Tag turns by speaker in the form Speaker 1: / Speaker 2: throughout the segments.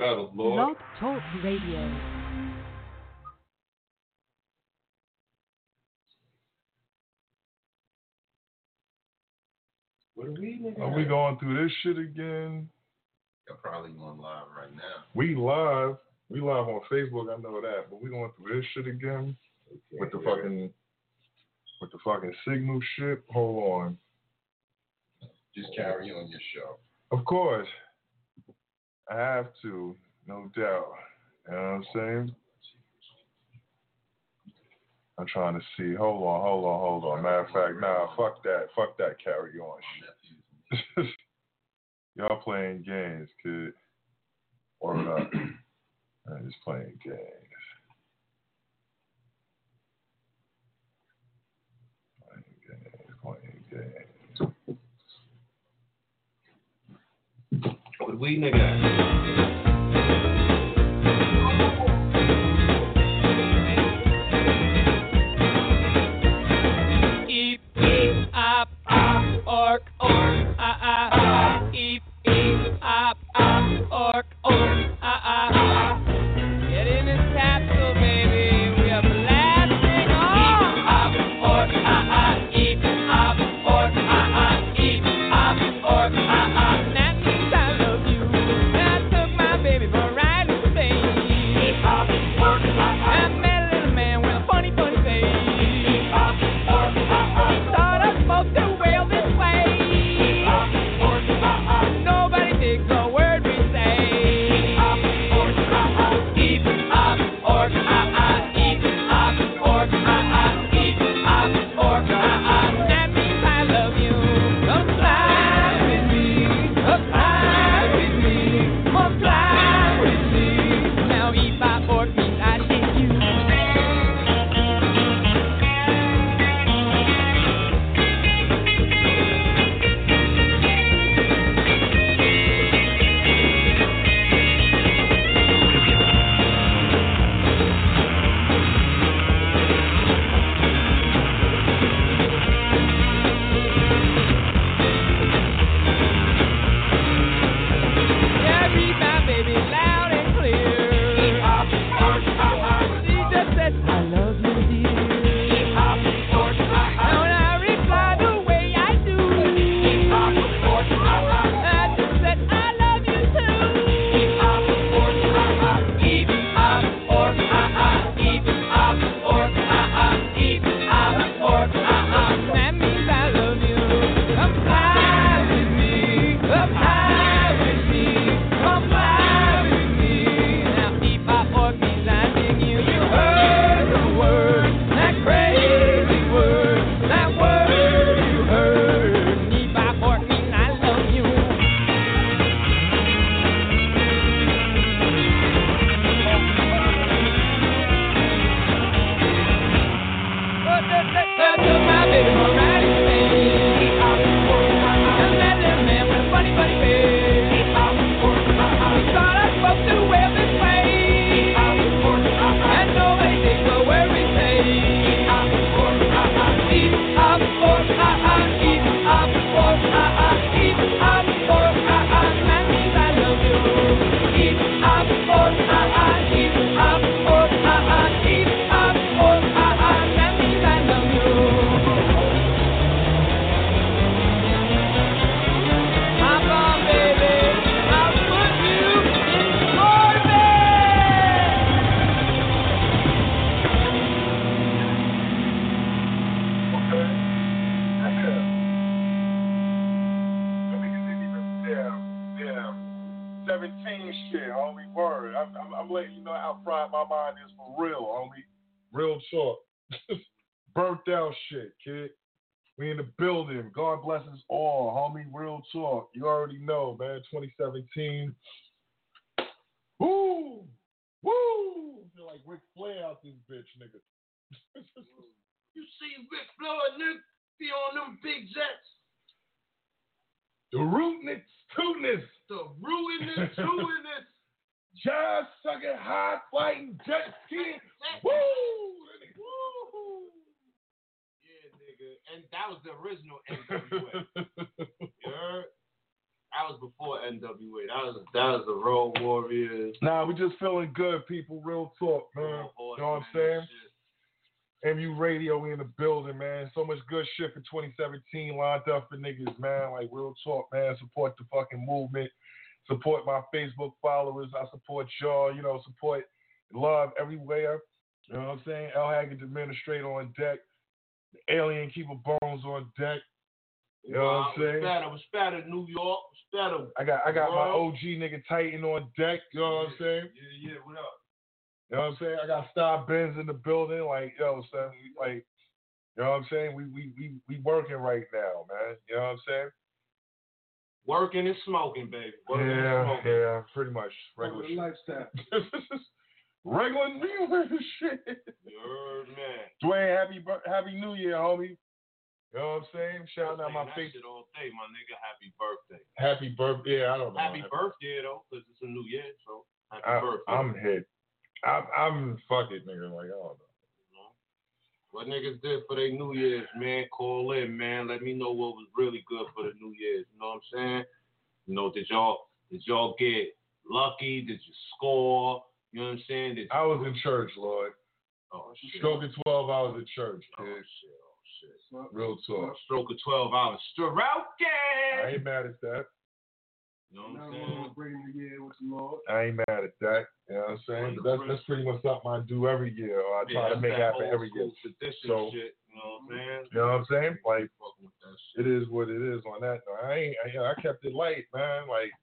Speaker 1: That'll Lord.
Speaker 2: Talk Radio.
Speaker 1: Are we,
Speaker 3: Are we going through this shit again?
Speaker 1: You're probably going live right now.
Speaker 3: We live. We live on Facebook. I know that, but we going through this shit again okay, with the fucking with the fucking signal shit. Hold on.
Speaker 1: Just carry on. on your show.
Speaker 3: Of course. I have to, no doubt. You know what I'm saying? I'm trying to see. Hold on, hold on, hold on. Matter of fact, nah, fuck that. Fuck that carry on shit. Y'all playing games, kid. Or not. I'm just playing games.
Speaker 1: with we Nigga.
Speaker 4: my
Speaker 3: mind is for real, homie. Real talk. Burnt out shit, kid. We in the building. God bless us all, homie. Real talk. You already know, man. 2017. Woo! Woo! Feel like Ric Flair out this bitch, nigga.
Speaker 1: you see Ric Flair, nigga, be on them big jets.
Speaker 3: The rootness, tootness.
Speaker 1: The ruinous, tootness.
Speaker 3: Just sucking, hot, fighting, just skiing. Woo!
Speaker 1: Woo! Yeah, nigga. And that was the original NWA. yeah.
Speaker 5: That was before NWA. That was that was the Road Warriors.
Speaker 3: Nah, we just feeling good, people. Real talk, man.
Speaker 5: Real
Speaker 3: you know what I'm saying? MU Radio, we in the building, man. So much good shit for 2017 lined up for niggas, man. Like real talk, man. Support the fucking movement. Support my Facebook followers. I support y'all. You know, support love everywhere. You know what I'm saying? El Haggard administrator on deck. The alien keeper bones on deck. You know what I'm
Speaker 5: Wow,
Speaker 3: saying?
Speaker 5: Respect, respect New York.
Speaker 3: I got I got my OG nigga Titan on deck. You know what I'm saying?
Speaker 5: Yeah, yeah, what up?
Speaker 3: You know what I'm saying? I got Star Benz in the building. Like, yo, son, like, you know what I'm saying? We we we we working right now, man. You know what I'm saying?
Speaker 5: Working and smoking, baby. Working
Speaker 3: yeah,
Speaker 5: and smoking.
Speaker 3: yeah, pretty much regular shit.
Speaker 2: lifestyle.
Speaker 3: regular regular shit.
Speaker 5: You heard, man.
Speaker 3: Dwayne, happy bir- happy New Year, homie. You know what I'm saying? Shout out my
Speaker 5: that
Speaker 3: face.
Speaker 5: shit all day, my nigga. Happy birthday.
Speaker 3: Happy birthday. Yeah, I don't know.
Speaker 5: Happy birthday though, because it's a new year, so happy
Speaker 3: I,
Speaker 5: birthday.
Speaker 3: I'm hit. I'm, I'm fuck it, nigga. Like I don't know?
Speaker 5: What niggas did for their New Year's, man? Call in, man. Let me know what was really good for the New Year's. You know what I'm saying? You know, did y'all did y'all get lucky? Did you score? You know what I'm saying? Did
Speaker 3: I was in church, Lord.
Speaker 5: oh shit.
Speaker 3: Stroke of 12 hours at church,
Speaker 5: Oh
Speaker 3: kid.
Speaker 5: shit. Oh shit.
Speaker 3: Real talk.
Speaker 5: Stroke of 12 hours.
Speaker 3: I ain't mad at that.
Speaker 5: You know what I'm saying?
Speaker 2: gonna the year with the Lord.
Speaker 3: I ain't mad at that. You know what I'm saying? But that's that's pretty much something I do every year, or I try
Speaker 5: Yeah,
Speaker 3: to make
Speaker 5: that
Speaker 3: happen every year.
Speaker 5: school Tradition
Speaker 3: So-
Speaker 5: shit. You know what I'm mm-hmm. saying?
Speaker 3: You know what I'm saying? Like
Speaker 5: Fucking with that shit.
Speaker 3: it is what it is on that. note. I ain't. I, you know, I kept it light, man. Like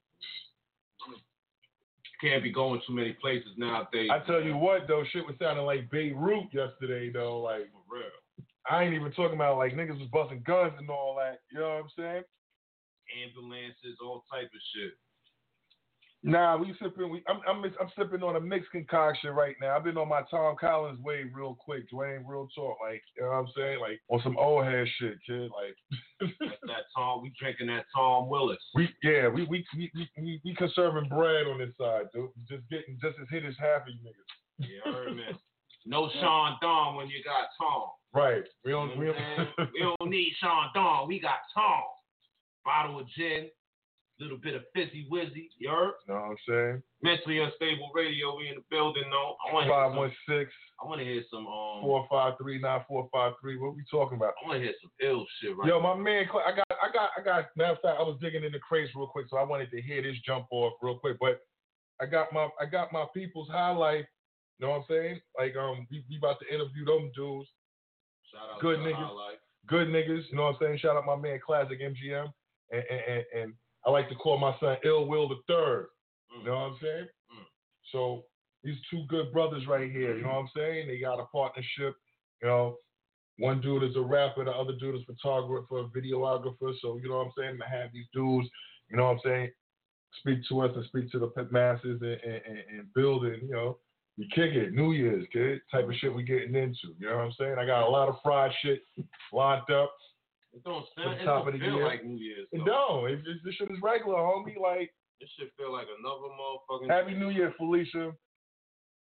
Speaker 5: Can't be going too many places nowadays.
Speaker 3: I tell you what, though, shit was sounding like Beirut yesterday, though. Like
Speaker 5: For real.
Speaker 3: I ain't even talking about like niggas was busting guns and all that. You know what I'm saying?
Speaker 5: Ambulances, all type of shit.
Speaker 3: Nah, we sipping. We I'm I'm, I'm sipping on a mixed concoction right now. I've been on my Tom Collins wave real quick, Dwayne. Real talk, like you know what I'm saying, like on some old head shit, kid. Like
Speaker 5: That's that Tom. We drinking that Tom Willis.
Speaker 3: we yeah we we we we, we, we conserving bread on this side, dude. Just getting just as hit as half of you niggas.
Speaker 5: You heard me? No Sean Don when you got Tom.
Speaker 3: Right. We don't
Speaker 5: know
Speaker 3: we don't.
Speaker 5: We don't need Sean Don. We got Tom. Bottle of gin, little bit of fizzy wizzy. You heard?
Speaker 3: know what I'm saying?
Speaker 5: Mentally unstable radio. We in the building though. I want to hear some.
Speaker 3: six
Speaker 5: I want to hear some. Um.
Speaker 3: four five three nine four five three. What we talking about?
Speaker 5: I want to hear some ill shit right.
Speaker 3: Yo, my man, I got, I got, I got. Matter of fact, I was digging in the crates real quick, so I wanted to hear this jump off real quick. But I got my, I got my people's highlight. You know what I'm saying? Like, um, we, we about to interview them dudes,
Speaker 5: Shout out
Speaker 3: good
Speaker 5: to
Speaker 3: niggas.
Speaker 5: Highlight.
Speaker 3: good niggas. You know what I'm saying? Shout out my man Classic MGM, and and, I like to call my son Ill Will the Third. You know what I'm saying?
Speaker 5: Mm.
Speaker 3: So these two good brothers right here. You know what I'm saying? They got a partnership. You know, one dude is a rapper, the other dude is photographer, videographer. So you know what I'm saying? To have these dudes, you know what I'm saying, speak to us and speak to the masses and, and, and, and building. You know, we kick it. New Year's, kid. Type of shit we getting into. You know what I'm saying? I got a lot of fried shit locked up.
Speaker 5: It don't sound. It
Speaker 3: top
Speaker 5: don't
Speaker 3: of the
Speaker 5: feel
Speaker 3: year.
Speaker 5: like New Year's. Though.
Speaker 3: no, it's, it's, this shit is regular, homie. Like,
Speaker 5: This shit feel like another motherfucking.
Speaker 3: Happy New Year, Felicia.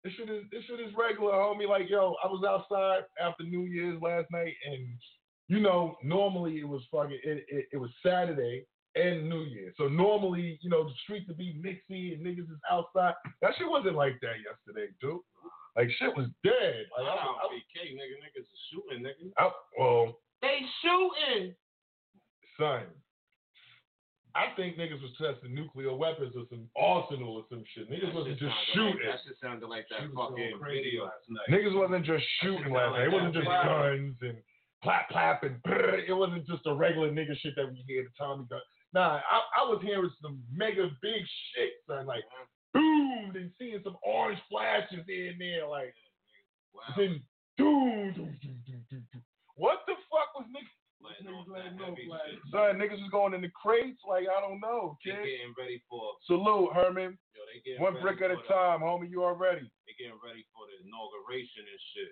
Speaker 3: This shit is this shit is regular, homie. Like, yo, I was outside after New Year's last night, and you know, normally it was fucking it, it, it was Saturday and New Year. So normally, you know, the streets would be mixy and niggas is outside. That shit wasn't like that yesterday, dude. Like shit was dead. Like I, I,
Speaker 5: BK, nigga. Niggas is shooting, nigga.
Speaker 3: I, well,
Speaker 5: They shooting.
Speaker 3: son. I think niggas was testing nuclear weapons or some arsenal or some shit. Niggas
Speaker 5: That
Speaker 3: wasn't
Speaker 5: shit
Speaker 3: just shooting.
Speaker 5: Like, that shit sounded like that
Speaker 3: She was going
Speaker 5: fucking
Speaker 3: crazy
Speaker 5: video
Speaker 3: last
Speaker 5: tonight.
Speaker 3: Niggas wasn't just shooting
Speaker 5: sound
Speaker 3: last
Speaker 5: like
Speaker 3: night. It wasn't just
Speaker 5: Wow.
Speaker 3: guns and clap clap and brrr. it wasn't just a regular nigga shit that we hear the Tommy gun. Nah, I, I was hearing some mega big shit, son. Like boom, and seeing some orange flashes in there, like
Speaker 5: Wow.
Speaker 3: then doom, doom, doom. What the fuck was niggas?
Speaker 5: Letting
Speaker 2: Niggas
Speaker 5: that
Speaker 2: letting
Speaker 5: heavy
Speaker 2: off.
Speaker 3: Son, niggas was going in the crates. Like I don't know,
Speaker 5: They getting ready for
Speaker 3: Salute, Herman.
Speaker 5: yo. They getting
Speaker 3: One
Speaker 5: ready
Speaker 3: brick at a
Speaker 5: for the-
Speaker 3: time, homie. You already.
Speaker 5: They getting ready for the inauguration and shit.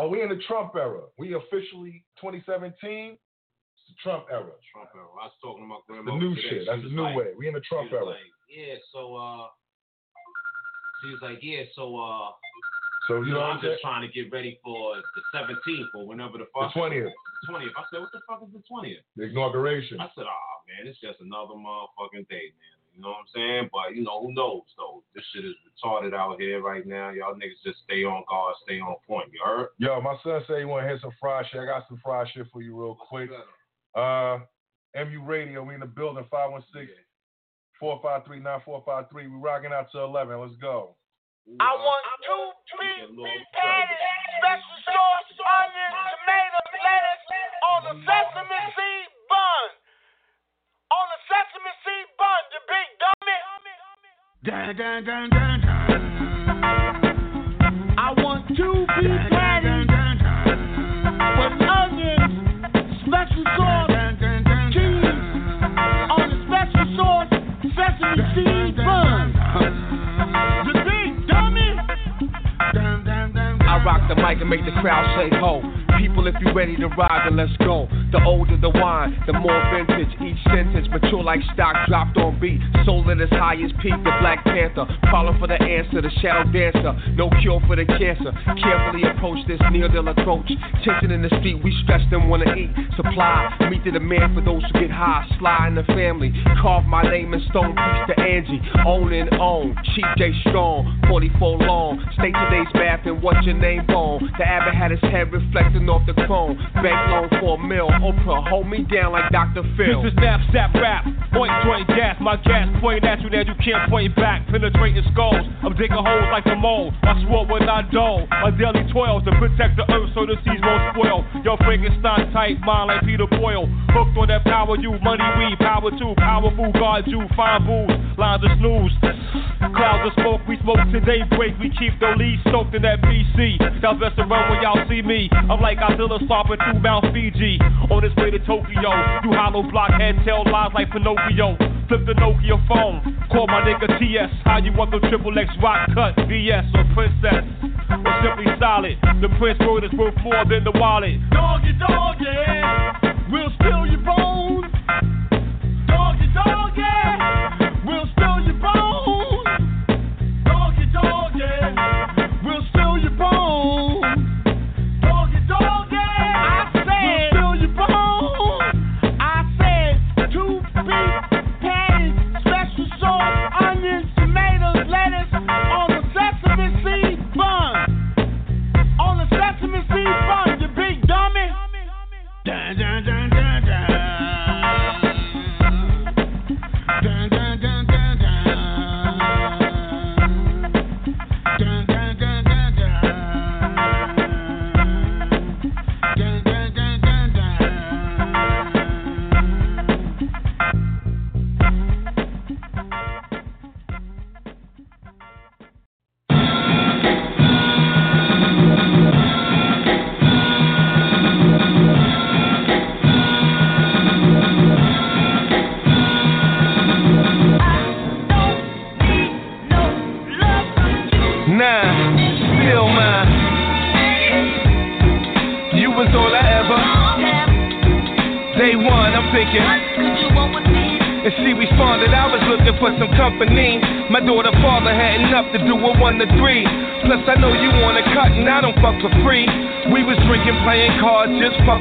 Speaker 3: Oh, we in the Trump era. We officially 2017. It's the Trump era.
Speaker 5: Trump era. I was talking to my
Speaker 3: The new
Speaker 5: today.
Speaker 3: shit.
Speaker 5: She
Speaker 3: That's the new
Speaker 5: like,
Speaker 3: way. We in the Trump era.
Speaker 5: like, yeah. So uh, she was like, yeah. So uh,
Speaker 3: So you
Speaker 5: you
Speaker 3: know
Speaker 5: I'm just trying to get ready for the 17th or whenever the
Speaker 3: The
Speaker 5: fuck.
Speaker 3: 20th,
Speaker 5: 20th. I said, what the fuck is the 20th?
Speaker 3: the inauguration.
Speaker 5: I said, oh man. It's just another motherfucking day, man. You know what I'm saying? But you know, who knows though? This shit is retarded out here right now. Y'all niggas just stay on guard, stay on point. You heard?
Speaker 3: Yo, my son said he want to hit some fried shit. I got some fried shit for you real quick. Uh, MU Radio, we in the building, 516 453 9453. We rocking out to 11. Let's go.
Speaker 6: I want two beef patties, special sauce, onion, tomato, lettuce on the sesame seed bun. On the sesame seed bun, you big dummy.
Speaker 7: Dun, dun, dun, dun, dun. I want two beef patties with onions, special sauce, cheese on the special sauce, sesame seed bun.
Speaker 8: I rock the mic and make the crowd say ho. People, if you ready to ride, then let's go. The older the wine, the more vintage. Each sentence mature like stock dropped on beat. Soul at its highest peak, the Black Panther. Falling for the answer, the shadow dancer. No cure for the cancer. Carefully approach this Neil Deal approach. Tension in the street, we stretch them wanna eat. Supply, meet the demand for those who get high. Sly in the family. Carve my name in stone, peace to Angie. Own and own. Cheap J Strong, 44 long. Stay today's bath and what's your name bone. The abbot had his head reflecting off the chrome. Bank loan for a mill. Oprah, hold me down like Dr. Phil.
Speaker 9: This is snap, snap, rap. Point, joint, gas. My gas point at you that you can't point back. Penetrating skulls. I'm digging holes like a mole. I swore when I dull. My daily toils to protect the earth so the seas won't spoil. Yo, Frankenstein type mind like Peter Boyle. Hooked on that power, you money, we power too. Powerful guard, you fine booze. Lines of snooze. Clouds of smoke, we smoke today break. We keep the lead soaked in that BC. Y'all best to run when y'all see me. I'm like Godzilla stomping through Mount Fuji. On his way to Tokyo. You hollow blockhead tell lies like Pinocchio. Flip the Nokia phone. Call my nigga TS. How you want the triple X rock cut? VS or Princess? Or simply solid. The Prince word is worth more than the wallet.
Speaker 7: Doggy, doggy, we'll steal your bones. Doggy, doggy,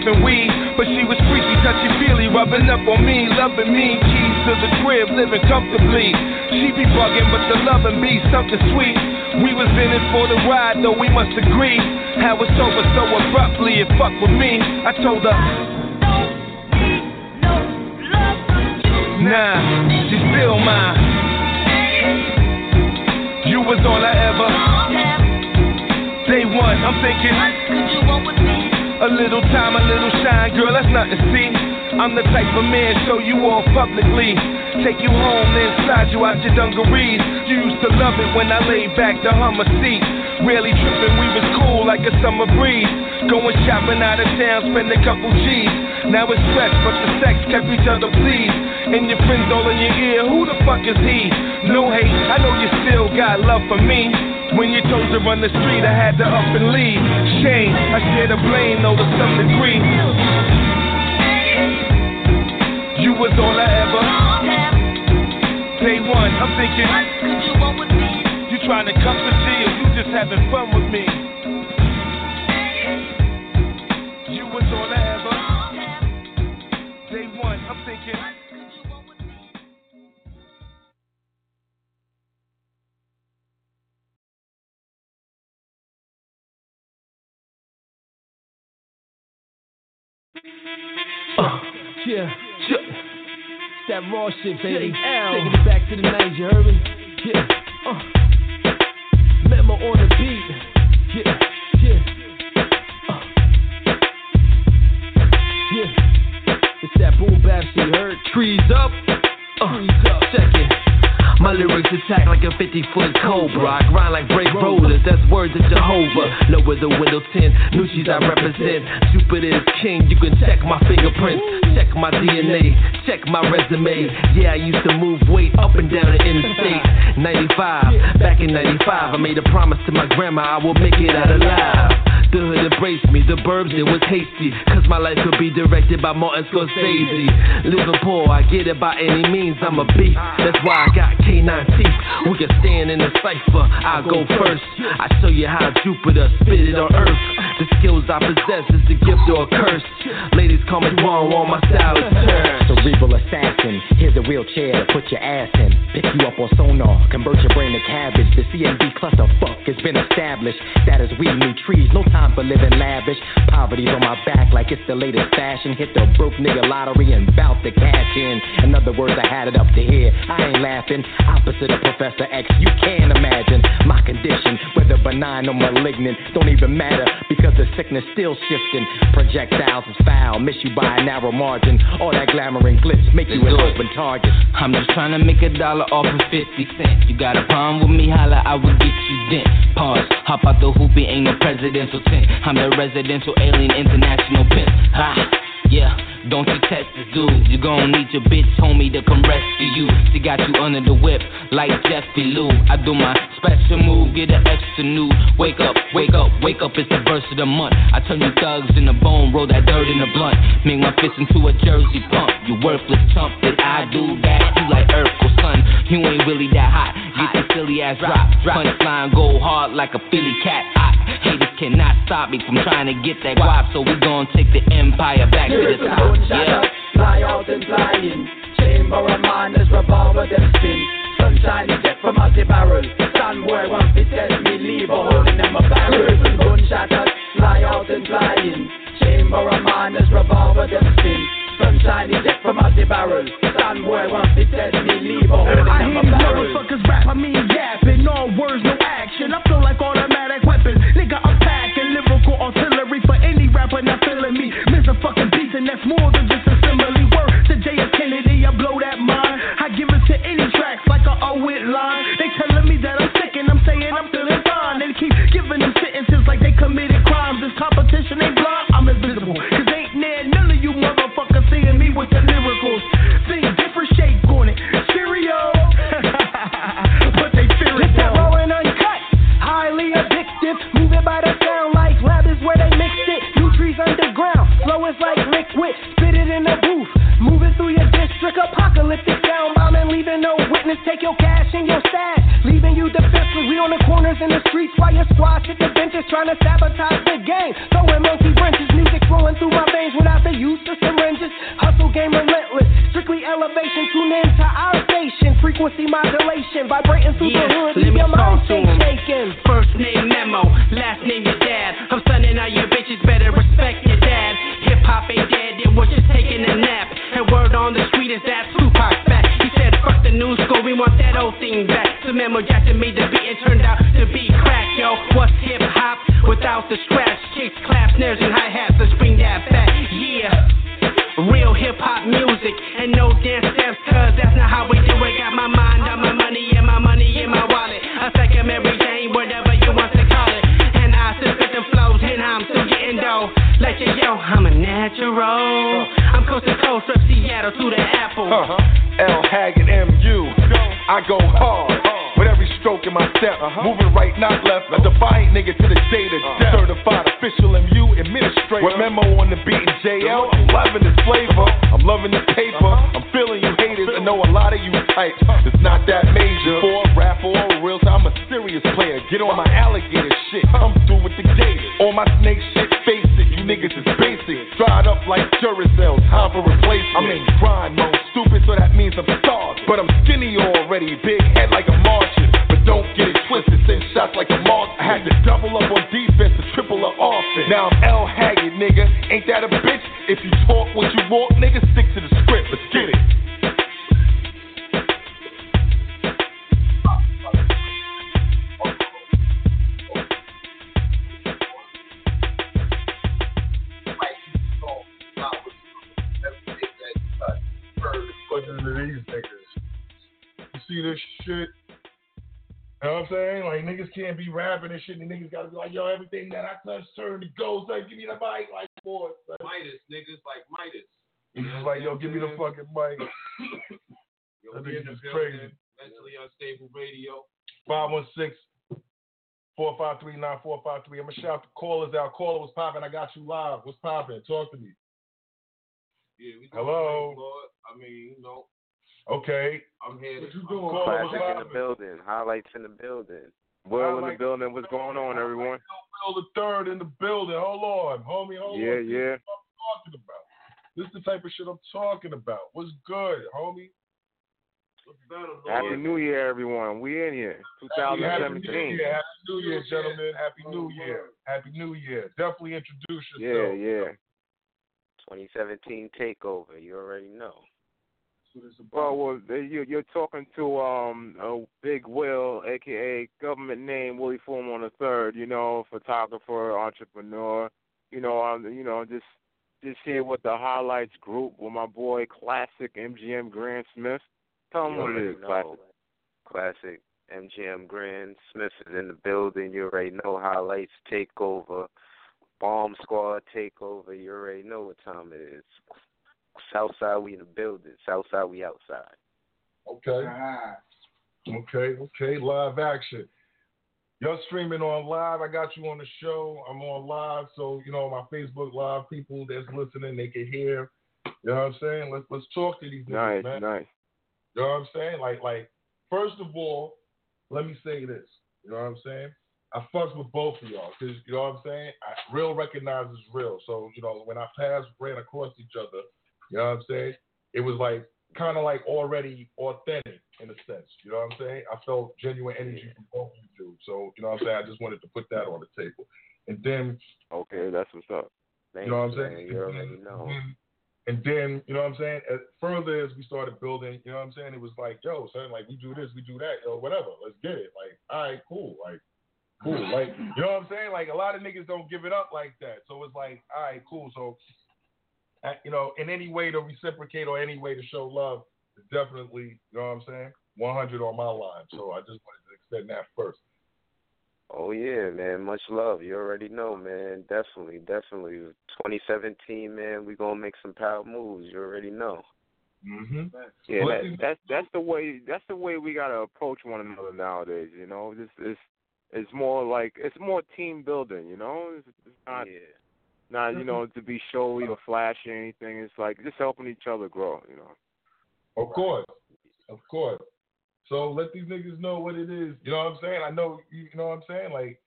Speaker 8: puffing weed. But she was freaky, touchy feely, rubbing up on me, loving me. Keys to the crib, living comfortably. She be bugging, but the loving be something sweet. We was in it for the ride, though we must agree. How it's over so abruptly, it fuck with me. I told her. Nah, she's still mine. You was all I ever. Day one, I'm thinking. Little time, a little shine, girl, that's nothing see. I'm the type of man, show you all publicly. Take you home, then slide you out your dungarees. You used to love it when I laid back the Hummer seat. Rarely tripping, we was cool like a summer breeze. Going shopping out of town, spend a couple G's. Now it's stress, but the sex kept each other pleased. And your friends all in your ear, who the fuck is he? No hate, I know you still got love for me. When you chose to run the street, I had to up and leave. Shame, I share the blame, though to some degree. You was all I ever. Day one, I'm thinking. You trying to come to or you just having fun with me? You was all I ever. Day one, I'm thinking.
Speaker 10: Uh, yeah, yeah. It's that raw shit, baby. Taking it back to the 90s, you heard me? Yeah. Uh. Memo on the beat. Yeah, yeah. Uh. Yeah. It's that boom bap shit, heard? Trees up. Lyrics attack like a 50 foot cobra. I grind like brake rollers, that's words of Jehovah. Lower the window tint, Nucci's I represent. Jupiter is king, you can check my fingerprints. Check my DNA, check my resume. Yeah, I used to move weight up and down the interstate. 95, back in 95, I made a promise to my grandma I will make it out alive. The hood embraced me, the burbs, it was hasty. Cause my life could be directed by Martin Scorsese. Living poor, I get it by any means, I'm a beast. That's why I got K9 teeth. We can stand in the cipher, I go first. I show you how Jupiter spit it on earth. The skills I possess is a gift or a curse. Ladies call me wrong, while my style is.
Speaker 11: Cerebral assassin, here's a wheelchair to put your ass in. Pick you up on sonar, convert your brain to cabbage. The CMB clusterfuck has been established. That is we new trees, no time for living lavish. Poverty's on my back like it's the latest fashion. Hit the broke nigga lottery and bout to cash in. In other words, I had it up to here. I ain't laughing. Opposite of Professor X, you can't imagine my condition, whether benign or malignant, don't even matter because the sickness still shifting. Projectiles is foul, miss you by a narrow margin. All that glamour and glitz make you an open target.
Speaker 12: I'm just trying to make a dollar off of 50 cents. You got a problem with me, holla, I will get you dent. Pause, hop out the hoopy, ain't no presidential tent. I'm the residential alien international pimp. Ha, yeah. Don't you test the dudes. You gon' need your bitch homie to come rescue you. She got you under the whip like Jeffy Lou. I do my special move, get an extra nude. Wake up, wake up, wake up, it's the verse of the month. I turn you thugs in the bone, roll that dirt in the blunt. Make my fist into a jersey pump. You worthless chump that I do that. You like Urkel, son. You ain't really that hot. Get the silly ass drop. Punchline go hard like a Philly cat. I, haters cannot stop me from trying to get that guap. So we gon' take the empire back to the top. Yeah.
Speaker 13: Fly out and fly in. Chamber of madness, revolver them spin. Sunshine jet from out the barrel. Boy want to test me, leave a hole in them a barrel. Gunshot us, fly out and fly in. Chamber of madness, revolver them spin. Sunshine jet from out the barrel. Stand boy want to test me, leave a hole in
Speaker 14: I hear these motherfuckers rap, I mean yapping. All words, no action. I feel like automatic weapons. Nigga, I'm packing lyrical artillery for any rapper not feeling me. Miss a fucking beat, and that's more than just a simile. Word to J.F. Kennedy, I blow that mind. I give it to any tracks like a O with line. They telling me that I'm sick, and I'm saying I'm feeling fine. They keep giving them sentences like they committed crimes. This competition ain't blind, I'm invisible. Cause ain't near none of you motherfuckers seeing me with the lyricals. Think different shape on it. Stereo. but they fear it
Speaker 13: It's raw and uncut, highly addictive. Moving by the sound like lab is where they mixed it. New trees underground, flow is like liquid. Spit it in the booth, moving through your district. Apocalyptic sound bombing, leaving no witness. Take your cash and your stash, leaving you defenseless. We on the corners in the streets while your squad at the benches trying to sabotage the game. Throwing monkey wrenches, music flowing through my veins without the use of syringes. Hustle game relentless, strictly elevation. Tune in to our station, frequency modulation, vibrating through
Speaker 12: Yeah,
Speaker 13: the hood.
Speaker 12: let me
Speaker 13: your mind
Speaker 12: talk to
Speaker 13: shake
Speaker 12: 'em.
Speaker 13: shaking.
Speaker 12: First name Memo, last name your dad. I'm stunning all your bitches, better respect your dad. Hip hop ain't dead, it was just taking a nap. And word on the street is that Tupac back. He said, fuck the new school, we want that old thing back. So Memo Jackson made the beat and turned out to be crack, yo. What's hip hop without the scratch? Kicks, claps, snares, and hi hats. Let's bring that back, yeah. Real hip hop music and no dance steps, cause that's not how we do it. Got my mind on my money and my money in my wallet. I second Mary Jane, whatever you want to call it. And I spit the flows and I'm still getting dough. Let you yo, I'm a natural. I'm coast to coast from Seattle to the Apple.
Speaker 15: Uh-huh. L Haggard MU. I go hard stroke in my step. Uh-huh. Moving right, not left. A defiant nigga to the day to uh-huh. death. Certified official MU administrator. With memo on the beat and JL. I'm loving this flavor. I'm loving this paper. Uh-huh. I'm feeling you haters. I know a lot of you types. It's not that major. For a rap or a real, I'm a serious player. Get on my alligator shit. I'm through with the gators. On my snake shit, face it. You niggas is basic. Dried up like Duracell. Time for replacement. I'm in grind mode. Stupid, so that means I'm starved. But I'm skinny already. Big head like a Martian. Twisted. Send shots like a moth. I had to double up on defense to triple her offense. Now I'm L Haggard, nigga. Ain't that a bitch?
Speaker 16: If you talk what you walk, nigga, stick to the script. Let's get it.
Speaker 3: See this shit? You know what I'm saying? Like niggas can't be rapping and shit, and niggas gotta be like, yo, everything that I touch turn to gold. Like, give me the mic, like boy. Like,
Speaker 5: Midas, niggas like Midas.
Speaker 3: He's just like, yo, give me the fucking mic.
Speaker 5: Yo,
Speaker 3: That nigga's crazy.
Speaker 5: Mentally unstable radio.
Speaker 3: 516 453 9453. I'm gonna shout the callers out. Caller was popping. I got you live. What's popping? Talk to me.
Speaker 5: Yeah, we
Speaker 3: Hello?
Speaker 5: Lord. I mean, you know,
Speaker 3: Okay.
Speaker 5: I'm here.
Speaker 3: What
Speaker 5: to,
Speaker 3: you doing?
Speaker 5: calling
Speaker 3: Caller,
Speaker 5: what's
Speaker 3: what's
Speaker 17: Classic in the building. Highlights in the building. Will in the building. What's going on, everyone?
Speaker 3: Will the third in the building. Hold on, homie. Hold
Speaker 17: Yeah,
Speaker 3: on.
Speaker 17: yeah.
Speaker 3: This is what I'm talking about. This is the type of shit I'm talking about. What's good, homie?
Speaker 5: What's better,
Speaker 17: Happy New Year, everyone. We in here.
Speaker 3: Happy New
Speaker 17: 2017.
Speaker 3: Year, Happy New Year, gentlemen. Happy New Year. Happy New Year. Definitely introduce yourself.
Speaker 17: Yeah, yeah. 2017 takeover. You already know.
Speaker 3: That's what it's about.
Speaker 17: Well, well, you, you're talking to um a Big Will, aka government name Willie Fullmore on the third. You know, photographer, entrepreneur. You know, um, you know, just just here with the highlights group with my boy Classic MGM Grant Smith. Tell him what it
Speaker 18: already
Speaker 17: is, Classic.
Speaker 18: Classic MGM Grand Smith is in the building. You already know highlights takeover, bomb squad takeover. You already know what time it is. Southside we in the building. Southside we outside.
Speaker 3: Okay. Uh-huh. Okay, okay, live action. You're streaming on live. I got you on the show. I'm on live, so you know my Facebook live people that's listening, they can hear. You know what I'm saying? Let's let's talk to these niggas,
Speaker 17: Nice,
Speaker 3: man.
Speaker 17: nice.
Speaker 3: You know what I'm saying? Like like first of all, let me say this. You know what I'm saying? I fucks with both of y'all because you know what I'm saying. I, real recognizes real. So you know when I passed ran across each other, you know what I'm saying. It was like kind of like already authentic in a sense. You know what I'm saying? I felt genuine energy from both of you. So you know what I'm saying. I just wanted to put that on the table. And then
Speaker 17: Okay, that's what's up.
Speaker 18: Thanks,
Speaker 3: you know what I'm saying?
Speaker 18: You already know.
Speaker 3: And, then, you know what I'm saying? As further as we started building, you know what I'm saying? It was like, yo, son, like we do this, we do that, yo, whatever. Let's get it. Like, all right, cool. Like, cool. Like, you know what I'm saying? Like a lot of niggas don't give it up like that. So it's like, all right, cool. So you know, in any way to reciprocate or any way to show love, definitely, you know what I'm saying? 100 on my line. So I just wanted to extend that first.
Speaker 18: Oh yeah, man. Much love. You already know, man. Definitely, definitely. 2017, man. We gonna make some power moves. You already know.
Speaker 3: Mm-hmm.
Speaker 17: Yeah, that, that's that's the way that's the way we gotta approach one another nowadays. You know, this is it's more like it's more team building. You know, it's, it's not
Speaker 18: yeah.
Speaker 17: Not you know to be showy or flashy or anything. It's like just helping each other grow. You know.
Speaker 3: Of course. Of course. So let these niggas know what it is. You know what I'm saying? I know, you know what I'm saying? Like,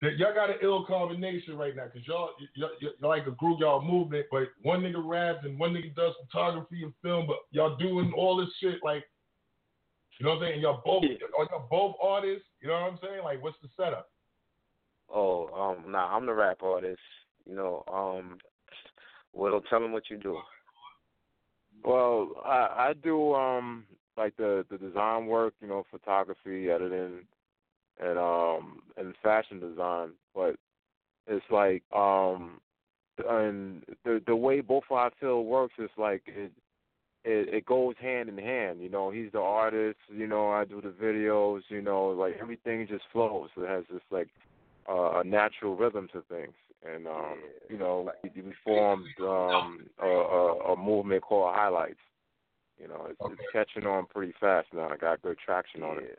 Speaker 3: that y'all got an ill combination right now because y'all, y'all, y'all like a group, y'all movement, but one nigga raps and one nigga does photography and film, but y'all doing all this shit like, you know what I'm saying? Y'all both, are y'all both artists? You know what I'm saying? Like, what's the setup?
Speaker 18: Oh, um, nah. I'm the rap artist. You know, um, Will, tell them what you do.
Speaker 17: Well, I I do um like the the design work, you know, photography, editing, and um and fashion design. But it's like um and the the way both of our field works is like it it it goes hand in hand. You know, he's the artist. You know, I do the videos. You know, like everything just flows. It has this like uh, a natural rhythm to things. And um, you know, we, we formed um, a, a, a movement called Highlights. You know, it's, it's catching on pretty fast now. I got good traction on it.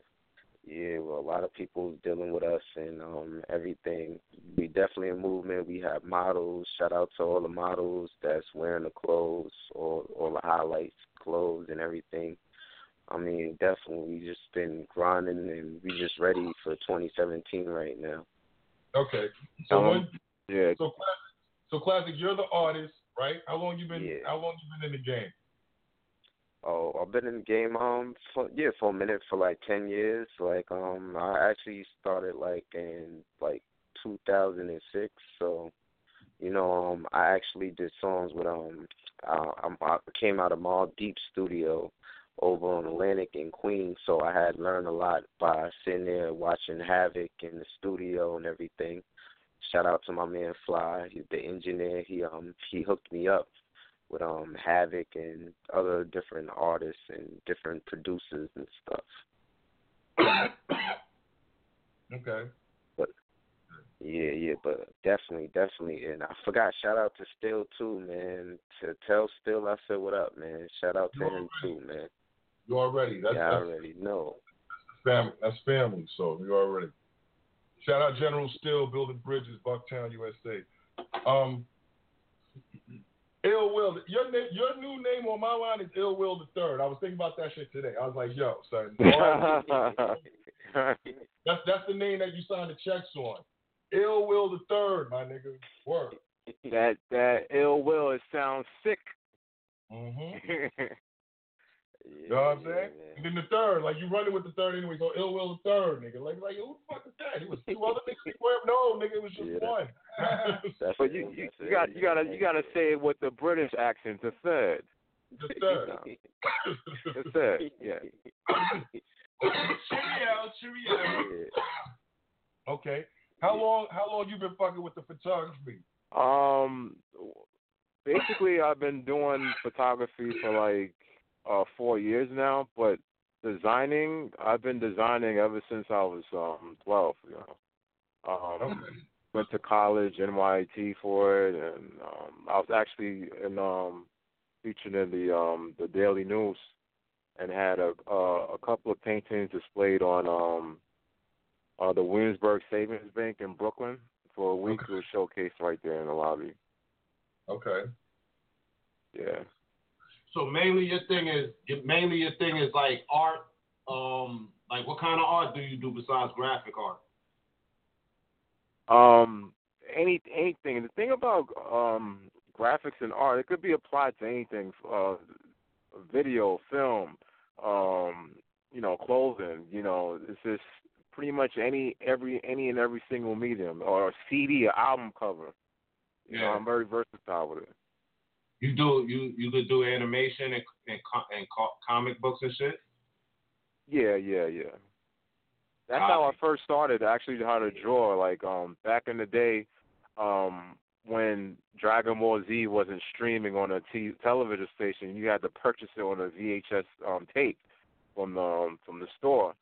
Speaker 18: Yeah, well, a lot of people dealing with us and um everything. We definitely a movement. We have models. Shout out to all the models that's wearing the clothes, all all the highlights clothes and everything. I mean, definitely, we just been grinding and we just ready for 2017 right now.
Speaker 3: Okay. So
Speaker 17: Um,
Speaker 3: when,
Speaker 17: Yeah.
Speaker 3: so classic, so classic, you're the artist, right? How long you been?
Speaker 18: Yeah.
Speaker 3: How long you been in the game?
Speaker 18: Oh, I've been in the game um for yeah for a minute for like ten years. Like um I actually started like in like two thousand and six. So You know, um, I actually did songs with um, uh, I came out of Mobb Deep Studio over on Atlantic in Queens, so I had learned a lot by sitting there watching Havoc in the studio and everything. Shout out to my man Fly, he's the engineer. He um he hooked me up with um Havoc and other different artists and different producers and stuff.
Speaker 3: Okay.
Speaker 18: But yeah, yeah, but definitely, definitely, and I forgot. Shout out to Still too, man. To tell Still I said what up, man. Shout out to
Speaker 3: You
Speaker 18: him too, man.
Speaker 3: You already. That's,
Speaker 18: yeah, I already know.
Speaker 3: family. That's family. So you already. Shout out General Still building bridges, Bucktown, USA. Um, Ill Will. Your name, your new name on my line is Ill Will the Third. I was thinking about that shit today. I was like, yo, son. that's that's the name that you signed the checks on. Ill Will the Third, my nigga. Work.
Speaker 17: that that ill will. It sounds sick.
Speaker 3: Mm-hmm. You know what I'm saying? And then the third, like you running with the third anyway, so ill will the third, nigga. Like, like who the fuck is that? It was two other niggas before him. No, nigga, it was just
Speaker 18: Yeah.
Speaker 3: one.
Speaker 18: That's
Speaker 17: But you you, you got you gotta you gotta say it with the British accent. The third.
Speaker 3: the third.
Speaker 17: The third. Yeah.
Speaker 5: cheerio, cheerio.
Speaker 3: okay. How long? How long you been fucking with the photography?
Speaker 17: Um, basically, I've been doing photography for like uh four years now, but designing, I've been designing ever since I was um twelve. You know, um,
Speaker 3: Okay.
Speaker 17: went to college, NYT for it, and um, I was actually in um featured in the um the Daily News, and had a uh, a couple of paintings displayed on um uh the Williamsburg Savings Bank in Brooklyn for a week. It was showcased right there in the lobby.
Speaker 3: Okay.
Speaker 17: Yeah.
Speaker 5: So mainly your thing is mainly your thing is like art. Um, like what kind of art do you do besides graphic art?
Speaker 17: Um, any anything. The thing about um graphics and art, it could be applied to anything. Uh, video, film, um, you know, clothing. You know, it's just pretty much any every any and every single medium or a CD, or album cover. You know,
Speaker 5: Yeah.
Speaker 17: I'm very versatile with it.
Speaker 5: You do you you could do animation and and, and co- comic books and shit.
Speaker 17: Yeah, yeah, yeah. That's how I first started actually how to draw. Like um back in the day, um when Dragon Ball Z wasn't streaming on a t- television station, you had to purchase it on a VHS um tape from the um, from the store.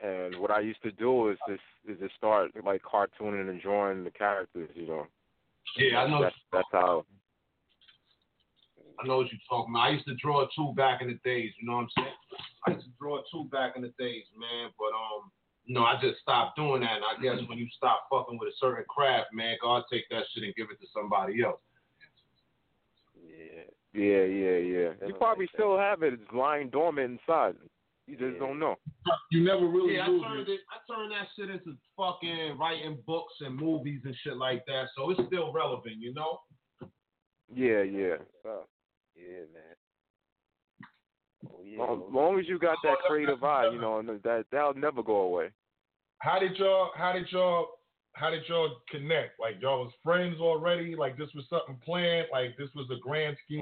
Speaker 17: And what I used to do is just is just start like cartooning and drawing the characters, you know.
Speaker 5: Yeah, I know.
Speaker 17: That's that's how
Speaker 5: I know what you're talking about. I used to draw too back in the days. You know what I'm saying? I used to draw too back in the days, man. But um, you know, I just stopped doing that. And I guess when you stop fucking with a certain craft, man, God take that shit and give it to somebody else.
Speaker 18: Yeah.
Speaker 17: Yeah, yeah, yeah. You probably still have it. It's lying dormant inside. You just don't know.
Speaker 3: You never really
Speaker 5: yeah, I
Speaker 3: lose
Speaker 5: turned
Speaker 3: it.
Speaker 5: it. I turned that shit into fucking writing books and movies and shit like that. So it's still relevant, you know.
Speaker 17: Yeah, yeah.
Speaker 18: Yeah, man. Oh, yeah.
Speaker 17: Long, long as you got that creative eye, you know, and that that'll never go away.
Speaker 3: How did y'all? How did y'all? How did y'all connect? Like y'all was friends already? Like this was something planned? Like this was a grand scheme?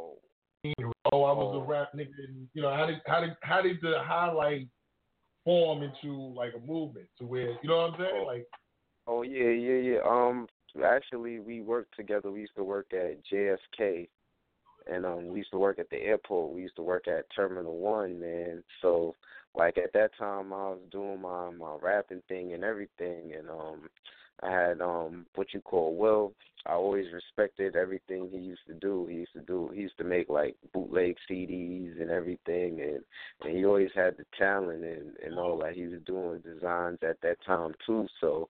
Speaker 3: Oh, I was a rap nigga. And, you know, how did how did how did the highlight form into like a movement to where you know what I'm saying? Like
Speaker 18: Oh yeah, yeah, yeah. Um, actually, we worked together. We used to work at JFK, and um, we used to work at the airport. We used to work at Terminal One, man. So, like at that time, I was doing my my rapping thing and everything, and um, I had um what you call Will. I always respected everything he used to do. He used to do. He used to make like bootleg CDs and everything, and and he always had the talent and and all that. He was doing designs at that time too. So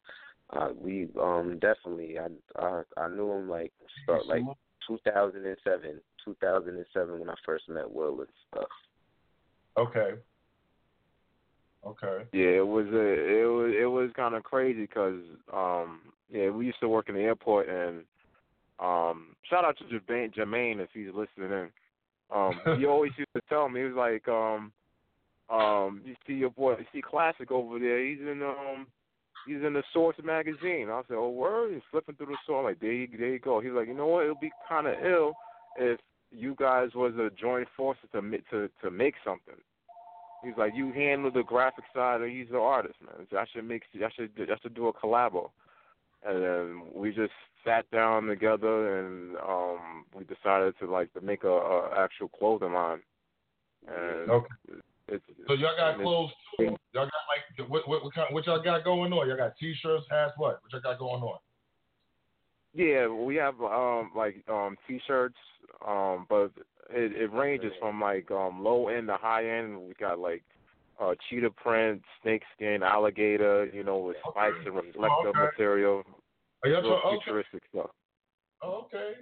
Speaker 18: uh, we um definitely I I I knew him like start like 2007, 2007 when I first met Will and stuff.
Speaker 3: okay, okay,
Speaker 17: Yeah, it was a it was it was kind of crazy because um yeah we used to work in the airport and um shout out to Jermaine, Jermaine if he's listening in. Um he always used to tell me he was like um um you see your boy you see Classic over there he's in um he's in the Source magazine. I said, oh word. He's flipping through the Source. I'm like, there you, there you go. He's like, you know what? It'll be kind of ill if you guys was a joint forces to to to make something. He's like, you handle the graphic side, and he's the artist, man. So I should make, I should, I should do a collabo. And then we just sat down together, and um we decided to like to make a, a actual clothing line. And
Speaker 3: Okay.
Speaker 17: it's,
Speaker 3: So y'all got clothes too? Y'all got like what what what, kind, what y'all got going on? Y'all got t-shirts, hats, what? What y'all got going on?
Speaker 17: Yeah, we have um like um t-shirts, um, but it it ranges from like um low end to high end. We got like uh cheetah print, snake skin, alligator, you know, with spikes and reflective
Speaker 3: Okay.
Speaker 17: material.
Speaker 3: Are y'all okay.
Speaker 17: futuristic stuff.
Speaker 3: Oh, okay.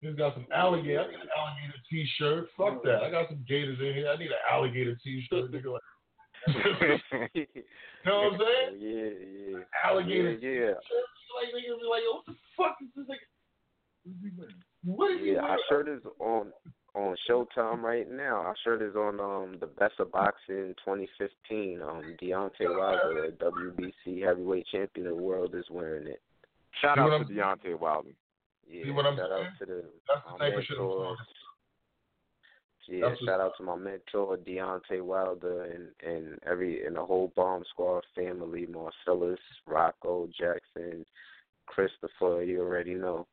Speaker 3: He's got some alligator. I need an alligator t-shirt. Fuck that. I got some gators in here. I need an alligator t-shirt. Nigga. You know what I'm saying?
Speaker 18: Yeah, yeah.
Speaker 3: Alligator
Speaker 18: Yeah, yeah.
Speaker 3: Like niggas be like, what the fuck is this nigga? What is he
Speaker 18: Yeah, our
Speaker 3: wearing?
Speaker 18: shirt is on on Showtime right now. Our shirt is on um the Best of Boxing 2015. Um, Deontay Wilder, the WBC heavyweight champion of the world, is wearing it.
Speaker 17: Shout
Speaker 3: See
Speaker 17: out
Speaker 3: what
Speaker 17: to Deontay Wilder.
Speaker 18: Yeah,
Speaker 3: See what I'm
Speaker 18: shout
Speaker 3: saying?
Speaker 18: out to the
Speaker 3: That's the type of shit I'm
Speaker 18: mentor.
Speaker 3: talking
Speaker 18: Yeah,
Speaker 3: That's
Speaker 18: shout out to my mentor Deontay Wilder and and every and the whole Bomb Squad family, Marcellus, Rocco, Jackson, Christopher. You already know.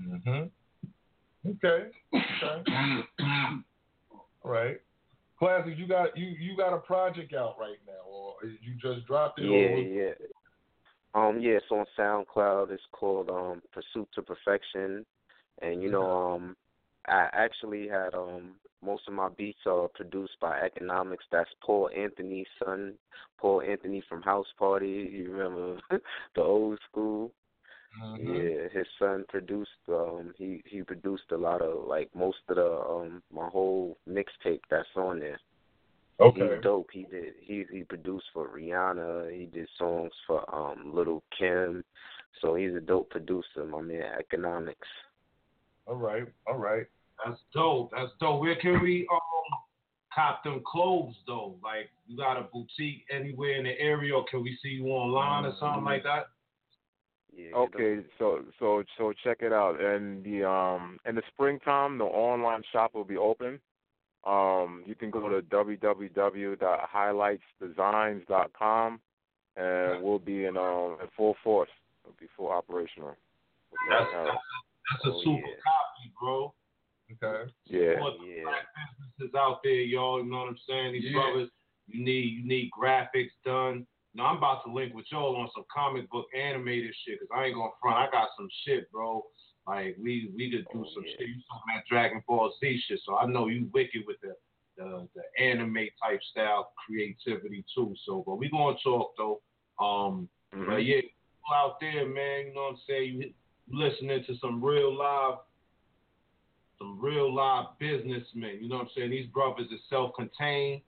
Speaker 3: Mm-hmm. Okay. Okay. All right. Classic, you got you you got a project out right now, or you just dropped it?
Speaker 18: Yeah,
Speaker 3: or
Speaker 18: yeah. Um, yeah, it's on SoundCloud. It's called um Pursuit to Perfection, and you know, um, I actually had um most of my beats are produced by Economics. That's Paul Anthony's son, Paul Anthony from House Party. You remember the old school?
Speaker 3: Mm-hmm.
Speaker 18: Yeah, his son produced. Um, he he produced a lot of like most of the um my whole mixtape that's on there.
Speaker 3: Okay.
Speaker 18: He's dope. He did. He he produced for Rihanna. He did songs for um Lil Kim. So he's a dope producer, my man. Economics.
Speaker 3: All right. All right.
Speaker 5: That's dope. That's dope. Where can we um cop them clothes though? Like you got a boutique anywhere in the area, or can we see you online or something like that?
Speaker 18: Yeah.
Speaker 17: Okay, so so so check it out. And the um in the springtime, the online shop will be open. Um, you can go to www.highlightsdesigns.com, and we'll be in um in full force. We'll be full operational.
Speaker 5: That's
Speaker 17: Uh,
Speaker 5: that's a
Speaker 18: Oh,
Speaker 5: super
Speaker 18: yeah.
Speaker 5: copy, bro.
Speaker 3: Okay.
Speaker 17: yeah.
Speaker 5: Support the
Speaker 18: Yeah.
Speaker 5: black businesses out there, y'all. You know what I'm saying? These
Speaker 3: Yeah.
Speaker 5: brothers, you need you need graphics done. Now I'm about to link with y'all on some comic book animated shit, cause I ain't gonna front. I got some shit, bro. Like we we could do some shit. You talking that Dragon Ball Z shit, so I know you wicked with the the, the anime type style creativity too. So, but we gonna talk though. Um,
Speaker 17: Mhm.
Speaker 5: but yeah, out there, man. You know what I'm saying? You you listening to some real live, some real live businessmen. You know what I'm saying? These brothers is self-contained.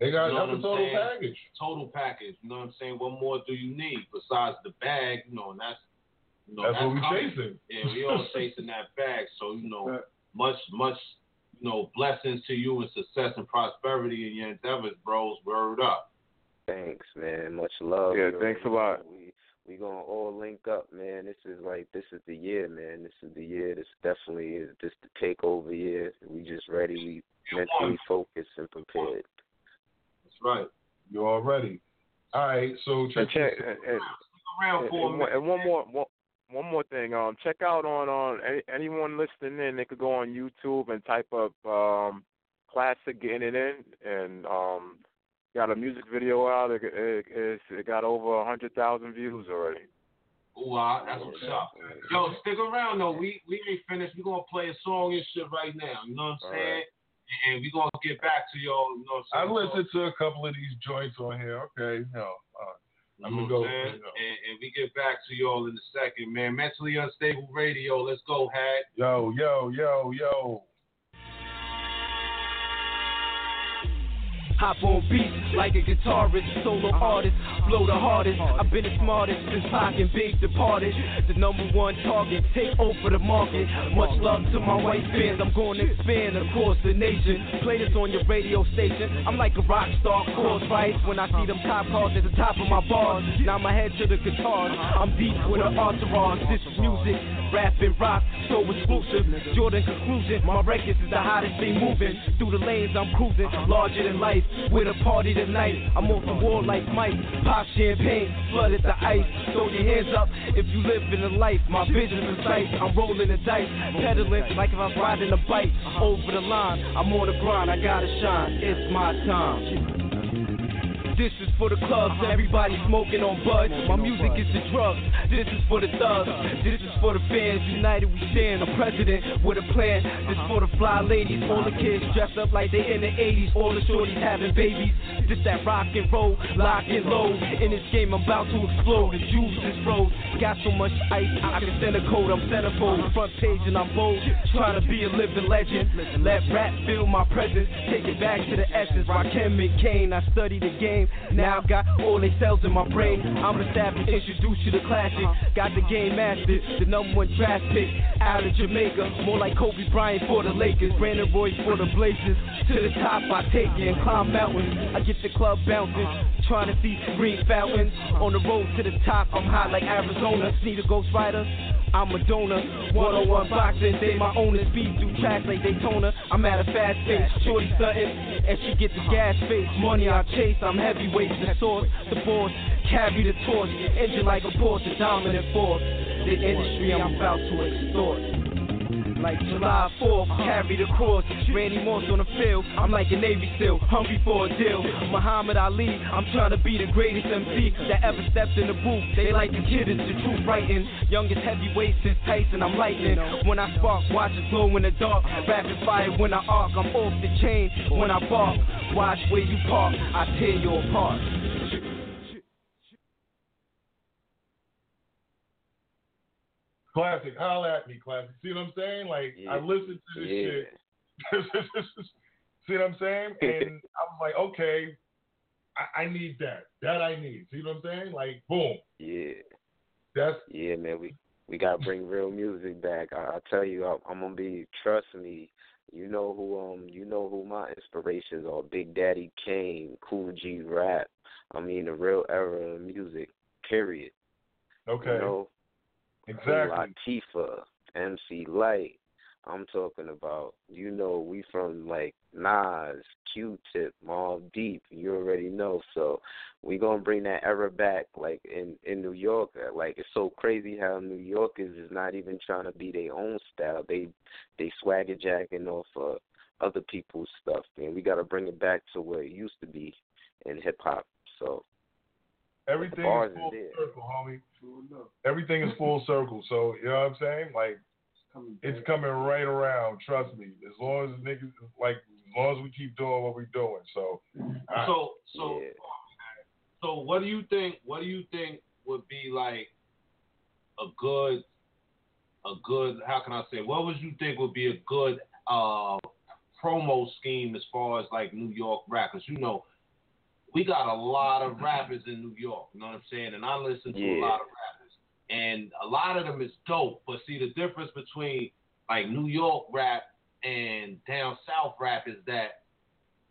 Speaker 3: They got
Speaker 5: You know
Speaker 3: that's
Speaker 5: what
Speaker 3: a
Speaker 5: I'm
Speaker 3: total
Speaker 5: saying?
Speaker 3: package.
Speaker 5: Total package. You know what I'm saying? What more do you need besides the bag? You know, and that's you know
Speaker 3: That's what we
Speaker 5: coming.
Speaker 3: chasing.
Speaker 5: Yeah, we all chasing that bag. So you know, much much you know blessings to you and success and prosperity in your endeavors, bros. Word up.
Speaker 18: Thanks, man. Much love.
Speaker 17: Yeah, thanks a
Speaker 18: already
Speaker 17: lot.
Speaker 18: We gonna all link up, man. This is like this is the year, man. This is the year. This definitely is this the takeover year. We just ready. We mentally focused and prepared.
Speaker 5: That's right.
Speaker 3: You all ready? All right. So
Speaker 17: And
Speaker 3: check.
Speaker 17: check and, and,
Speaker 5: Around for
Speaker 17: and, and one more one, one more thing. Um, check out on on any, anyone listening in. They could go on YouTube and type up um classic getting it in, and um got a music video out. It it, it's- it got over a hundred thousand views already.
Speaker 5: Ooh, ah, that's what's up. Yo, stick around though. We we ain't finished. We gonna play a song and shit right now. You know what I'm
Speaker 17: All
Speaker 5: saying?
Speaker 17: right.
Speaker 5: And we gonna get back to y'all. You know what
Speaker 3: I
Speaker 5: I'm saying?
Speaker 3: listened to a couple of these joints on here. Okay. No. All right. I'm
Speaker 5: know
Speaker 3: gonna go.
Speaker 5: I'm
Speaker 3: you know.
Speaker 5: And, and we get back to y'all in a second, man. Mentally unstable radio. Let's go, Hat.
Speaker 3: Yo, yo, yo, yo.
Speaker 19: Hop on beats like a guitarist, solo artist, flow the hardest. I've been the smartest since Pac and Big departed. The number one target, take over the market. Much love to my white fans, I'm going to expand across the nation. Play this on your radio station. I'm like a rock star, course right. When I see them top cars at the top of my bars, now my head to the guitars. I'm deep with an entourage. This is music, rap and rock, so exclusive. Jordan conclusion, my records is the hottest thing moving. Through the lanes, I'm cruising, larger than life. With a party tonight, I'm off the wall like Mike. Pop champagne, flooded the ice. Throw your hands up if you live in a life. My vision is precise, I'm rolling the dice, pedaling like if I was riding a bike. Over the line, I'm on the grind, I gotta shine. It's my time. This is for the clubs, everybody smoking on buds. My music is the drugs. This is for the thugs. This is for the fans. United we stand. A president with a plan. This for the fly ladies. All the kids dressed up like they in the 80s. All the shorties having babies. This that rock and roll, lock and load. In this game, I'm about to explode. The juice is froze. Got so much ice, I can send a code. I'm centerfold. Front page and I'm bold. Trying to be a living legend. Let rap feel my presence. Take it back to the essence. Rakim and Kane. I study the game. Now I've got all they cells in my brain. I'm established, introduce you to classic. Got the game mastered, the number one draft pick out of Jamaica. More like Kobe Bryant for the Lakers, Brandon Royce for the Blazers. To the top I take it and climb mountains. I get the club bouncing, trying to see green fountains. On the road to the top, I'm hot like Arizona. Need a Ghost Rider? I'm a donor. One on one boxing, they my owner. Speed through tracks like Daytona. I'm at a fast pace, shorty stunting, and she get the gas face. Money I chase, I'm heavyweight, the source, the boss. Carry the torch, engine like a Porsche, dominant force. The industry I'm about to extort. Like July 4th, carry the cross. Randy Moss on the field, I'm like a Navy SEAL, hungry for a deal. Muhammad Ali, I'm trying to be the greatest MC that ever stepped in the booth. They like the kid is the truth writing. Youngest heavyweight since Tyson, I'm lightning. When I spark, watch it glow in the dark. Rapid fire when I arc, I'm off the chain when I bark. Watch where you park, I tear you apart.
Speaker 3: Classic. Holla at me, classic. See what I'm saying? Like I listened to this
Speaker 18: Yeah.
Speaker 3: shit. See what I'm saying? And I was like, okay, I, I need that. That I need. See what I'm saying? Like, boom.
Speaker 18: Yeah.
Speaker 3: That's
Speaker 18: Yeah, man. We we gotta bring real music back. I, I tell you, I, I'm gonna be. Trust me. You know who um. You know who my inspirations are. Big Daddy Kane, Kool G Rap. I mean, the real era of music. Period.
Speaker 3: okay.
Speaker 18: You know,
Speaker 3: exactly.
Speaker 18: Latifah, MC Lyte. I'm talking about, you know, we from like Nas, Q-Tip, Mobb Deep. You already know. So we gonna bring that era back. Like in in New York, like it's so crazy how New Yorkers is not even trying to be their own style. They they swagger jacking off uh, other people's stuff. And we gotta bring it back to where it used to be in hip hop. So
Speaker 3: Everything is
Speaker 18: is
Speaker 3: full
Speaker 18: there.
Speaker 3: circle, homie. Everything is full circle. So you know what I'm saying? Like it's coming right around. Trust me. As long as niggas like, as long as we keep doing what we're doing. So, I-
Speaker 5: So so so what do you think? What do you think would be like a good a good? How can I say? What would you think would be a good uh promo scheme as far as like New York rappers? You know, we got a lot of rappers in New York. You know what I'm saying? And I listen to a lot of rappers, and a lot of them is dope. But see, the difference between like New York rap and down south rap is that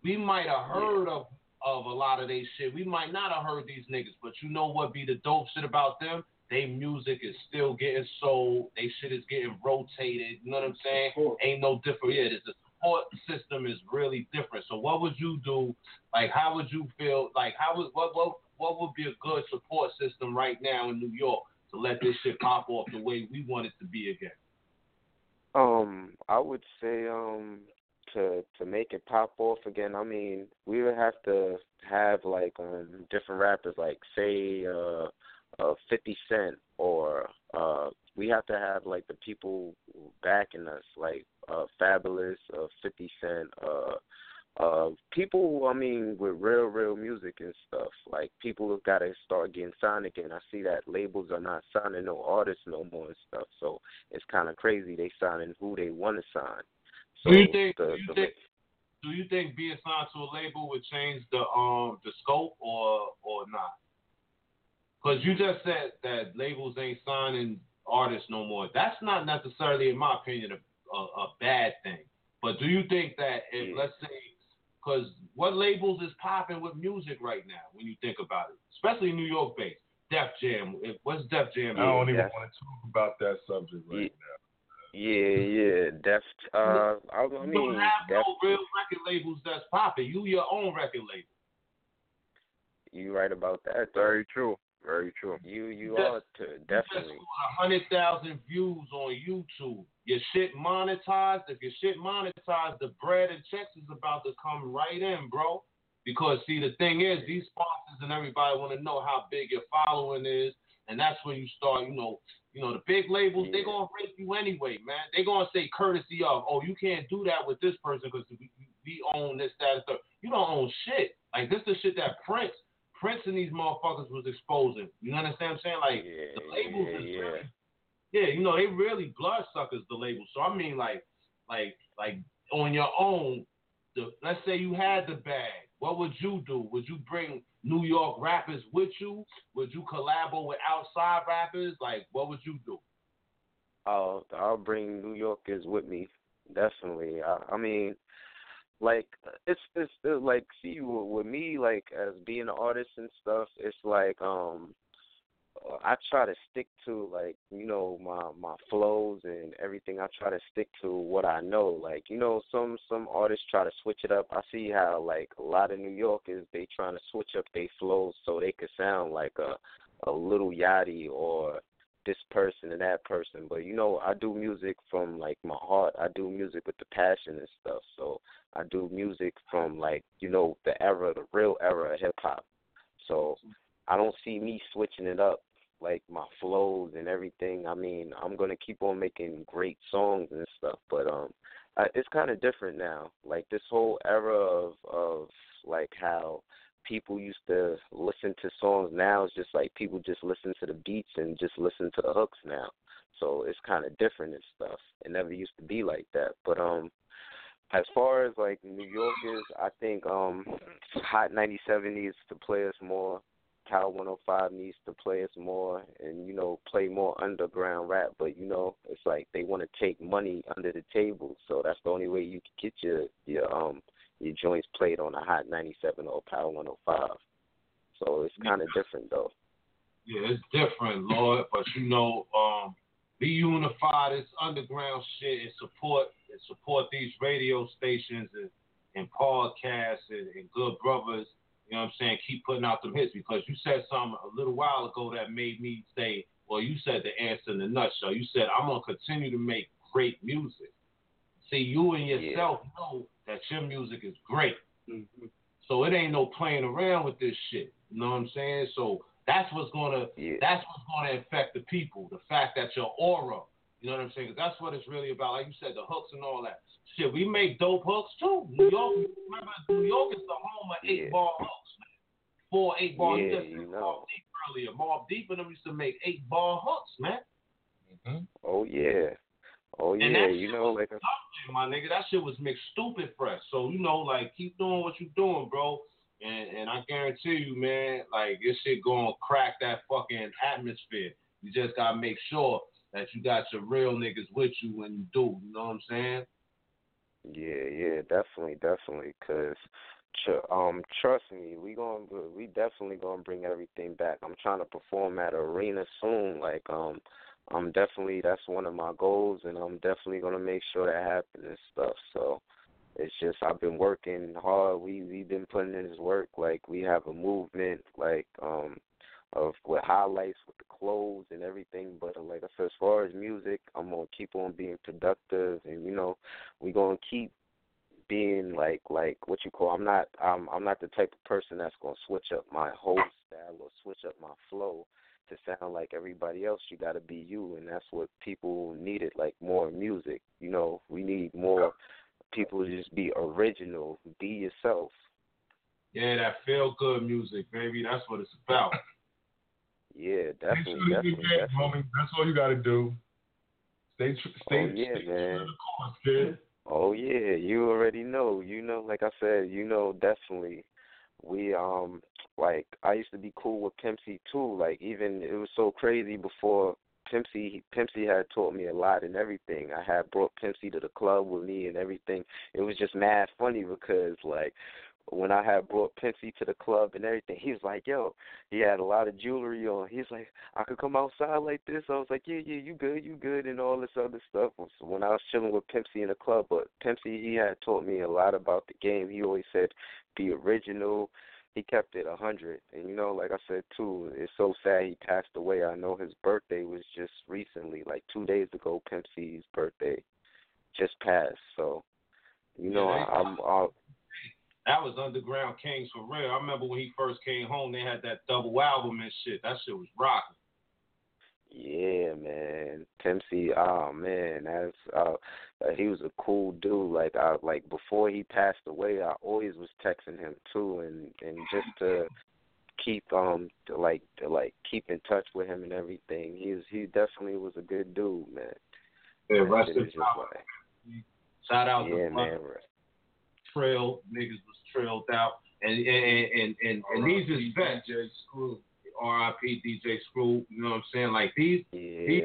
Speaker 5: we might have heard of of a lot of they shit. We might not have heard these niggas, but you know what be the dope shit about them? They music is still getting sold. They shit is getting rotated. You know what I'm saying? Ain't no different. Yeah, the support system is really different. So what would you do? Like, how would you feel? Like, how would what what what would be a good support system right now in New York to let this shit pop off the way we want it to be again?
Speaker 18: Um, I would say um to to make it pop off again. I mean, we would have to have like um different rappers, like say uh uh Fifty Cent, or uh we have to have like the people backing us, like uh Fabolous, uh Fifty Cent, uh uh people I mean with real real music and stuff like people have got to start getting signed again I see that labels are not signing no artists no more and stuff so it's kind of crazy they signing who they want to sign so
Speaker 5: do you think?
Speaker 18: the,
Speaker 5: do you
Speaker 18: the,
Speaker 5: think? do you think being signed to a label would change the um the scope or or not? Because you just said that labels ain't signing artists no more. That's not necessarily, in my opinion, a, a, a bad thing. But do you think that if let's say, because what labels is popping with music right now when you think about it, especially New York based, Def Jam. If, what's Def Jam?
Speaker 3: I don't
Speaker 5: doing?
Speaker 3: even want to talk about that subject right now.
Speaker 18: Yeah, yeah, Def. Uh, I, I
Speaker 5: You
Speaker 18: mean,
Speaker 5: don't have
Speaker 18: Def.
Speaker 5: no real record labels that's popping. You your own record label.
Speaker 18: You right about that.
Speaker 17: Very true. Very true.
Speaker 18: You you
Speaker 5: Just-
Speaker 18: are to, definitely.
Speaker 5: A hundred thousand views on YouTube. Your shit monetized. If your shit monetized, the bread and checks is about to come right in, bro. Because see, the thing is, these sponsors and everybody want to know how big your following is, and that's when you start, you know, you know, the big labels they gonna rate you anyway, man. They gonna say courtesy of, oh, you can't do that with this person because we, we own this, that, and third. You don't own shit. Like this, the shit that Prince, Prince and these motherfuckers was exposing. You understand what I'm saying? Like the labels
Speaker 18: yeah,
Speaker 5: is
Speaker 18: yeah.
Speaker 5: really yeah, you know, they really bloodsuckers, the labels. So I mean like like like on your own, the let's say you had the bag, what would you do? Would you bring New York rappers with you? Would you collabo with outside rappers? Like what would you do?
Speaker 18: I'll I'll bring New Yorkers with me. Definitely. I, I mean, like it's it's, like see with, with me like as being an artist and stuff. It's like um I try to stick to like you know my my flows and everything. I try to stick to what I know. Like you know some some artists try to switch it up. I see how like a lot of New Yorkers they trying to switch up their flows so they could sound like a a Lil Yachty or this person and that person. But you know I do music from like my heart. I do music with the passion and stuff. So I do music from like you know the era, the real era of hip hop. So I don't see me switching it up like my flows and everything. I mean, I'm gonna keep on making great songs and stuff, but um, I, it's kind of different now. Like this whole era of of like how people used to listen to songs now it's just like people just listen to the beats and just listen to the hooks now. So it's kind of different and stuff. It never used to be like that, but um. As far as like New Yorkers, I think um Hot 97 needs to play us more. Power 105 needs to play us more and you know play more underground rap but you know it's like they want to take money under the table so that's the only way you can get your your um your joints played on a hot 97 or Power 105 so it's kind of different though
Speaker 5: Yeah, it's different, Lord, but you know, um, be unified. It's underground shit. It support it support these radio stations and, and podcasts and, and good brothers. You know what I'm saying? Keep putting out them hits because you said something a little while ago that made me say, well, you said the answer in the nutshell. You said I'm gonna continue to make great music. See, you and yourself know that your music is great. Mm-hmm. So it ain't no playing around with this shit. You know what I'm saying? So that's what's gonna that's what's gonna affect the people. The fact that your aura, you know what I'm saying? 'Cause that's what it's really about. Like you said, the hooks and all that. Shit, we make dope hooks too. New York, remember New York is the home of eight ball hooks, man. Four eight ball.
Speaker 18: Yeah,
Speaker 5: just
Speaker 18: you know.
Speaker 5: Mobb Deep earlier. Mobb Deep and them used to make eight ball hooks, man. Mm-hmm.
Speaker 18: oh yeah oh
Speaker 5: And
Speaker 18: yeah
Speaker 5: that
Speaker 18: you
Speaker 5: shit
Speaker 18: know
Speaker 5: was
Speaker 18: like
Speaker 5: tough, my nigga. That shit was mixed stupid fresh. So you know, like keep doing what you're doing, bro. And and I guarantee you, man, like this shit gonna crack that fucking atmosphere. You just gotta make sure that you got your real niggas with you when you do. You know what I'm saying?
Speaker 18: Yeah, yeah, definitely, definitely. Cause, um, trust me, we going we definitely gonna bring everything back. I'm trying to perform at arena soon. Like, um, I'm definitely that's one of my goals, and I'm definitely gonna make sure that happens and stuff. So, it's just I've been working hard. We we've been putting in this work. Like, we have a movement. Like, um. Of with highlights with the clothes and everything, but uh, like I said, as far as music, I'm gonna keep on being productive, and you know, we gonna keep being like like what you call I'm not I'm I'm not the type of person that's gonna switch up my whole style or switch up my flow to sound like everybody else. You gotta be you and that's what people needed, like more music. You know, we need more people to just be original, be yourself.
Speaker 5: Yeah, that feel good music, baby. That's what it's about.
Speaker 18: Yeah, definitely,
Speaker 3: sure
Speaker 18: definitely,
Speaker 3: get,
Speaker 18: definitely.
Speaker 3: That's all you got to do. Stay, tr- oh, stay,
Speaker 18: Oh, yeah,
Speaker 3: stay
Speaker 18: man.
Speaker 3: true to the cause, kid.
Speaker 18: Oh yeah, you already know. You know, like I said, you know definitely. We um like I used to be cool with Pimp C too. Like even it was so crazy before Pimp C Pimp C had taught me a lot and everything. I had brought Pimp C to the club with me and everything. It was just mad funny because like when I had brought Pimp C to the club and everything, he was like, "Yo," he had a lot of jewelry on. He's like, "I could come outside like this." I was like, "Yeah, yeah, you good, you good," and all this other stuff. So when I was chilling with Pimp C in the club, but Pimp C, he had taught me a lot about the game. He always said, "Be original." He kept it a hundred, and you know, like I said too, it's so sad he passed away. I know his birthday was just recently, like two days ago. Pimp C's birthday just passed, so you know,
Speaker 5: Yeah, they-
Speaker 18: I, I'm.
Speaker 5: That was Underground Kings for real. I remember when he first came home, they had that double album and shit. That shit was rocking.
Speaker 18: Yeah, man. Pimp C, oh man, that's uh, uh he was a cool dude. Like I like before he passed away, I always was texting him too and and just to keep um to like to like keep in touch with him and everything. He was he definitely was a good dude, man.
Speaker 5: Yeah, rest in power. Shout out
Speaker 18: Yeah,
Speaker 5: to
Speaker 18: man.
Speaker 5: Trail niggas was trailed out, and and and and, and these is vets.
Speaker 3: DJ Screw.
Speaker 5: R.I.P. DJ Screw. You know what I'm saying? Like these these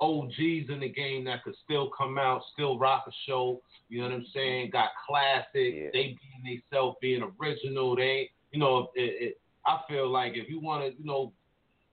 Speaker 5: OGs in the game that could still come out, still rock a show. You know what I'm saying? Got classic. They being themselves, being original. They, you know, it, it, I feel like if you want to, you know,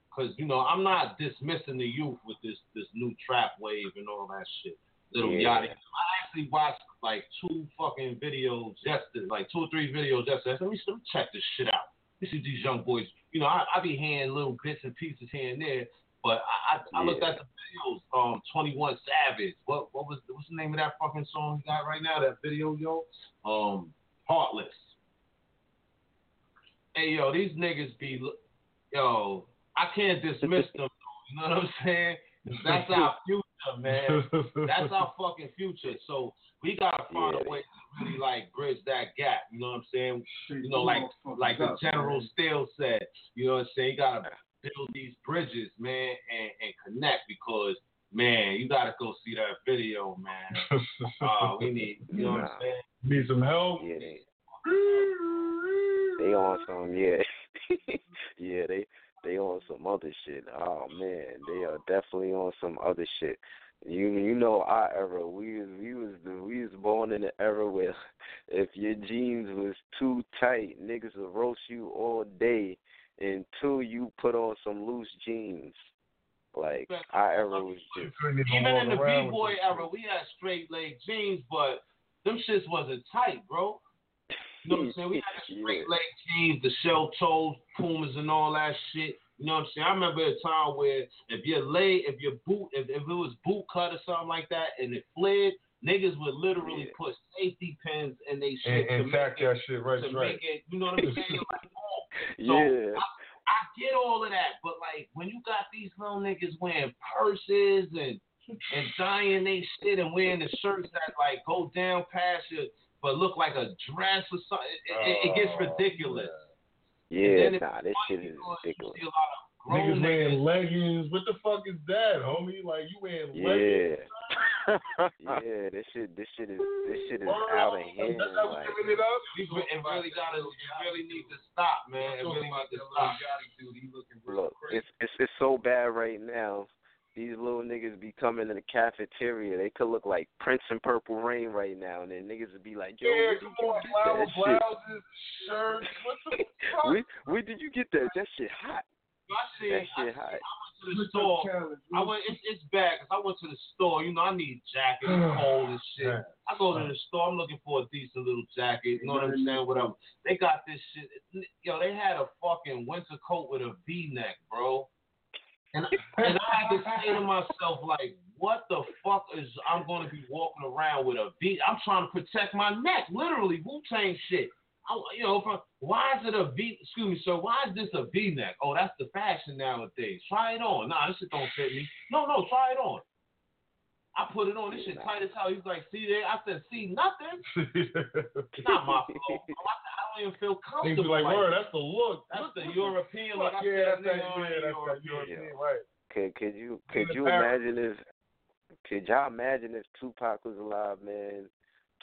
Speaker 5: because you know I'm not dismissing the youth with this this new trap wave and all that shit. Little
Speaker 18: Yeah.
Speaker 5: yachty. I actually watched like two fucking videos yesterday, like two or three videos yesterday. I said, let me, let me check this shit out. This is these young boys. You know, I, I be hearing little bits and pieces here and there, but I I, I looked at the videos. Um, Twenty One Savage. What what was what's the name of that fucking song he got right now? That video, yo. Um, Heartless. Hey yo, these niggas be yo. I can't dismiss them. You know what I'm saying? That's our future, man. That's our fucking future. So we gotta find a way to really like bridge that gap. You know what I'm saying? You know, like like the General Steele said. You know what I'm saying? You gotta build these bridges, man, and, and connect because man, you gotta go see that video, man. Uh, we need, you know what I'm saying?
Speaker 3: Need some help?
Speaker 18: Yeah, they, they on some yeah. yeah, they they on some other shit. Oh man, they are definitely on some other shit. You you know our era. We was we was the, we was born in an era where if your jeans was too tight, niggas would roast you all day until you put on some loose jeans. Like our era was just
Speaker 5: Even in the B boy era, we had straight leg jeans, but them shits wasn't tight, bro. You know what I'm saying? We had the straight leg jeans, the shell toes, pumas, and all that shit. You know what I'm saying? I remember a time where if your leg, if your boot, if, if it was boot cut or something like that, and it flared, niggas would literally put safety pins in they shit
Speaker 3: And, and
Speaker 5: to
Speaker 3: tack that shit right
Speaker 5: to
Speaker 3: straight.
Speaker 5: make it. You know what I'm saying? like, oh. So
Speaker 18: Yeah.
Speaker 5: I, I get all of that, but like when you got these little niggas wearing purses and and dyeing they shit and wearing the shirts that like go down past you but look like a dress or something, it, it, it gets
Speaker 3: Oh,
Speaker 5: ridiculous.
Speaker 18: Yeah,
Speaker 5: then it-
Speaker 18: nah, this shit is ridiculous.
Speaker 5: See a lot of grown
Speaker 3: Niggas wearing leggings. What the fuck is that, homie? Like you wearing
Speaker 18: Yeah.
Speaker 3: leggings?
Speaker 18: yeah, this shit this shit is this shit is
Speaker 3: Word
Speaker 18: out of hand.
Speaker 3: That's
Speaker 18: Like
Speaker 3: it up.
Speaker 5: We, it really gotta, it really need to stop, man. It really need to stop.
Speaker 18: Look, it's it's it's so bad right now. These little niggas be coming in the cafeteria. They could look like Prince and Purple Rain right now, and then niggas would be like, "Yo,
Speaker 3: Yeah,
Speaker 18: where did you
Speaker 3: on,
Speaker 18: get
Speaker 3: flower
Speaker 18: that shit?
Speaker 3: shirts. What the fuck?
Speaker 18: Where, where did you get that? That shit hot.
Speaker 5: I see,
Speaker 18: That
Speaker 5: I,
Speaker 18: shit hot.
Speaker 5: to the store. I went. It's, it's bad because I went to the store. You know, I need jackets, it's cold and shit. I go to the store. I'm looking for a decent little jacket. You know what I'm saying? Whatever. They got this shit. Yo, they had a fucking winter coat with a V-neck, bro. And and I had to say to myself, like, what the fuck is I'm going to be walking around with a V? I'm trying to protect my neck, literally Wu Tang shit. I, you know, from, why is it a V? Excuse me, sir. Why is this a V-neck? Oh, that's the fashion nowadays. Try it on. Nah, this shit don't fit me. No, no, try it on. I put it on. This shit tight as hell. He's like, see there? I said, see nothing. It's not my fault. I, I even feel comfortable.
Speaker 3: be like,
Speaker 5: like
Speaker 3: word, that's the look.
Speaker 5: That's the European look. I
Speaker 3: yeah,
Speaker 5: said,
Speaker 3: that's that,
Speaker 5: nigga,
Speaker 3: yeah, that's that
Speaker 5: European.
Speaker 3: European, right.
Speaker 18: Could could you could you imagine if Could y'all imagine if Tupac was alive, man?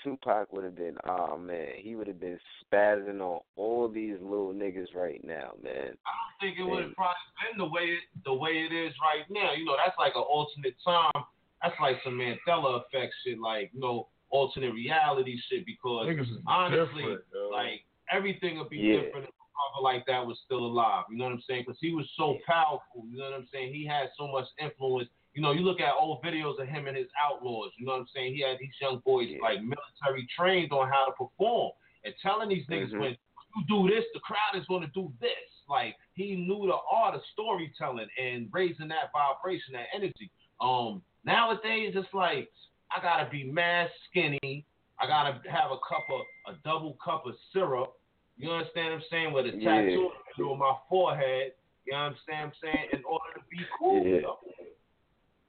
Speaker 18: Tupac would have been, oh man, he would have been spazzing on all these little niggas right now, man.
Speaker 5: I don't think it would have probably been the way it, the way it is right now. You know, that's like an alternate time. That's like some Mandela effect shit, like you know, alternate reality shit. Because
Speaker 3: Niggas
Speaker 5: honestly, like everything would be
Speaker 18: Yeah.
Speaker 5: different if a brother like that was still alive. You know what I'm saying? Because he was so powerful. You know what I'm saying? He had so much influence. You know, you look at old videos of him and his outlaws. You know what I'm saying? He had these young boys like military trained on how to perform and telling these niggas
Speaker 18: Mhm.
Speaker 5: when you do this, the crowd is going to do this. Like he knew the art of storytelling and raising that vibration, that energy. Um, nowadays it's like I gotta be mad skinny. I gotta have a cup of a double cup of syrup. You understand what I'm saying? With a
Speaker 18: Yeah.
Speaker 5: tattoo on my forehead. You understand what I'm saying? I'm saying In order to be cool.
Speaker 18: Yeah.
Speaker 5: yo.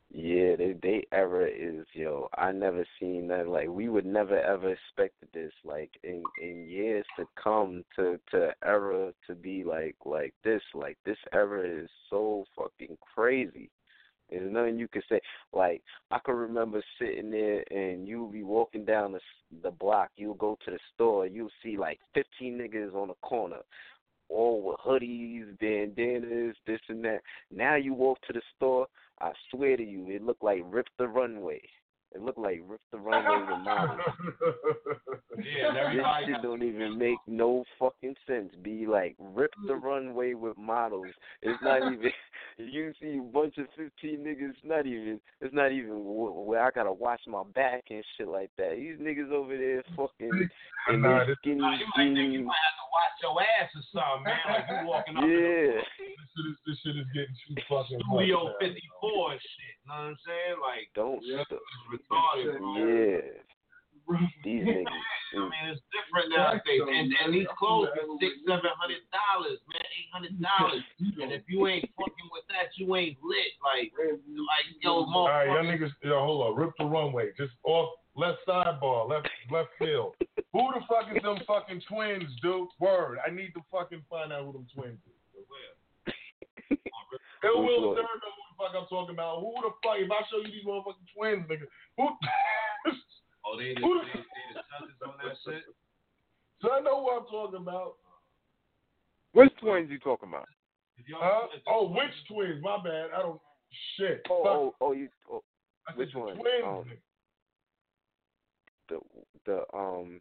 Speaker 18: Yeah, they they era is yo. I never seen that. Like we would never ever expected this. Like in in years to come, to to era to be like like this. Like this era is so fucking crazy. There's nothing you can say. Like I can remember sitting there and you'll be walking down the the block. You'll go to the store. You'll see like 15 niggas on the corner, all with hoodies, bandanas, this and that. Now you walk to the store. I swear to you, it looked like Rip the Runway. It looked like Rip the Runway with models.
Speaker 5: Yeah, and
Speaker 18: This shit don't even make no fucking sense. Be like Rip the Runway with models. It's not even. You see a bunch of fifteen niggas. It's not even. It's not even where I gotta watch my back and shit like that. These niggas over there fucking in
Speaker 3: Nah,
Speaker 18: their skinny
Speaker 5: nah, you might think you might have to watch your ass or something, man. Like you walking up in
Speaker 18: Yeah.
Speaker 3: this, shit is, this shit is getting too fucking much.
Speaker 5: Studio 54 and shit. Know what I'm saying? Like,
Speaker 18: Don't.
Speaker 3: Yeah.
Speaker 18: st-
Speaker 5: it's retarded, bro.
Speaker 18: Yeah. These niggas.
Speaker 5: I mm. mean, it's different nowadays, and and these clothes are six, seven hundred dollars, man, eight hundred dollars. And if you ain't fucking with that, you ain't lit. Like, like yo,
Speaker 3: All right, y'all niggas, yo, hold on. Rip the runway. Just off left sidebar, left left field. who the fuck is them fucking twins, dude? Word. I need to fucking find out who them twins is. Ill
Speaker 18: Which
Speaker 3: Will
Speaker 18: one?
Speaker 3: Third know who the fuck I'm talking about. Who the fuck? If I show you these motherfucking twins, nigga, who?
Speaker 5: Oh, they the,
Speaker 3: Who the-
Speaker 5: they, they the judges on that shit.
Speaker 3: so I know what I'm talking about.
Speaker 17: Which twins you talking about?
Speaker 3: Huh? Oh, which twins? My bad. I don't. Shit.
Speaker 18: Oh,
Speaker 3: Fuck.
Speaker 18: oh, oh, you. Oh,
Speaker 3: I said
Speaker 18: which one?
Speaker 3: Twins.
Speaker 18: Um, the the um.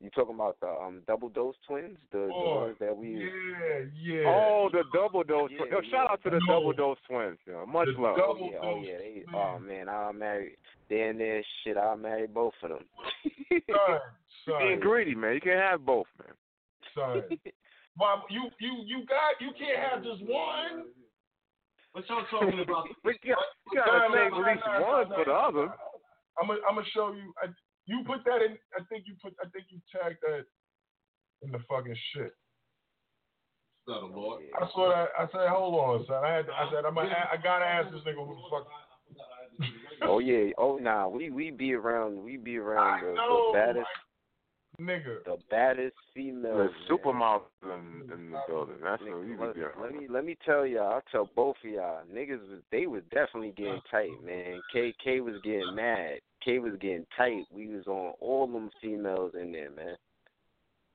Speaker 18: You talking about the um double dose twins? The, the
Speaker 3: Oh,
Speaker 18: ones that we.
Speaker 3: Yeah, yeah.
Speaker 17: Oh, the double dose.
Speaker 18: Yeah,
Speaker 17: twins. Yo,
Speaker 18: yeah.
Speaker 17: shout out to the
Speaker 3: No.
Speaker 17: double dose twins. Yo, much
Speaker 3: The
Speaker 17: love.
Speaker 18: Oh yeah, oh yeah. They, oh man, I'll marry. They in there, shit. I'll marry both of them.
Speaker 3: son, son,
Speaker 17: Being greedy, man. You can't have both, man.
Speaker 3: Sorry. Mom, you you you got you can't have just one.
Speaker 5: What y'all talking about?
Speaker 17: We got, you gotta take at least one for the other.
Speaker 3: I'm gonna I'm gonna show you. I, you put that in. I think you put. I think you tagged that in the fucking shit.
Speaker 5: Son of Lord.
Speaker 3: I saw that. I said, hold on, son. I had. I said, I'm. gonna I gotta ask this nigga who the fuck.
Speaker 18: oh yeah. Oh nah. We we be around. We be around
Speaker 3: I
Speaker 18: the,
Speaker 3: know,
Speaker 18: the baddest,
Speaker 3: nigga.
Speaker 18: the baddest female.
Speaker 17: The
Speaker 18: females.
Speaker 17: supermodels in, in the building. That's what we
Speaker 18: Let,
Speaker 17: be doing.
Speaker 18: let me let me tell y'all. I'll tell both of y'all. Niggas was they was definitely getting tight, man. K K was getting mad. K was getting tight. We was on all them females in there, man.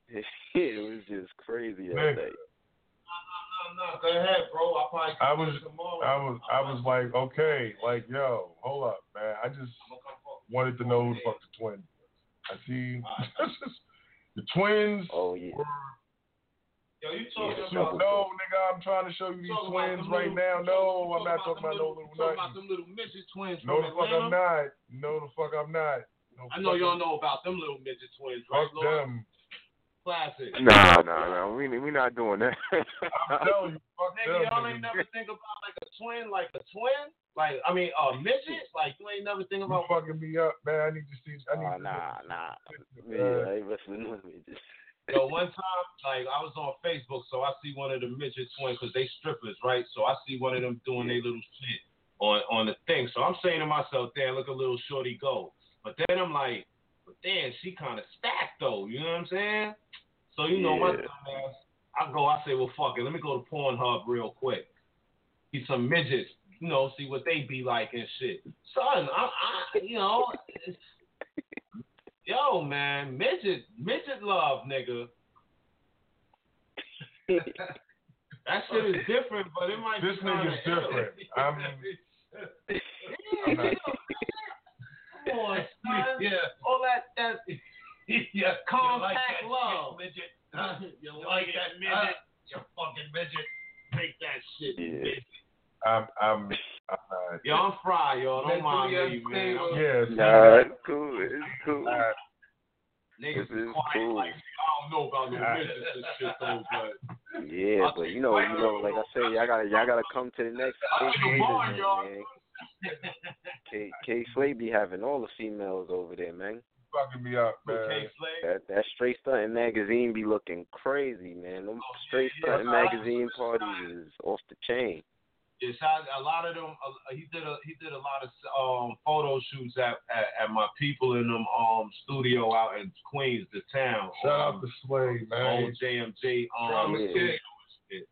Speaker 18: it was just crazy that
Speaker 3: Nigga.
Speaker 18: day.
Speaker 5: No, no, go ahead, bro. I probably
Speaker 3: I was. I was. I was like, okay, like, yo, hold up, man. I just wanted to know who the fuck the twins. I see. the twins.
Speaker 18: Oh yeah.
Speaker 3: were
Speaker 5: Yo, you talking
Speaker 3: no,
Speaker 5: about?
Speaker 3: nigga, I'm trying to show you these twins
Speaker 5: them
Speaker 3: right
Speaker 5: little-
Speaker 3: now. No, I'm not talking about no little
Speaker 5: you talking about them little midget twins
Speaker 3: No,
Speaker 5: from
Speaker 3: the fuck I'm not. No, the fuck I'm not. No,
Speaker 5: I know y'all
Speaker 3: I'm-
Speaker 5: know about them little midget twins, right,
Speaker 3: Fuck
Speaker 5: Lord?
Speaker 3: them.
Speaker 5: Classic.
Speaker 17: Nah, nah, nah. We we not doing that.
Speaker 3: I'm telling you, fuck
Speaker 5: Nigga,
Speaker 3: them.
Speaker 5: y'all ain't
Speaker 3: nigga.
Speaker 5: never think about like a twin, like a twin? Like, I mean, a midget? Like, you ain't never think
Speaker 3: You
Speaker 5: about
Speaker 3: fucking me up, man. I need to see. I need
Speaker 18: Oh
Speaker 3: to
Speaker 18: nah, nah.
Speaker 3: Uh,
Speaker 18: Yeah, I ain't wrestling with me.
Speaker 5: Yo, one time, like I was on Facebook, so I see one of the midget twins because they strippers, right? So I see one of them doing their little shit on on the thing. So I'm saying to myself, damn, look a little shorty go. But then I'm like, but damn, she kind of stacked though. You know what I'm saying? So you know my
Speaker 18: Yeah.
Speaker 5: dumb ass, I go, I say, well, fuck it, let me go to Pornhub real quick. See some midgets you know, see what they be like and shit. Son, I, I you know, yo, man, midget, midget love, nigga. that shit is different, but it might
Speaker 3: This
Speaker 5: be kinda
Speaker 3: nigga's different. I'm-
Speaker 5: yeah,
Speaker 3: I'm not-
Speaker 5: Come on, son.
Speaker 9: Yeah.
Speaker 5: All that that yeah, compact
Speaker 9: that
Speaker 5: love.
Speaker 9: shit, midget?
Speaker 5: Uh,
Speaker 9: You like that midget? You fucking midget.
Speaker 5: Take that shit,
Speaker 18: Yeah.
Speaker 5: midget.
Speaker 3: I'm, I'm, I'm not.
Speaker 5: Yo, I'm fried, yo. Don't mind me,
Speaker 9: your
Speaker 5: man. I'm,
Speaker 3: Yeah,
Speaker 18: Nah, it's cool. It's cool.
Speaker 3: uh,
Speaker 5: niggas
Speaker 18: this
Speaker 5: is
Speaker 18: is
Speaker 5: quiet
Speaker 18: cool.
Speaker 5: like I don't know about no midgets and shit though, but
Speaker 18: Yeah, but you know, you know, like I say, y'all gotta, y'all gotta come to the next K
Speaker 5: I'm in
Speaker 18: Slade
Speaker 5: barn,
Speaker 18: event,
Speaker 5: y'all.
Speaker 18: man. K K Slade be having all the females over there, man.
Speaker 3: fucking me up, man.
Speaker 18: That that straight stunting magazine be looking crazy, man. Them straight
Speaker 5: yeah,
Speaker 18: stunting
Speaker 5: yeah.
Speaker 18: magazine parties is off the chain.
Speaker 5: Yes, I, a lot of them. Uh, he did a he did a lot of um photo shoots at, at at my people in them um studio out in Queens, the town.
Speaker 3: Shout
Speaker 5: um,
Speaker 3: out to Slade, man.
Speaker 5: old JMJ um
Speaker 3: Drama
Speaker 18: yeah.
Speaker 3: Kid.
Speaker 5: shit.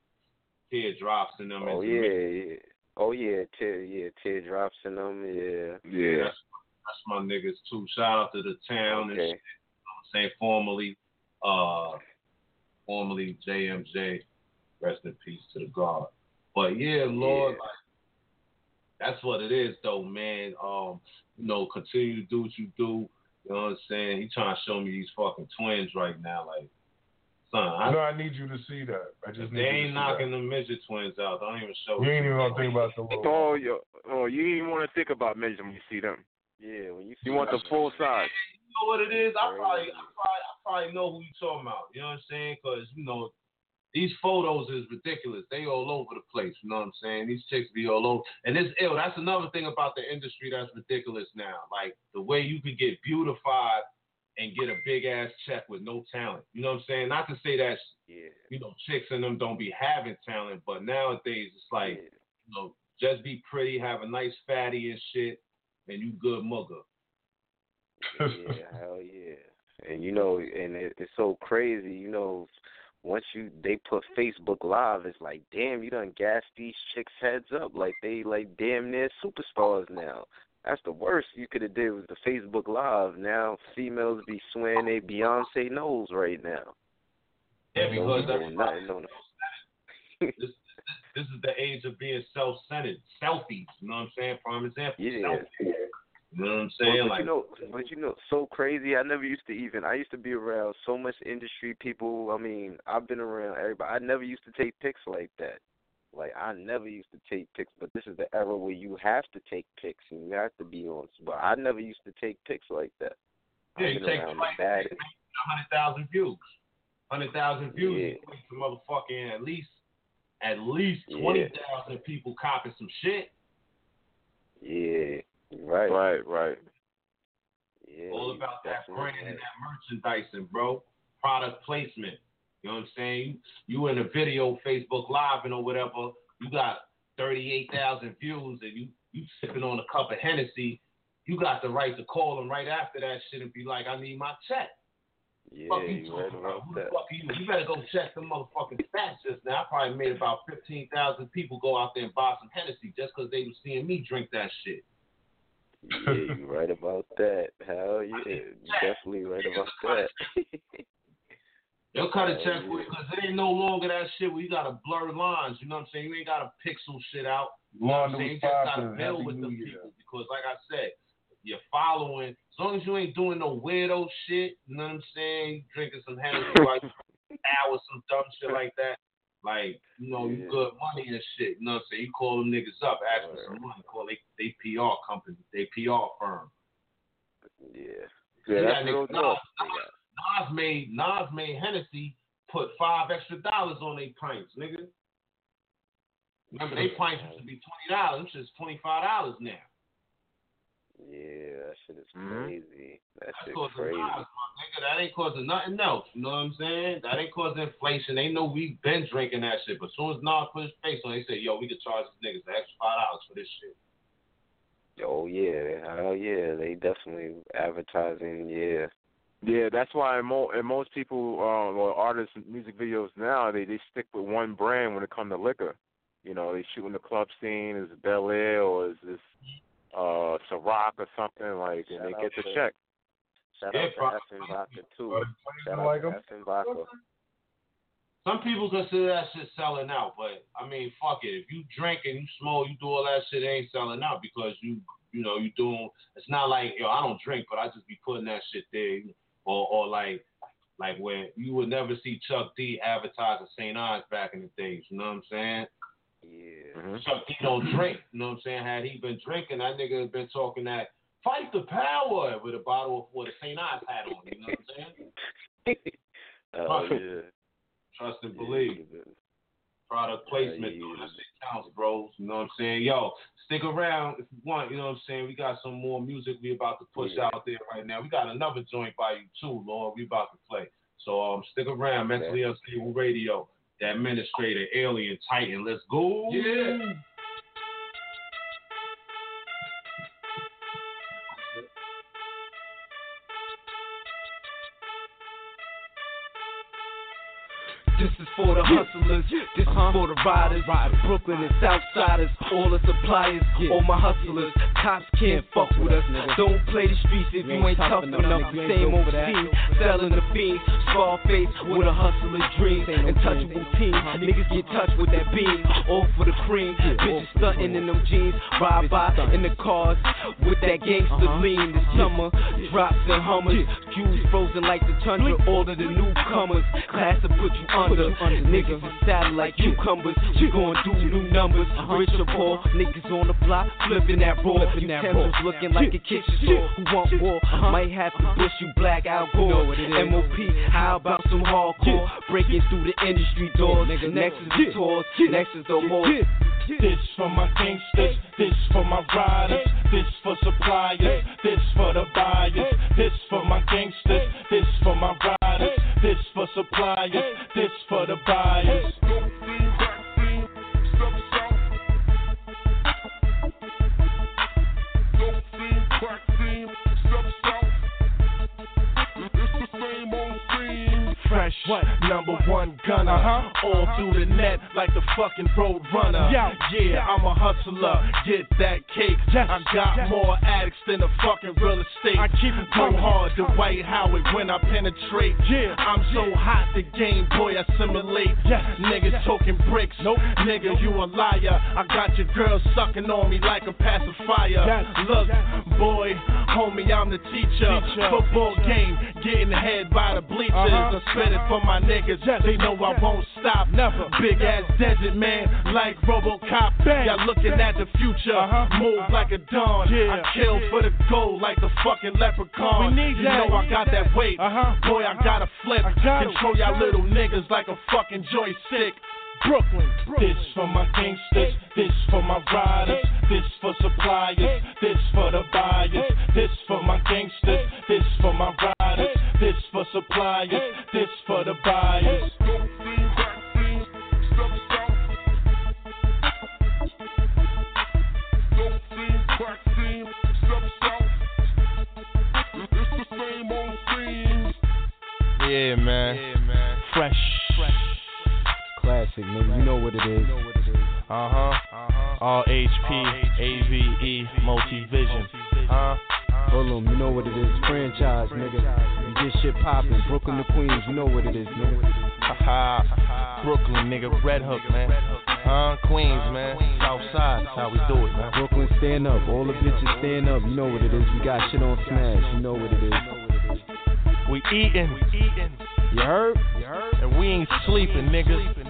Speaker 5: teardrops in them.
Speaker 18: Oh yeah, yeah. Oh yeah, tear yeah, teardrops in them, yeah.
Speaker 5: Yeah. That's, that's my niggas too. Shout out to the town and
Speaker 18: Okay.
Speaker 5: shit. I'm saying formally, uh, formerly JMJ. Rest in peace to the God. But yeah, Lord,
Speaker 18: Yeah.
Speaker 5: like, that's what it is, though, man. Um, you know, continue to do what you do. You know what I'm saying? He trying to show me these fucking twins right now, like, son. I,
Speaker 3: No, I need you to see that. I just
Speaker 5: if
Speaker 3: need
Speaker 5: they
Speaker 3: to
Speaker 5: ain't
Speaker 3: see
Speaker 5: knocking the midget twins out. Don't even show.
Speaker 3: You ain't even gonna think about the little.
Speaker 17: Oh, yo, oh, you didn't even want to think about midget when you see them.
Speaker 18: Yeah, when you
Speaker 17: You want the full size.
Speaker 5: You know what it is? I probably, I probably, I probably know who you talking about. You know what I'm saying? Because you know, these photos is ridiculous. They all over the place. You know what I'm saying? These chicks be all over, and it's ill. That's another thing about the industry that's ridiculous now. Like the way you could get beautified and get a big ass check with no talent. You know what I'm saying? Not to say that
Speaker 18: Yeah.
Speaker 5: you know chicks and them don't be having talent, but nowadays it's like
Speaker 18: yeah.
Speaker 5: you know just be pretty, have a nice fatty and shit, and you good mugger.
Speaker 18: yeah, hell yeah. And you know, and it, it's so crazy, you know, once you they put Facebook Live, it's like, damn, you done gas these chicks heads up, like they like damn near superstars now. That's the worst you could have did was the Facebook Live. Now females be swearing they Beyonce knows right now.
Speaker 5: Yeah, because everybody
Speaker 18: nothing on
Speaker 5: this, this, this is the age of being self-centered. Selfies, you know what I'm saying? Prime example.
Speaker 18: Yeah.
Speaker 5: Selfies. You know what I'm saying?
Speaker 18: but
Speaker 5: like,
Speaker 18: you know, but you know, so crazy. I never used to even. I used to be around so much industry people. I mean, I've been around everybody. I never used to take pics like that. Like I never used to take pics, but this is the era where you have to take pics and you have to be on. But I never used to take pics like that.
Speaker 5: yeah,
Speaker 18: I've
Speaker 5: you
Speaker 18: been
Speaker 5: take
Speaker 18: around
Speaker 5: like hundred thousand views. Hundred thousand views
Speaker 18: Yeah.
Speaker 5: to motherfucking at least at least
Speaker 18: Yeah.
Speaker 5: twenty thousand people copying some shit.
Speaker 18: Yeah, right.
Speaker 17: Right, right.
Speaker 18: Yeah,
Speaker 5: All about that
Speaker 18: definitely
Speaker 5: brand and that merchandising, bro. Product placement. You know what I'm saying? You, you in a video, Facebook Live and or whatever, you got 38,000 views and you, you sipping on a cup of Hennessy, you got the right to call them right after that shit and be like, I need my check.
Speaker 18: Yeah,
Speaker 5: fuck you
Speaker 18: you right
Speaker 5: talking about?
Speaker 18: about
Speaker 5: Who the fuck are you? You better go check the motherfucking stats just now. I probably made about 15,000 people go out there and buy some Hennessy just because they was seeing me drink that shit.
Speaker 18: Yeah, you right about that. Hell yeah, you definitely right about that.
Speaker 5: They'll cut a check
Speaker 18: yeah.
Speaker 5: for it because it ain't no longer that shit where you gotta blur lines. You know what I'm saying? You ain't gotta pixel shit out. You know what I'm saying? You just gotta build with the
Speaker 3: New Year.
Speaker 5: people because, like I said, you're following. As long as you ain't doing no weirdo shit, you know what I'm saying? Drinking some Hennessy like hours, some dumb shit like that. Like, you know, you good money and shit. You know what I'm saying? You call them niggas up, ask for some money. Call they they PR company, they PR firm.
Speaker 18: yeah.
Speaker 17: Yeah, that's
Speaker 5: Yeah,
Speaker 17: real
Speaker 5: nigga,
Speaker 17: talk.
Speaker 5: Nas made Nas made Hennessy put five extra dollars on their pints, nigga. Remember, they pints used to be twenty dollars. It's just twenty five dollars now.
Speaker 18: Yeah, that shit is
Speaker 17: Mhm.
Speaker 18: crazy. That shit
Speaker 5: causing
Speaker 18: crazy.
Speaker 5: Nas, my nigga. That ain't causing nothing else. You know what I'm saying? That ain't causing inflation. They know we've been drinking that shit. But as soon as Nas put his face on, it, they say, "Yo, we could charge these niggas an extra five dollars for this shit."
Speaker 18: Oh yeah, hell yeah, they definitely advertising. Yeah,
Speaker 17: Yeah, that's why mo- and most people, uh, or artists, music videos now, they they stick with one brand when it comes to liquor. you know, they shooting the club scene, is it Bel Air or is this uh Ciroc or something like, and they get the check.
Speaker 18: Shout
Speaker 5: Yeah,
Speaker 18: out to F and Vodka too. Shout out
Speaker 3: like
Speaker 18: to
Speaker 3: 'em?
Speaker 18: Vodka.
Speaker 5: Some people consider that shit selling out, but I mean, fuck it. If you drink and you smoke, you do all that shit, it ain't selling out because you, you know, you doing. It's not like yo, I don't drink, but I just be putting that shit there, or or like, like when you would never see Chuck D advertising St. Ides back in the days. You know what I'm saying?
Speaker 18: Yeah.
Speaker 5: Chuck D don't drink. You know what I'm saying? Had he been drinking, that nigga had been talking that fight the power with a bottle of what a St. Ides hat on. You know what I'm saying?
Speaker 18: Oh
Speaker 5: Right.
Speaker 18: yeah.
Speaker 5: Trust and believe. product placement,
Speaker 18: yeah.
Speaker 5: though. That shit counts, bros. You know what I'm saying? Yo, stick around if you want. You know what I'm saying? We got some more music we about to push
Speaker 18: Yeah.
Speaker 5: out there right now. We got another joint by you too, Lord. We about to play. So um, stick around. Mentally Unstable Radio. The Administrator, Alien, Titan. Let's go.
Speaker 3: Yeah.
Speaker 19: This is for the hustlers, this is for the riders, Brooklyn and Southsiders, all the suppliers, all my hustlers. Cops can't fuck with us. Don't play the streets if you ain't tough enough. Same old scene, selling the fiends. Scarface with a hustler dream. Untouchable team, niggas get touched with that beam. All for the cream, bitches stunting in them jeans. Ride by in the cars with that gangster lean. The summer drops and hummers, Jews frozen like the tundra. All of the newcomers, class to put you under. Niggas is saddle like cucumbers. You gon' do new numbers. Rich or poor, niggas on the block flipping that raw. Utensils looking like a kitchen store. Who want war? Might have to push you black out. MOP, how about some hardcore? Breaking through the industry doors. Next is the tours, next is the horse.
Speaker 20: This for my gangsters, this for my riders, this for suppliers, this for the buyers, this for my gangsters, this for my riders, this for suppliers, this for the buyers. Fresh, number one gunner, uh-huh. all uh-huh. through the net like the fucking road runner. Yeah, I'm a hustler, get that cake. I got more addicts than a fucking real estate. I keep it go hard, the Dwight Howard when I penetrate. Yeah, I'm so hot, the game boy assimilate. Niggas talking bricks, nope. Nigga, you a liar. I got your girl sucking on me like a pacifier. Look, boy, homie, I'm the teacher. Football game, getting ahead by the bleachers. Uh-huh. I it for my niggas. They know I won't stop. Never. Big ass desert man, like Robocop. Y'all looking at the future. Move like a dawn. I kill for the gold like the fucking leprechaun. you know I got that weight. Boy, I gotta flip. Control y'all little niggas like a fucking joystick. Brooklyn, this for my gangsters, this for my riders, this for suppliers, this for the buyers, this for my gangsters, this for my riders, this for suppliers, this for the buyers.
Speaker 19: Yeah, man.
Speaker 20: Fresh.
Speaker 19: Classic, nigga. You know what it is.
Speaker 20: Uh huh. All HP, AVE, multivision. Huh?
Speaker 19: Fullmore, you know what it is. Franchise, nigga. You get shit poppin'. Brooklyn to Queens, you know what it is, nigga.
Speaker 20: Haha. Brooklyn, nigga. Red Hook, man. Huh? Queens, man. South Side. That's how we do it, man.
Speaker 19: Brooklyn, stand up. All the bitches stand up. You know what it is. We got shit on Smash. You know what it is.
Speaker 20: We eatin'.
Speaker 19: You heard?
Speaker 20: And we ain't sleeping, niggas.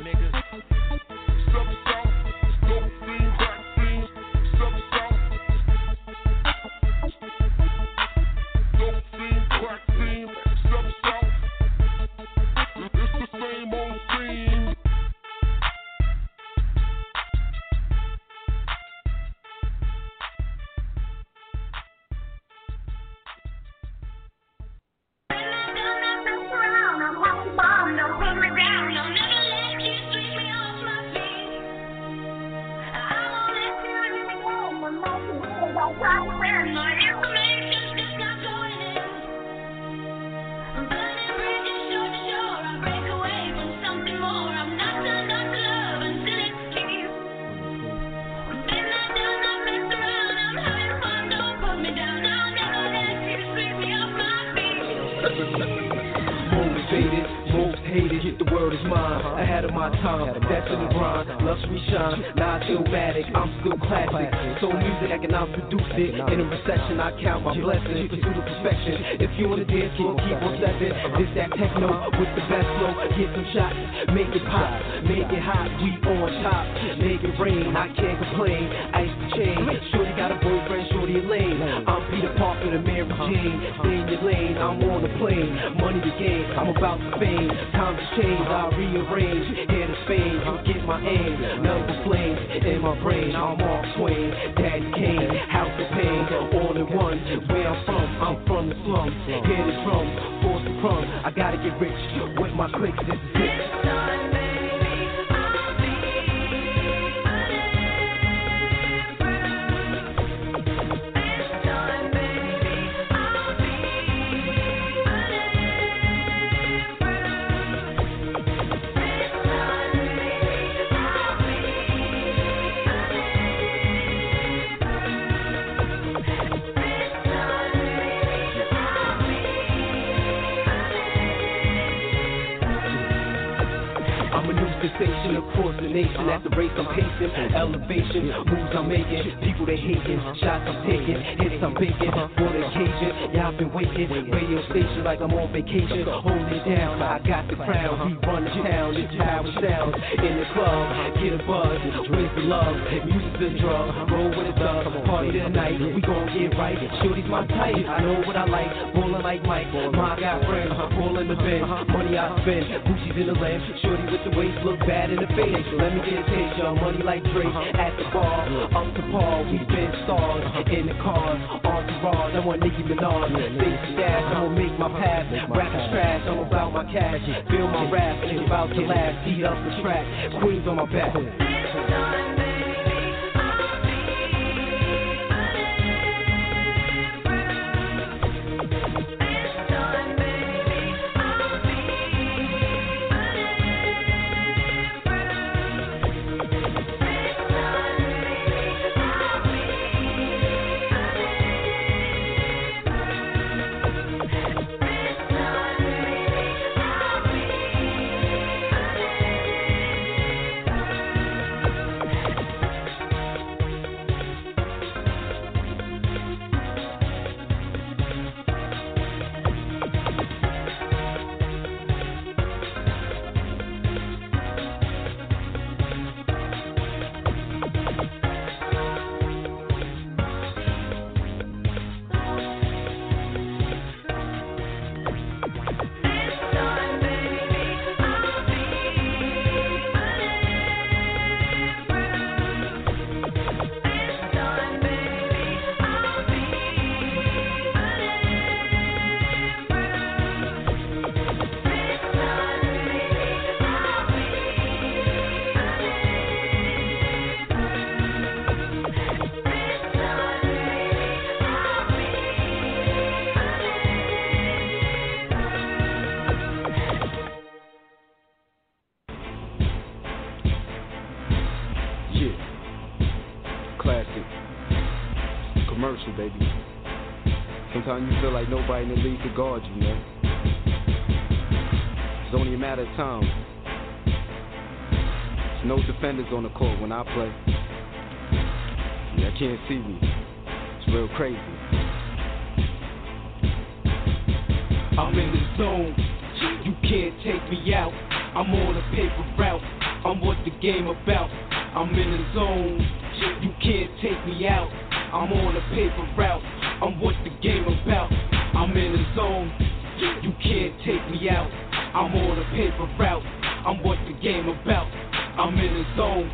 Speaker 19: Time. That's in the grind, luxury shine. Nah, illmatic, I'm still classic. Soul music, I can cannot produce it. In a recession, I count my blessings. Pursue the perfection. If you on the dance floor, keep on stepping. This that techno with the best flow. Get some shots, make it pop, make it hot. We on top, make it rain. I can't complain. Ice chain. Shorty got a boyfriend, shorty a lane. I'm Peter Parker, the Mary Jane. Stay in your lane, I'm on the plane. Money to gain, I'm about to fame. Time to change, I rearrange. Here to Spain, you get my aim. Number flames in my brain. I'm Mark Twain, Daddy Kane, House of Pain, all in one. Where I'm from, I'm from the slums. Hear the drums, force the crumb. I gotta get rich with my clicks. This is it. Across the nation. At the race I'm pacing, elevation, moves I'm making, people they hating, shots I'm taking, hits I'm picking, for the occasion. I've been waiting, radio station like I'm on vacation. Hold it down, I got the crown. We run the town, it's how it sounds. In the club, get a buzz, where's the love? Music's a drug, roll with a dub, party tonight. We gon' get right. Shorty's my type, I know what I like. Rollin' like Mike, my got friends, rollin' the bin, money I spend. Gucci's in the lamp, shorty with the waist look bad in the face. Let me get a taste. Money like Drake at the bar, up to par. We been stars in the cars, on the entourage. I want Nicki Minaj, big stash. I'ma make my path. Rappers trash, I'm about my cash. Feel my rap, it's about to last. Beat up the track, Queens on my back.
Speaker 10: Yeah. Classic. Commercial, baby. Sometimes you feel like nobody in the league could guard you, man. It's only a matter of time. There's no defenders on the court when I play. Yeah, I can't see me. It's real crazy.
Speaker 19: I'm in the zone. You can't take me out. I'm on a paper route. I'm what the game about. I'm in the zone. You can't take me out. I'm on a paper route. I'm what the game about. I'm in the zone. You can't take me out. I'm on a paper route. I'm what the game about. I'm in the zone.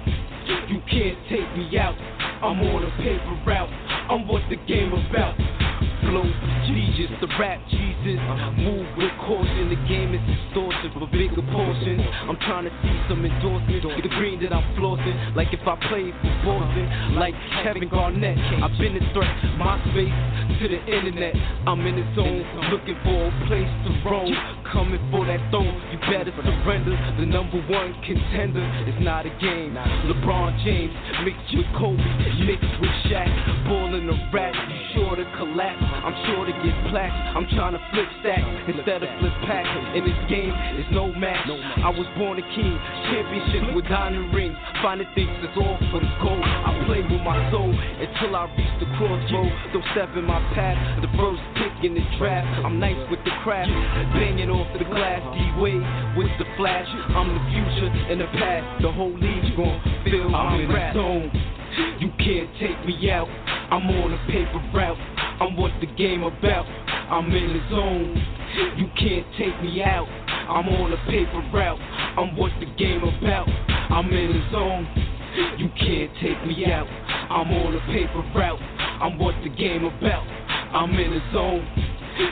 Speaker 19: You can't take me out. I'm on a paper route. I'm what the game about. Flow Jesus, the rap Jesus. Move with caution. The game is distorted for bigger portions. I'm trying to see some endorsements. The green that I'm flossing. Like if I played for Boston. Like Kevin Garnett. I've been a threat. My space to the internet. I'm in the zone. Looking for a place to roam. Coming for that throne. You better surrender. The number one contender. It's not a game. LeBron James mixed with Kobe. Mixed with Shaq. Ball in the rap. You sure to collapse. I'm sure to get class. I'm trying to flip stack instead of flip pack. In this game, it's no match. I was born a king, championship with diamond rings. Finding things that's all for the gold. I play with my soul until I reach the crossroad. Don't step in my path. The first pick in the draft. I'm nice with the craft, banging off the glass. D way with the flash. I'm the future and the past. The whole league's gon' feel my
Speaker 16: in
Speaker 19: rap. You can't take me out. I'm on a paper route. I'm what the game about. I'm in the zone. You can't take me out. I'm on a paper route. I'm what the game about. I'm in the zone. You can't take me out. I'm on a paper route. I'm what the game about. I'm in the zone.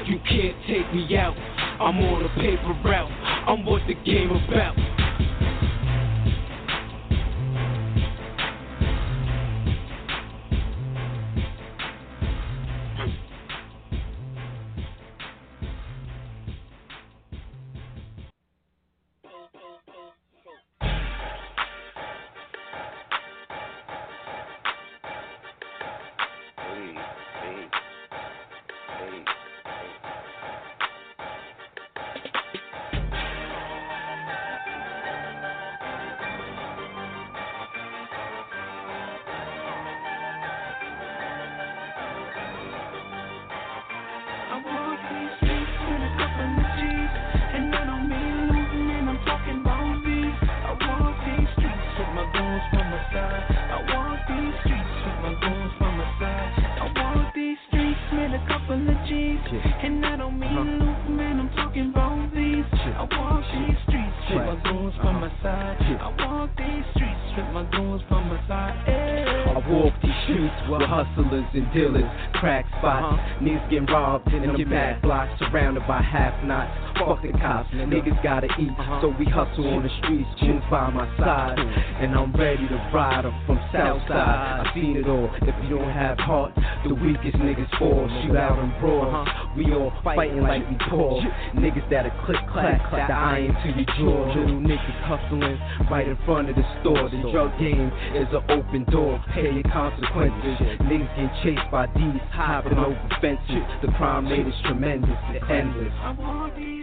Speaker 19: You can't take me out. I'm on a paper route. I'm what the game about.
Speaker 20: And
Speaker 19: dealers, crack spots. Uh-huh. Niggas getting robbed in them bad blocks, surrounded by half knots. Fuck the cops, niggas gotta eat, so we hustle on the streets. Tunes by my side, and I'm ready to ride 'em from Southside. I seen it all. If you don't have heart, the weakest niggas fall. Shoot out and brawl. We all fighting like we poor. Niggas that'll click clack, the iron to your jaw. Little niggas hustling right in front of the store. The drug game is an open door. Pay your consequences. Niggas get chased by these, hopping over fences. The crime rate is tremendous, it's endless.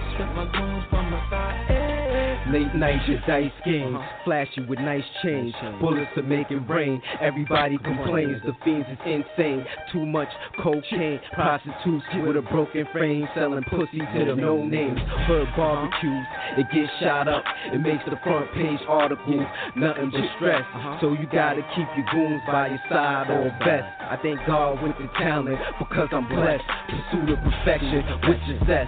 Speaker 19: Late night, your dice games, flashy with nice change. Bullets are making rain. Everybody complains, the fiends is insane. Too much cocaine, prostitutes with a broken frame, selling pussy to the no names. Hood barbecues, it gets shot up. It makes the front page articles, nothing but stress. So you gotta keep your goons by your side or best. I thank God with the talent because I'm blessed. Pursuit of perfection with success.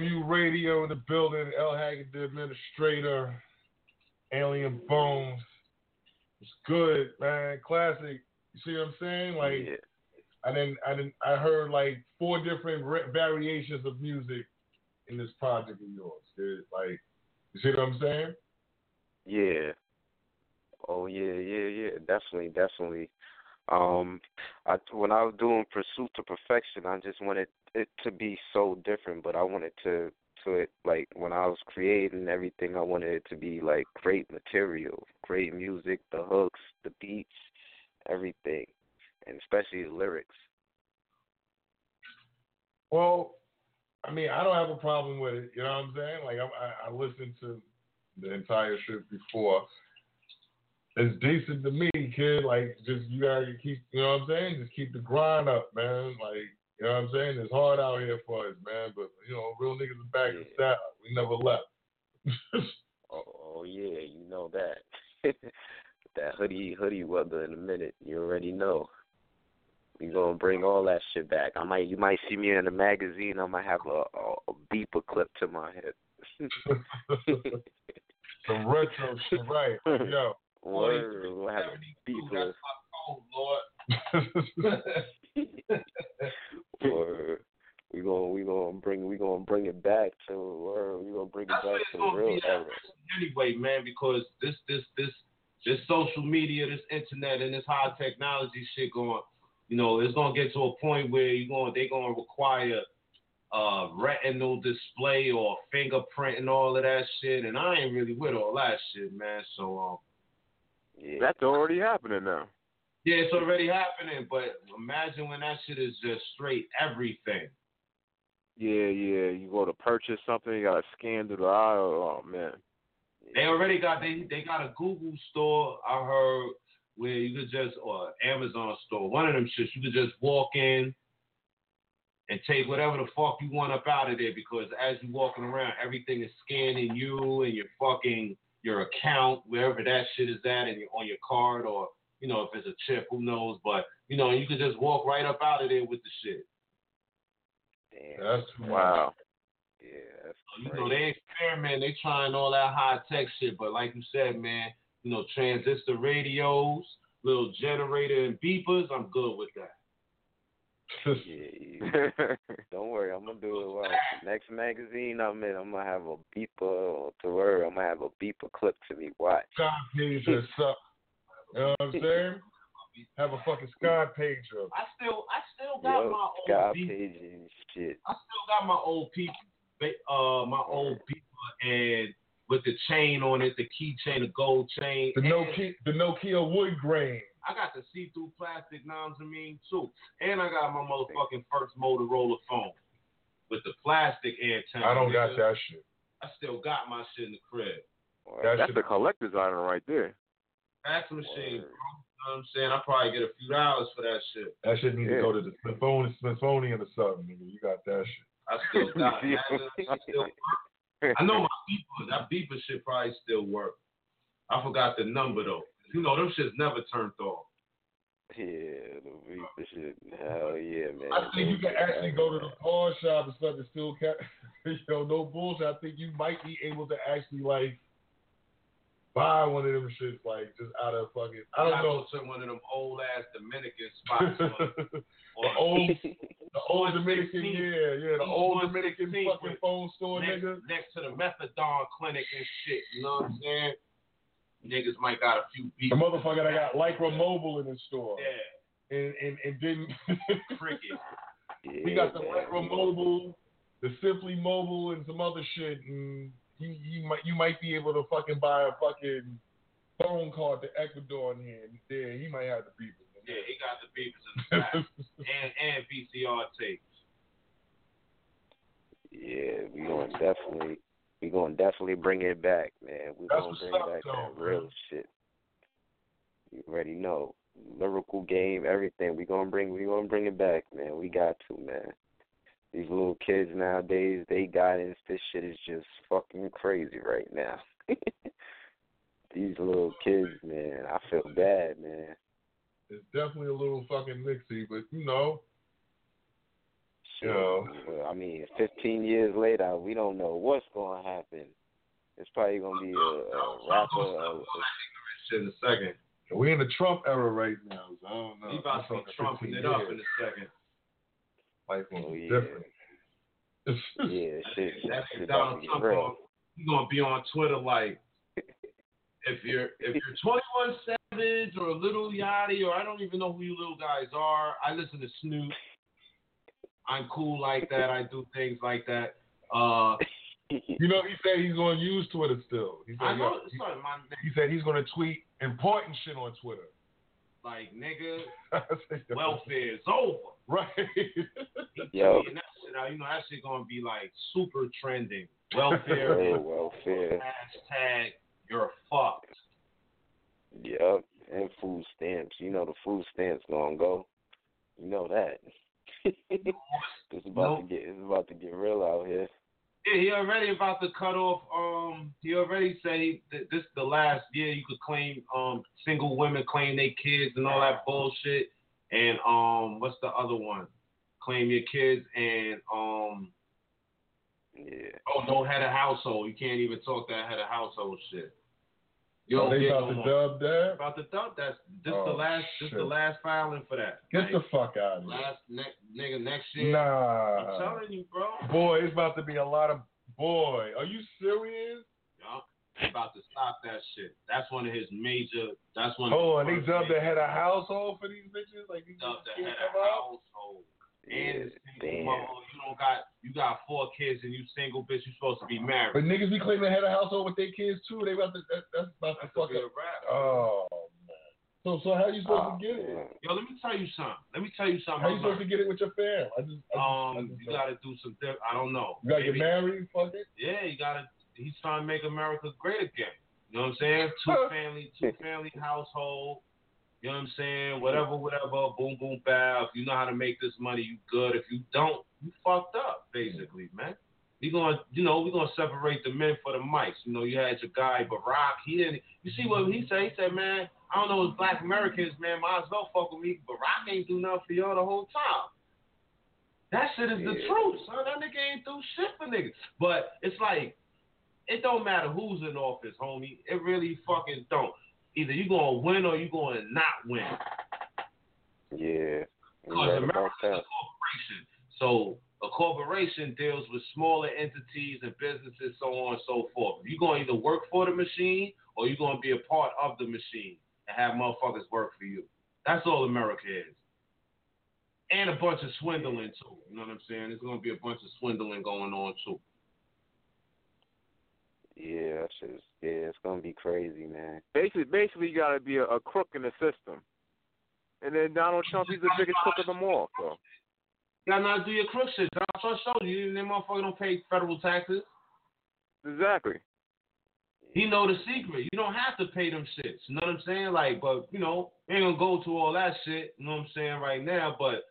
Speaker 20: side.
Speaker 3: MU Radio in the building. El Haggard, the administrator. Alien Bones. It's good, man. Classic. You see what I'm saying? Like, yeah. I didn't, I didn't, I heard like four different re- variations of music in this project of yours. Dude. Like, you see what I'm saying?
Speaker 18: Yeah. Oh yeah, yeah, yeah. Definitely, definitely. Um, I when I was doing Pursuit to Perfection, I just wanted it to be so different, but I wanted to to it like when I was creating everything, I wanted it to be like great material, great music, the hooks, the beats, everything, and especially the lyrics.
Speaker 3: Well, I mean, I don't have a problem with it. You know what I'm saying? Like, I, I, I listened to the entire shit before. It's decent to me, kid. Like, just you gotta keep, you know what I'm saying? Just keep the grind up, man. Like, you know what I'm saying? It's hard out here for us, man. But you know, real niggas are back in style. We never left.
Speaker 18: Oh, oh yeah, you know that. that hoodie hoodie weather in a minute. You already know. We gonna bring all that shit back. I might you might see me in a magazine. I might have a, a, a beeper clip to my head.
Speaker 3: Some retro shit, right? Yo.
Speaker 18: Word, we'll have a beeper. Word. We gonna we gonna bring we gonna bring it back to word. We gonna bring it
Speaker 5: That's
Speaker 18: back to the real
Speaker 5: be
Speaker 18: era.
Speaker 5: anyway, man, because this this this this social media, this internet, and this high technology shit going, you know, it's gonna get to a point where you going they gonna require uh retinal display or fingerprint and all of that shit, and I ain't really with all that shit, man. So um,
Speaker 18: Yeah.
Speaker 17: That's already happening now.
Speaker 5: Yeah, it's already happening, but imagine when that shit is just straight everything.
Speaker 17: Yeah, yeah. You go to purchase something, you gotta scan through the aisle. Oh man.
Speaker 5: They already got they they got a Google store. I heard where you could just or Amazon store, one of them shits. You could just walk in and take whatever the fuck you want up out of there because as you walking around, everything is scanning you and your fucking your account wherever that shit is at and you're on your card or you know if it's a chip, who knows? But you know you can just walk right up out of there with the shit.
Speaker 18: Damn.
Speaker 3: That's
Speaker 17: Wow.
Speaker 18: Yeah, that's
Speaker 5: So, you know, they experiment, they trying all that high tech shit, but like you said, man, you know, transistor radios, little generator and beepers, I'm good with that.
Speaker 18: Yeah, yeah. Don't worry, I'm gonna do it well. Next magazine I'm in, I'm gonna have a beeper or to word, I'm gonna have a beeper clip to me. Watch.
Speaker 3: Sky page or something. You know what I'm saying? Have a fucking sky page up.
Speaker 5: I still, I still got
Speaker 18: Yo,
Speaker 5: my
Speaker 18: sky
Speaker 5: old beeper.
Speaker 18: page and shit.
Speaker 5: I still got my old peep, uh, my old beeper, and with the chain on it, the keychain, the gold chain.
Speaker 3: The
Speaker 5: and
Speaker 3: Nokia, the Nokia wood grain.
Speaker 5: I got the see-through plastic noms I mean too, and I got my motherfucking first Motorola phone with the plastic antenna.
Speaker 3: I don't got that shit.
Speaker 5: I still got my shit in the crib.
Speaker 3: That
Speaker 17: That's
Speaker 3: shit-
Speaker 17: the collector's item right there.
Speaker 5: Fax machine, bro. You know what I'm saying? I probably get a few dollars for that shit.
Speaker 3: That shit need
Speaker 17: Yeah.
Speaker 3: to go to the Smithsonian, Smithsonian or something, nigga. You got that shit.
Speaker 5: I still got it. That shit still. I know my beeper, that beeper shit probably still work. I forgot the number though. You know, them shits never turned off.
Speaker 18: Yeah, the beeper shit. Hell yeah, man.
Speaker 3: I think you can actually go to the pawn shop and stuff and still catch. you know, no bullshit. I think you might be able to actually like buy one of them shits like just out of fucking. I don't
Speaker 5: gotta
Speaker 3: know.
Speaker 5: go to one of them old ass Dominican spots. on-
Speaker 3: the old, the old Dominican, yeah, yeah, the old Dominican fucking
Speaker 5: with-
Speaker 3: phone store,
Speaker 5: next,
Speaker 3: nigga.
Speaker 5: next to the methadone clinic and shit. You know what I'm saying? Niggas might got a few beats.
Speaker 3: The motherfucker that got Lycamobile in his store,
Speaker 5: Yeah,
Speaker 3: and and and didn't.
Speaker 5: cricket.
Speaker 18: Yeah,
Speaker 3: he got the
Speaker 18: man.
Speaker 3: Lycra Mobile, the Simply Mobile, and some other shit, and you you might you might be able to fucking buy a fucking phone card to Ecuador in here. and Yeah, he might have the people.
Speaker 5: Yeah, he got the beepers in the back and and VCR tapes.
Speaker 18: Yeah, we gonna definitely we gonna definitely bring it back, man. We
Speaker 3: That's
Speaker 18: gonna bring
Speaker 3: up,
Speaker 18: back
Speaker 3: though,
Speaker 18: that real
Speaker 3: man.
Speaker 18: shit. You already know. Lyrical game, everything. We gonna bring we gonna bring it back, man. We got to, man. These little kids nowadays, they guidance, this shit is just fucking crazy right now. These little kids, man, I feel bad, man.
Speaker 3: It's definitely a little fucking mixy, but you know,
Speaker 18: Shit,
Speaker 3: Yeah.
Speaker 18: well, I mean, 15 years later, we don't know what's going to happen. It's probably going to be a, a rapper. A, a,
Speaker 5: Shit in a second.
Speaker 3: we in the Trump era right now, so I don't know.
Speaker 5: He about to be trumping it up in a second.
Speaker 3: Life gonna
Speaker 18: oh,
Speaker 3: be
Speaker 18: yeah.
Speaker 3: different.
Speaker 18: Yeah, shit,
Speaker 5: That's
Speaker 18: shit
Speaker 5: Donald Trump.
Speaker 18: real.
Speaker 5: Gonna, he gonna be on Twitter like, if you're if you're 21 Savage or a Lil Yachty or I don't even know who you little guys are. I listen to Snoop. I'm cool like that. I do things like that. Uh,
Speaker 3: You know, he said he's going to use Twitter still. He said,
Speaker 5: I know.
Speaker 3: yeah,
Speaker 5: Sorry, my
Speaker 3: he said he's going to tweet important shit on Twitter.
Speaker 5: like nigga,
Speaker 3: I
Speaker 5: welfare is over.
Speaker 3: Right.
Speaker 18: Yo.
Speaker 5: And that shit, you know, that shit gonna be like super trending. Welfare,
Speaker 18: Oh, welfare.
Speaker 5: hashtag, you're fucked.
Speaker 18: Yep, and food stamps. You know the food stamps gonna go. You know that. it's about to get it's about to get real out here.
Speaker 5: Yeah, he already about to cut off. Um, he already said he, th- this the last year you could claim um single women claim their kids and all that bullshit. And um, what's the other one? Claim your kids and um.
Speaker 18: Yeah.
Speaker 5: Oh, no head of household. You can't even talk that head of household shit. You
Speaker 3: Oh,
Speaker 5: don't
Speaker 3: they
Speaker 5: get
Speaker 3: about
Speaker 5: no
Speaker 3: to
Speaker 5: more.
Speaker 3: dub that?
Speaker 5: About to dub. That's this the
Speaker 3: Oh,
Speaker 5: last. This the last filing for that.
Speaker 3: Get the fuck out of here.
Speaker 5: Last ne- nigga next year.
Speaker 3: Nah.
Speaker 5: I'm telling you, bro.
Speaker 3: Boy, it's about to be a lot of boy. Are you serious?
Speaker 5: Yup. About to stop that shit. That's one of his major. That's one.
Speaker 3: Oh, and
Speaker 5: his
Speaker 3: they dubbed the
Speaker 5: major-
Speaker 3: head of household for these bitches? Like these
Speaker 5: dubbed the
Speaker 3: bitches
Speaker 5: head of household. And
Speaker 18: Yeah,
Speaker 5: single mother, you don't got you got four kids and you single bitch. You supposed to be married.
Speaker 3: But niggas be claiming head of household with their kids too. They about to that, that's about to
Speaker 5: That's
Speaker 3: fuck
Speaker 5: a
Speaker 3: up.
Speaker 5: rap.
Speaker 3: Oh man. So so how you supposed
Speaker 18: Oh,
Speaker 3: to get it?
Speaker 5: Yo, let me tell you something. Let me tell you something.
Speaker 3: How you supposed to get it with your fam? I just, I just, I
Speaker 5: Um,
Speaker 3: just
Speaker 5: you gotta do some. Di- I don't know.
Speaker 3: you gotta get married. Fuck it.
Speaker 5: Yeah, you gotta. He's trying to make America great again. You know what I'm saying? Two family, two family household. You know what I'm saying? Whatever, whatever. Boom, boom, bow. If you know how to make this money, you good. If you don't, you fucked up, basically, man. We gonna, you know, we gonna separate the men for the mics. You know, you had your guy Barack. He didn't. You see what he said? He said, man, I don't know, it's black Americans, man. Might as well fuck with me. Barack ain't do nothing for y'all the whole time. That shit is the truth, son. That nigga ain't do shit for niggas. But it's like, it don't matter who's in office, homie. It really fucking don't. Either you gonna win or you gonna not win.
Speaker 18: Yeah.
Speaker 5: Because
Speaker 18: right
Speaker 5: America's a corporation. So a corporation deals with smaller entities and businesses, so on and so forth. You're going to either work for the machine or you're going to be a part of the machine and have motherfuckers work for you. That's all America is. And a bunch of swindling, too. You know what I'm saying? There's going to be a bunch of swindling going on, too.
Speaker 18: Yeah, that's just yeah, it's gonna be crazy, man.
Speaker 17: Basically, basically, you got to be a, a crook in the system. And then Donald Trump, he's the biggest crook of them all. So
Speaker 5: You got to not do your crook shit. Donald Trump showed you. Them motherfucker don't pay federal taxes.
Speaker 17: exactly.
Speaker 5: He know the secret. You don't have to pay them shits. You know what I'm saying? Like, but you know, we ain't gonna go to all that shit. You know what I'm saying right now? But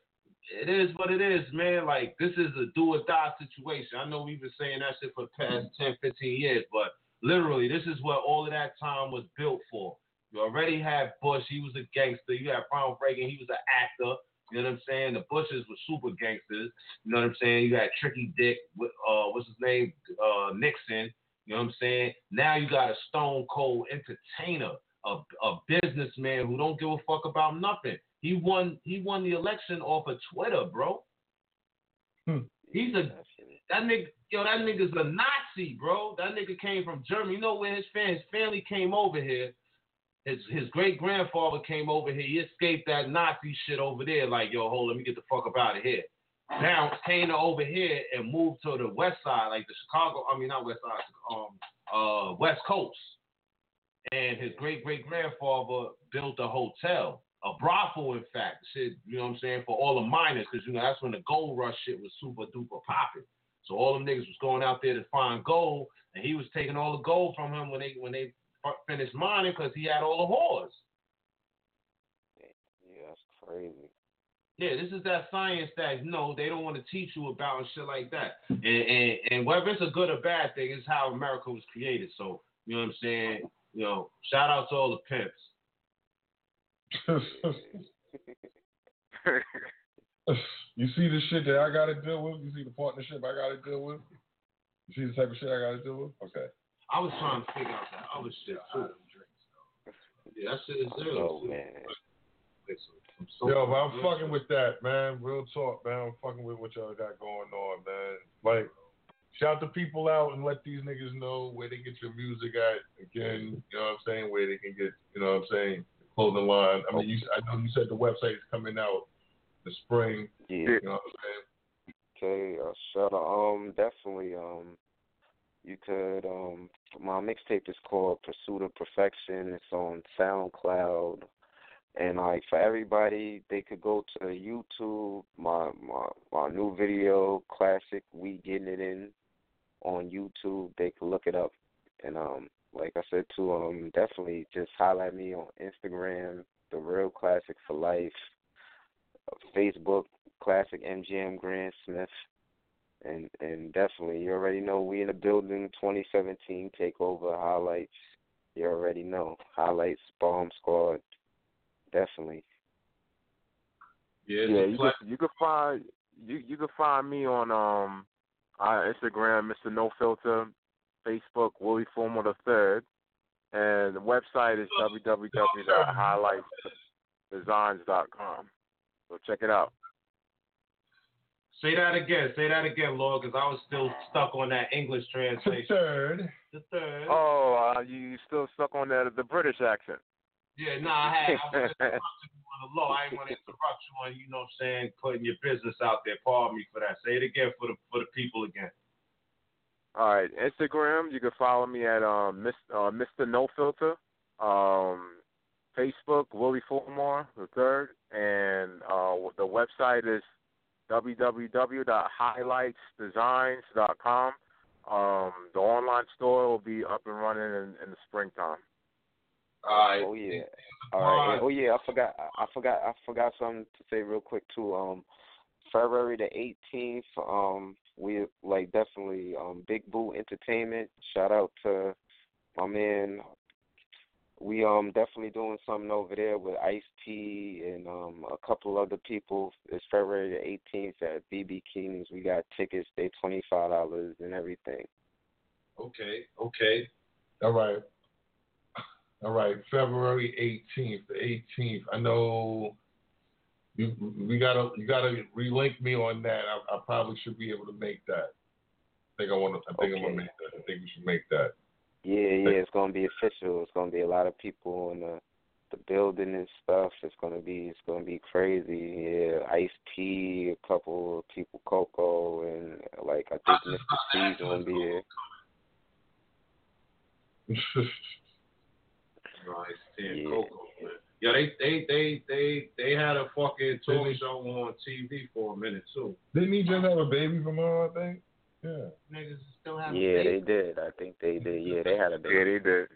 Speaker 5: it is what it is, man. Like, this is a do or die situation. I know we've been saying that shit for the past 10, 15 years, but literally, this is what all of that time was built for. You already had Bush. He was a gangster. You had Ronald Reagan. He was an actor. You know what I'm saying? The Bushes were super gangsters. You know what I'm saying? You had Tricky Dick. with, Uh, what's his name? Uh, Nixon. You know what I'm saying? Now you got a stone cold entertainer, a, a businessman who don't give a fuck about nothing. He won. He won the election off of Twitter, bro.
Speaker 3: Hmm.
Speaker 5: He's a that nigga. Yo, that nigga's a Nazi, bro. That nigga came from Germany. You know where his fam- his family came over here. His his great grandfather came over here. He escaped that Nazi shit over there. Like, yo, hold, let me get the fuck up out of here. Now came to over here and moved to the west side, like the Chicago. I mean, not west side, um, uh, west coast. And his great great grandfather built a hotel, a brothel, in fact. Shit, you know what I'm saying for all the miners, because you know that's when the gold rush shit was super duper popping. So all them niggas was going out there to find gold, and he was taking all the gold from him when they when they finished mining, because he had all the whores.
Speaker 18: Yeah, that's crazy.
Speaker 5: Yeah, this is that science that you know they don't want to teach you about and shit like that. And, and and whether it's a good or bad thing, it's how America was created. So you know what I'm saying. You know, shout out to all the pimps.
Speaker 3: you see the shit that I gotta deal with? You see the partnership I gotta deal with? You see the type of shit I gotta deal with? Okay.
Speaker 5: I was trying to figure out that other shit too. Yeah, that shit is real.
Speaker 18: Oh
Speaker 5: too.
Speaker 18: man.
Speaker 5: So-
Speaker 3: Yo, but I'm fucking with that, man. Real talk, man. I'm fucking with what y'all got going on, man. Like, shout the people out and let these niggas know where they get your music at. Again, you know what I'm saying? Where they can get, you know what I'm saying, clothing line. I mean, you, I know you said the website is coming out the spring.
Speaker 18: Yeah.
Speaker 3: You know what I'm saying?
Speaker 18: Okay, uh, shout out. Um, definitely. Um, you could. Um, my mixtape is called Pursuit of Perfection. It's on SoundCloud, and like for everybody, they could go to YouTube. My my my new video, classic. We getting it in on YouTube. They could look it up, and um, like I said to um, definitely just highlight me on Instagram, the real classic for life. uh, Facebook, classic MGM Grand Smith. And and definitely, you already know we in the building. 2017 takeover highlights. You already know highlights. Bomb Squad. Definitely.
Speaker 5: Yeah,
Speaker 17: yeah, you
Speaker 5: pleasure.
Speaker 17: can, you can find you you can find me on um uh, Instagram, Mr. No Filter, Facebook, Willie Fullmore the Third, and the website is www.highlightsdesigns.com. So check it out.
Speaker 5: Say that again. Say that again, Lord, because I was still stuck on that English translation.
Speaker 3: The third.
Speaker 5: The third.
Speaker 17: Oh, uh, you you still stuck on that the British accent?
Speaker 5: Yeah, nah, I had. I was interrupting you on the low. I didn't want to interrupt you on, you know what I'm saying, putting your business out there. Pardon me for that. Say it again for the for the people again.
Speaker 17: All right, Instagram. You can follow me at um Miss, uh, Mr. No Filter. Um, Facebook Willie Fullmore the third, and uh, the website is www.highlightsdesigns.com. Um, the online store will be up and running in, in the springtime.
Speaker 5: All right.
Speaker 18: Oh yeah. All right. Oh yeah. I forgot. I I forgot. I forgot something to say real quick too. Um, February the 18th. Um, we like definitely um Big Boo Entertainment. Shout out to my man. We um definitely doing something over there with Ice T and um a couple other people. It's February the 18th at BB King's. We got tickets. They twenty five dollars and everything.
Speaker 5: Okay. Okay.
Speaker 3: All right. All right. February 18th. The 18th. I know you. We gotta. You gotta relink me on that. I, I probably should be able to make that. I think I want to. I think I'm gonna make that. I think we should make that.
Speaker 18: Yeah, yeah, it's gonna be official. It's gonna be a lot of people in the the building and stuff. It's gonna be it's gonna be crazy. Yeah, Ice T, a couple of people, Coco, and like I think Mr. C's gonna be here.
Speaker 5: Nice. Damn, Coco, man. Yeah, they they they they they had a fucking talk show on TV for a minute too.
Speaker 3: Didn't he just have a baby from her? I think. Yeah.
Speaker 5: Niggas still have
Speaker 18: Yeah, they did. I think they did. Yeah, they had a baby.
Speaker 17: Yeah, they did.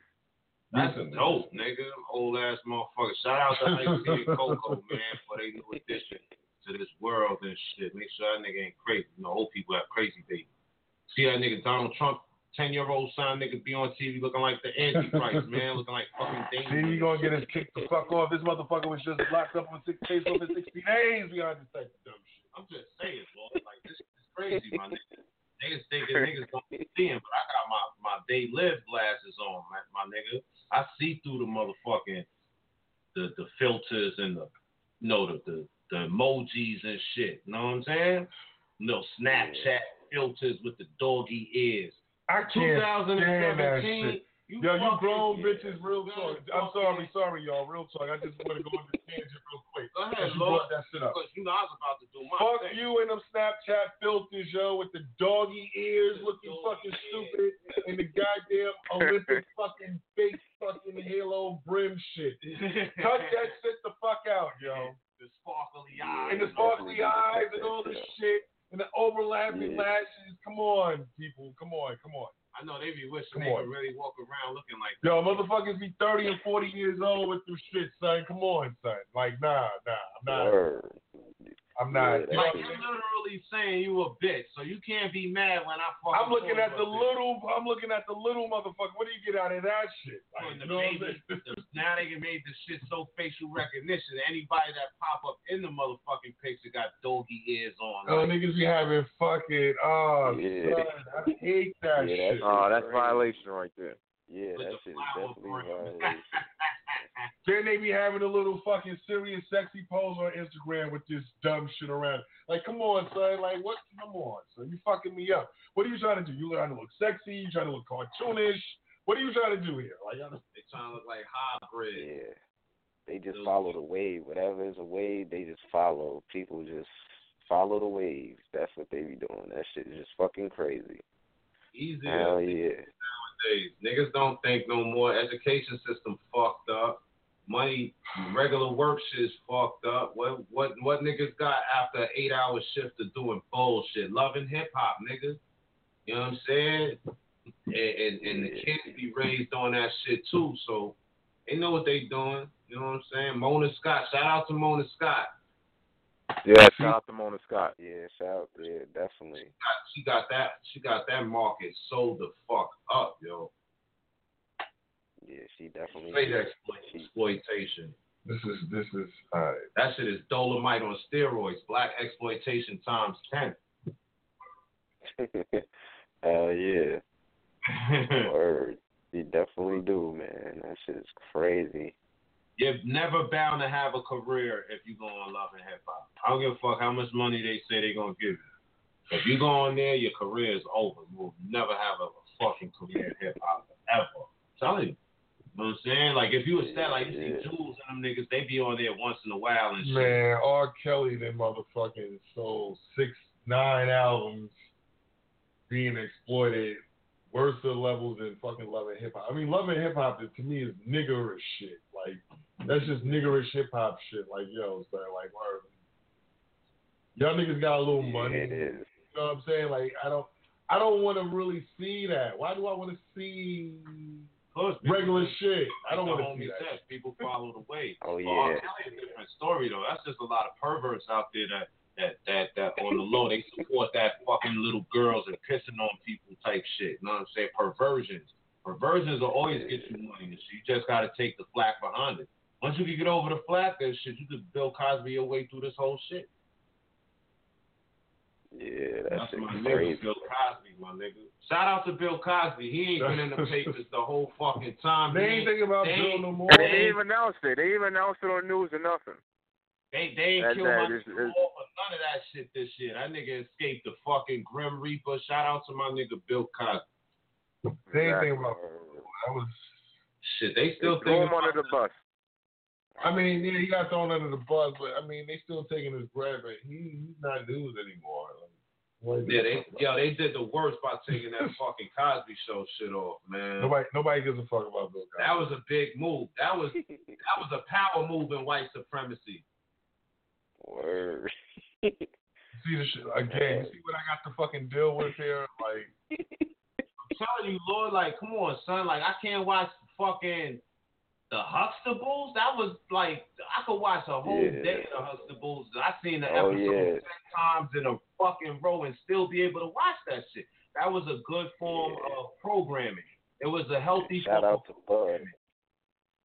Speaker 5: That's dope, nigga. Old ass motherfucker. Shout out to Ice T and Coco, man, for their new addition to this world and shit. Make sure that nigga ain't crazy. You know, old people have crazy babies. See that nigga Donald Trump, ten year old son nigga be on TV looking like the Antichrist, man, looking like fucking
Speaker 3: See,
Speaker 5: dangerous.
Speaker 3: you gonna get us kicked the fuck off. This motherfucker was just locked up on six days over 60 days behind this type of dumb shit.
Speaker 5: I'm just saying, Lord. Like this is crazy, my nigga. Niggas thinking niggas don't see him, but I got my my they live glasses on, my, my nigga. I see through the motherfucking the the filters and the you know the the, the emojis and shit. You know what I'm saying? No Snapchat filters with the doggy ears.
Speaker 3: I can't stand that
Speaker 5: 2017.
Speaker 3: shit.
Speaker 5: You
Speaker 3: Yo, you
Speaker 5: fucking-
Speaker 3: grown
Speaker 5: yeah.
Speaker 3: bitches, real talk. I'm sorry, sorry, y'all. Real talk. I just want to go on this tangent real quick.
Speaker 5: Go
Speaker 3: Because
Speaker 5: ahead,
Speaker 3: you
Speaker 5: Lord.
Speaker 3: brought that shit up.
Speaker 5: Because you know I was about to do my
Speaker 3: Fuck
Speaker 5: thing.
Speaker 3: you and them Snapchat filters, yo, with the doggy ears looking fucking stupid and the goddamn Olympic fucking fake fucking halo brim shit. Cut that shit the fuck out, yo.
Speaker 5: The sparkly eyes.
Speaker 3: And the sparkly eyes and all this shit and the overlapping
Speaker 5: Yeah.
Speaker 3: lashes. Come on, people. Come on, come on.
Speaker 5: I know they be wishing
Speaker 3: Come
Speaker 5: they
Speaker 3: on.
Speaker 5: could really walk around looking like
Speaker 3: Yo, motherfuckers be 30 and 40 years old with them shit, son. Come on, son. Like, nah, nah. I'm not.
Speaker 18: Word.
Speaker 3: I'm not. you know
Speaker 5: Like you're literally saying you a bitch, so you can't be mad when I fucking.
Speaker 3: I'm looking at the
Speaker 5: bitch.
Speaker 3: little. I'm looking at the little motherfucker. What do you get out of that shit? Like,
Speaker 5: the
Speaker 3: you know what I'm
Speaker 5: baby- the- now they can made the shit so facial recognition. Anybody that pop up in the motherfucking picture got doggy ears on.
Speaker 3: Oh,
Speaker 5: Like,
Speaker 3: niggas be having fucking. Oh,
Speaker 18: Yeah.
Speaker 3: son, I hate that
Speaker 18: Yeah,
Speaker 3: shit.
Speaker 17: Oh, that's violation right there.
Speaker 18: Yeah, that shit is definitely violation.
Speaker 3: Then they be having a little fucking serious, sexy pose on Instagram with this dumb shit around. Like, come on, son. Like, what? Come on, son. You fucking me up. What are you trying to do? You trying to look sexy? You trying to look cartoonish? What are you trying to do here? Like, I don't-
Speaker 5: they trying to look like hybrid.
Speaker 18: Yeah. They just follow the wave. Whatever is a wave, they just follow. People just follow the wave. That's what they be doing. That shit is just fucking crazy.
Speaker 5: Easy.
Speaker 18: Hell yeah.
Speaker 5: nowadays. Niggas don't think no more. Education system fucked up. Money, regular work shit is fucked up. What what what niggas got after an eight hour shift of doing bullshit? Love and Hip Hop, niggas. You know what I'm saying? And, and and the kids be raised on that shit too, so they know what they doing. You know what I'm saying? Mona Scott, shout out to Mona Scott.
Speaker 17: Yeah, shout out to Mona Scott.
Speaker 18: Yeah, shout out. Yeah, definitely.
Speaker 5: She got that. She got that market sold the fuck up, yo.
Speaker 18: Yeah, she definitely.
Speaker 5: Straight exploit, exploitation.
Speaker 3: This is this is all right.
Speaker 5: That shit is Dolemite on steroids. Black exploitation times ten.
Speaker 18: Hell yeah. Word. You definitely do, man. That shit is crazy.
Speaker 5: You're never bound to have a career if you go on Love and Hip Hop. I don't give a fuck how much money they say they're gonna give you. If you go on there, your career is over. You will never have a fucking career in hip hop ever. I'm telling you. You know what I'm saying? Like if you was that, like you see Jules and them niggas, they be on there once in a while and shit.
Speaker 3: Man, R. Kelly, then motherfucking sold six, nine albums being exploited worse of levels than fucking Love and Hip Hop. I mean, Love and Hip Hop to me is niggerish shit. Like that's just niggerish hip hop shit. Like yo, so like word. Y'all niggas got a little money.
Speaker 18: it is.
Speaker 3: You know what I'm saying? Like I don't, I don't want to really see that. Why do I want to see
Speaker 5: Plus, people-
Speaker 3: regular shit? I don't
Speaker 5: Like
Speaker 3: want to see
Speaker 5: homie
Speaker 3: that.
Speaker 5: said, people follow the way.
Speaker 18: Oh,
Speaker 5: But
Speaker 18: yeah.
Speaker 5: I'll tell you a different story though. That's just a lot of perverts out there that that that that on the low they support that fucking little girls and pissing on people type shit. You know what I'm saying? Perversions. Perversions will always get you money and shit. You just gotta take the flack behind it. Once you can get over the flack and shit, you could Bill Cosby your way through this whole shit.
Speaker 18: Yeah, that
Speaker 5: That's my
Speaker 18: crazy.
Speaker 5: nigga, Bill Cosby, my nigga. Shout out to Bill Cosby. He ain't been in the papers the whole fucking time.
Speaker 3: They ain't thinking about
Speaker 5: they
Speaker 3: Bill no more.
Speaker 17: And they even announced it. They even announced it on news or nothing.
Speaker 5: They they ain't
Speaker 17: That-
Speaker 5: killed
Speaker 17: that
Speaker 5: my
Speaker 17: is-
Speaker 5: nigga
Speaker 17: is-
Speaker 5: for none of that shit this year. That nigga escaped the fucking Grim Reaper. Shout out to my nigga Bill Cosby.
Speaker 3: They ain't thinking about that was.
Speaker 5: Shit, they still
Speaker 17: They threw him under
Speaker 5: about
Speaker 17: the bus.
Speaker 3: I mean, yeah, he got thrown under the bus, but I mean, they still taking his bread, but he, he's not news anymore. Like,
Speaker 5: Yeah, they yo, they did the worst by taking that fucking Cosby show shit off, man.
Speaker 3: Nobody, nobody gives a fuck about Bill Cosby.
Speaker 5: That was a big move. That was that was a power move in white supremacy.
Speaker 18: Word.
Speaker 3: see the shit again. You see what I got to fucking deal with here? Like,
Speaker 5: I'm telling you, Lord, like, come on, son. Like, I can't watch fucking the Huxtables. That was like, I could watch a whole
Speaker 18: Yeah.
Speaker 5: day of the Huxtables. I seen the
Speaker 18: Oh,
Speaker 5: episode
Speaker 18: yeah.
Speaker 5: ten times in a fucking row and still be able to watch that shit. That was a good form of programming. It was a healthy
Speaker 18: Shout out to Bud.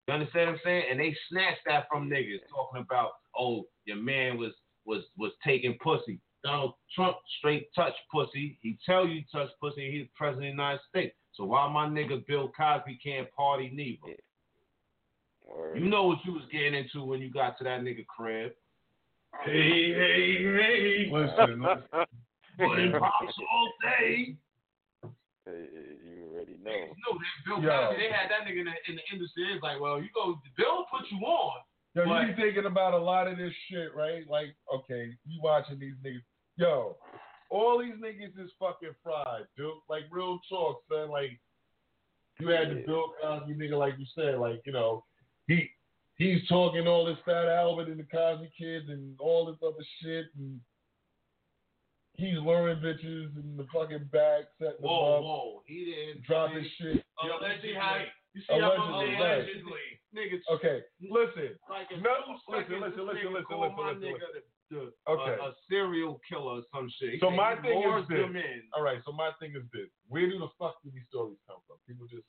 Speaker 5: you understand what I'm saying? And they snatched that from niggas talking about, oh, your man was was was taking pussy. Donald Trump straight touch pussy. He tell you touch pussy. He's president of the United States. So why my nigga Bill Cosby can't party neither?
Speaker 18: Word.
Speaker 5: You know what you was getting into when you got to that nigga crib.
Speaker 3: hey, hey, hey. Listen, listen.
Speaker 5: Putting pops all day.
Speaker 18: Hey, you already know.
Speaker 5: No, that Bill
Speaker 3: Yo.
Speaker 5: Cosby, they had that nigga in the, in the industry. It's like, well, you go, Bill put you on.
Speaker 3: Yo,
Speaker 5: But-
Speaker 3: you be thinking about a lot of this shit, right? Like, okay, you watching these niggas. Yo, all these niggas is fucking fried, dude. Like, real talk, son. Like, you had the
Speaker 18: Yeah.
Speaker 3: Bill Cosby nigga, like you said, like, you know, he he's talking all this Fat Albert and the Cosby kids and all this other shit, and he's luring bitches in the fucking back, setting them
Speaker 5: Whoa,
Speaker 3: up,
Speaker 5: whoa. He didn't.
Speaker 3: drop his shit.
Speaker 5: Yo, you see how you see how
Speaker 3: Allegedly,
Speaker 5: man allegedly niggas
Speaker 3: Okay, listen.
Speaker 5: like
Speaker 3: No,
Speaker 5: two
Speaker 3: listen,
Speaker 5: seconds,
Speaker 3: listen, listen, listen, listen, listen,
Speaker 5: the, the,
Speaker 3: Okay.
Speaker 5: a, a serial killer or some shit.
Speaker 3: So my thing is this. All right, so my thing is this: Where do the fuck do these stories come from? People just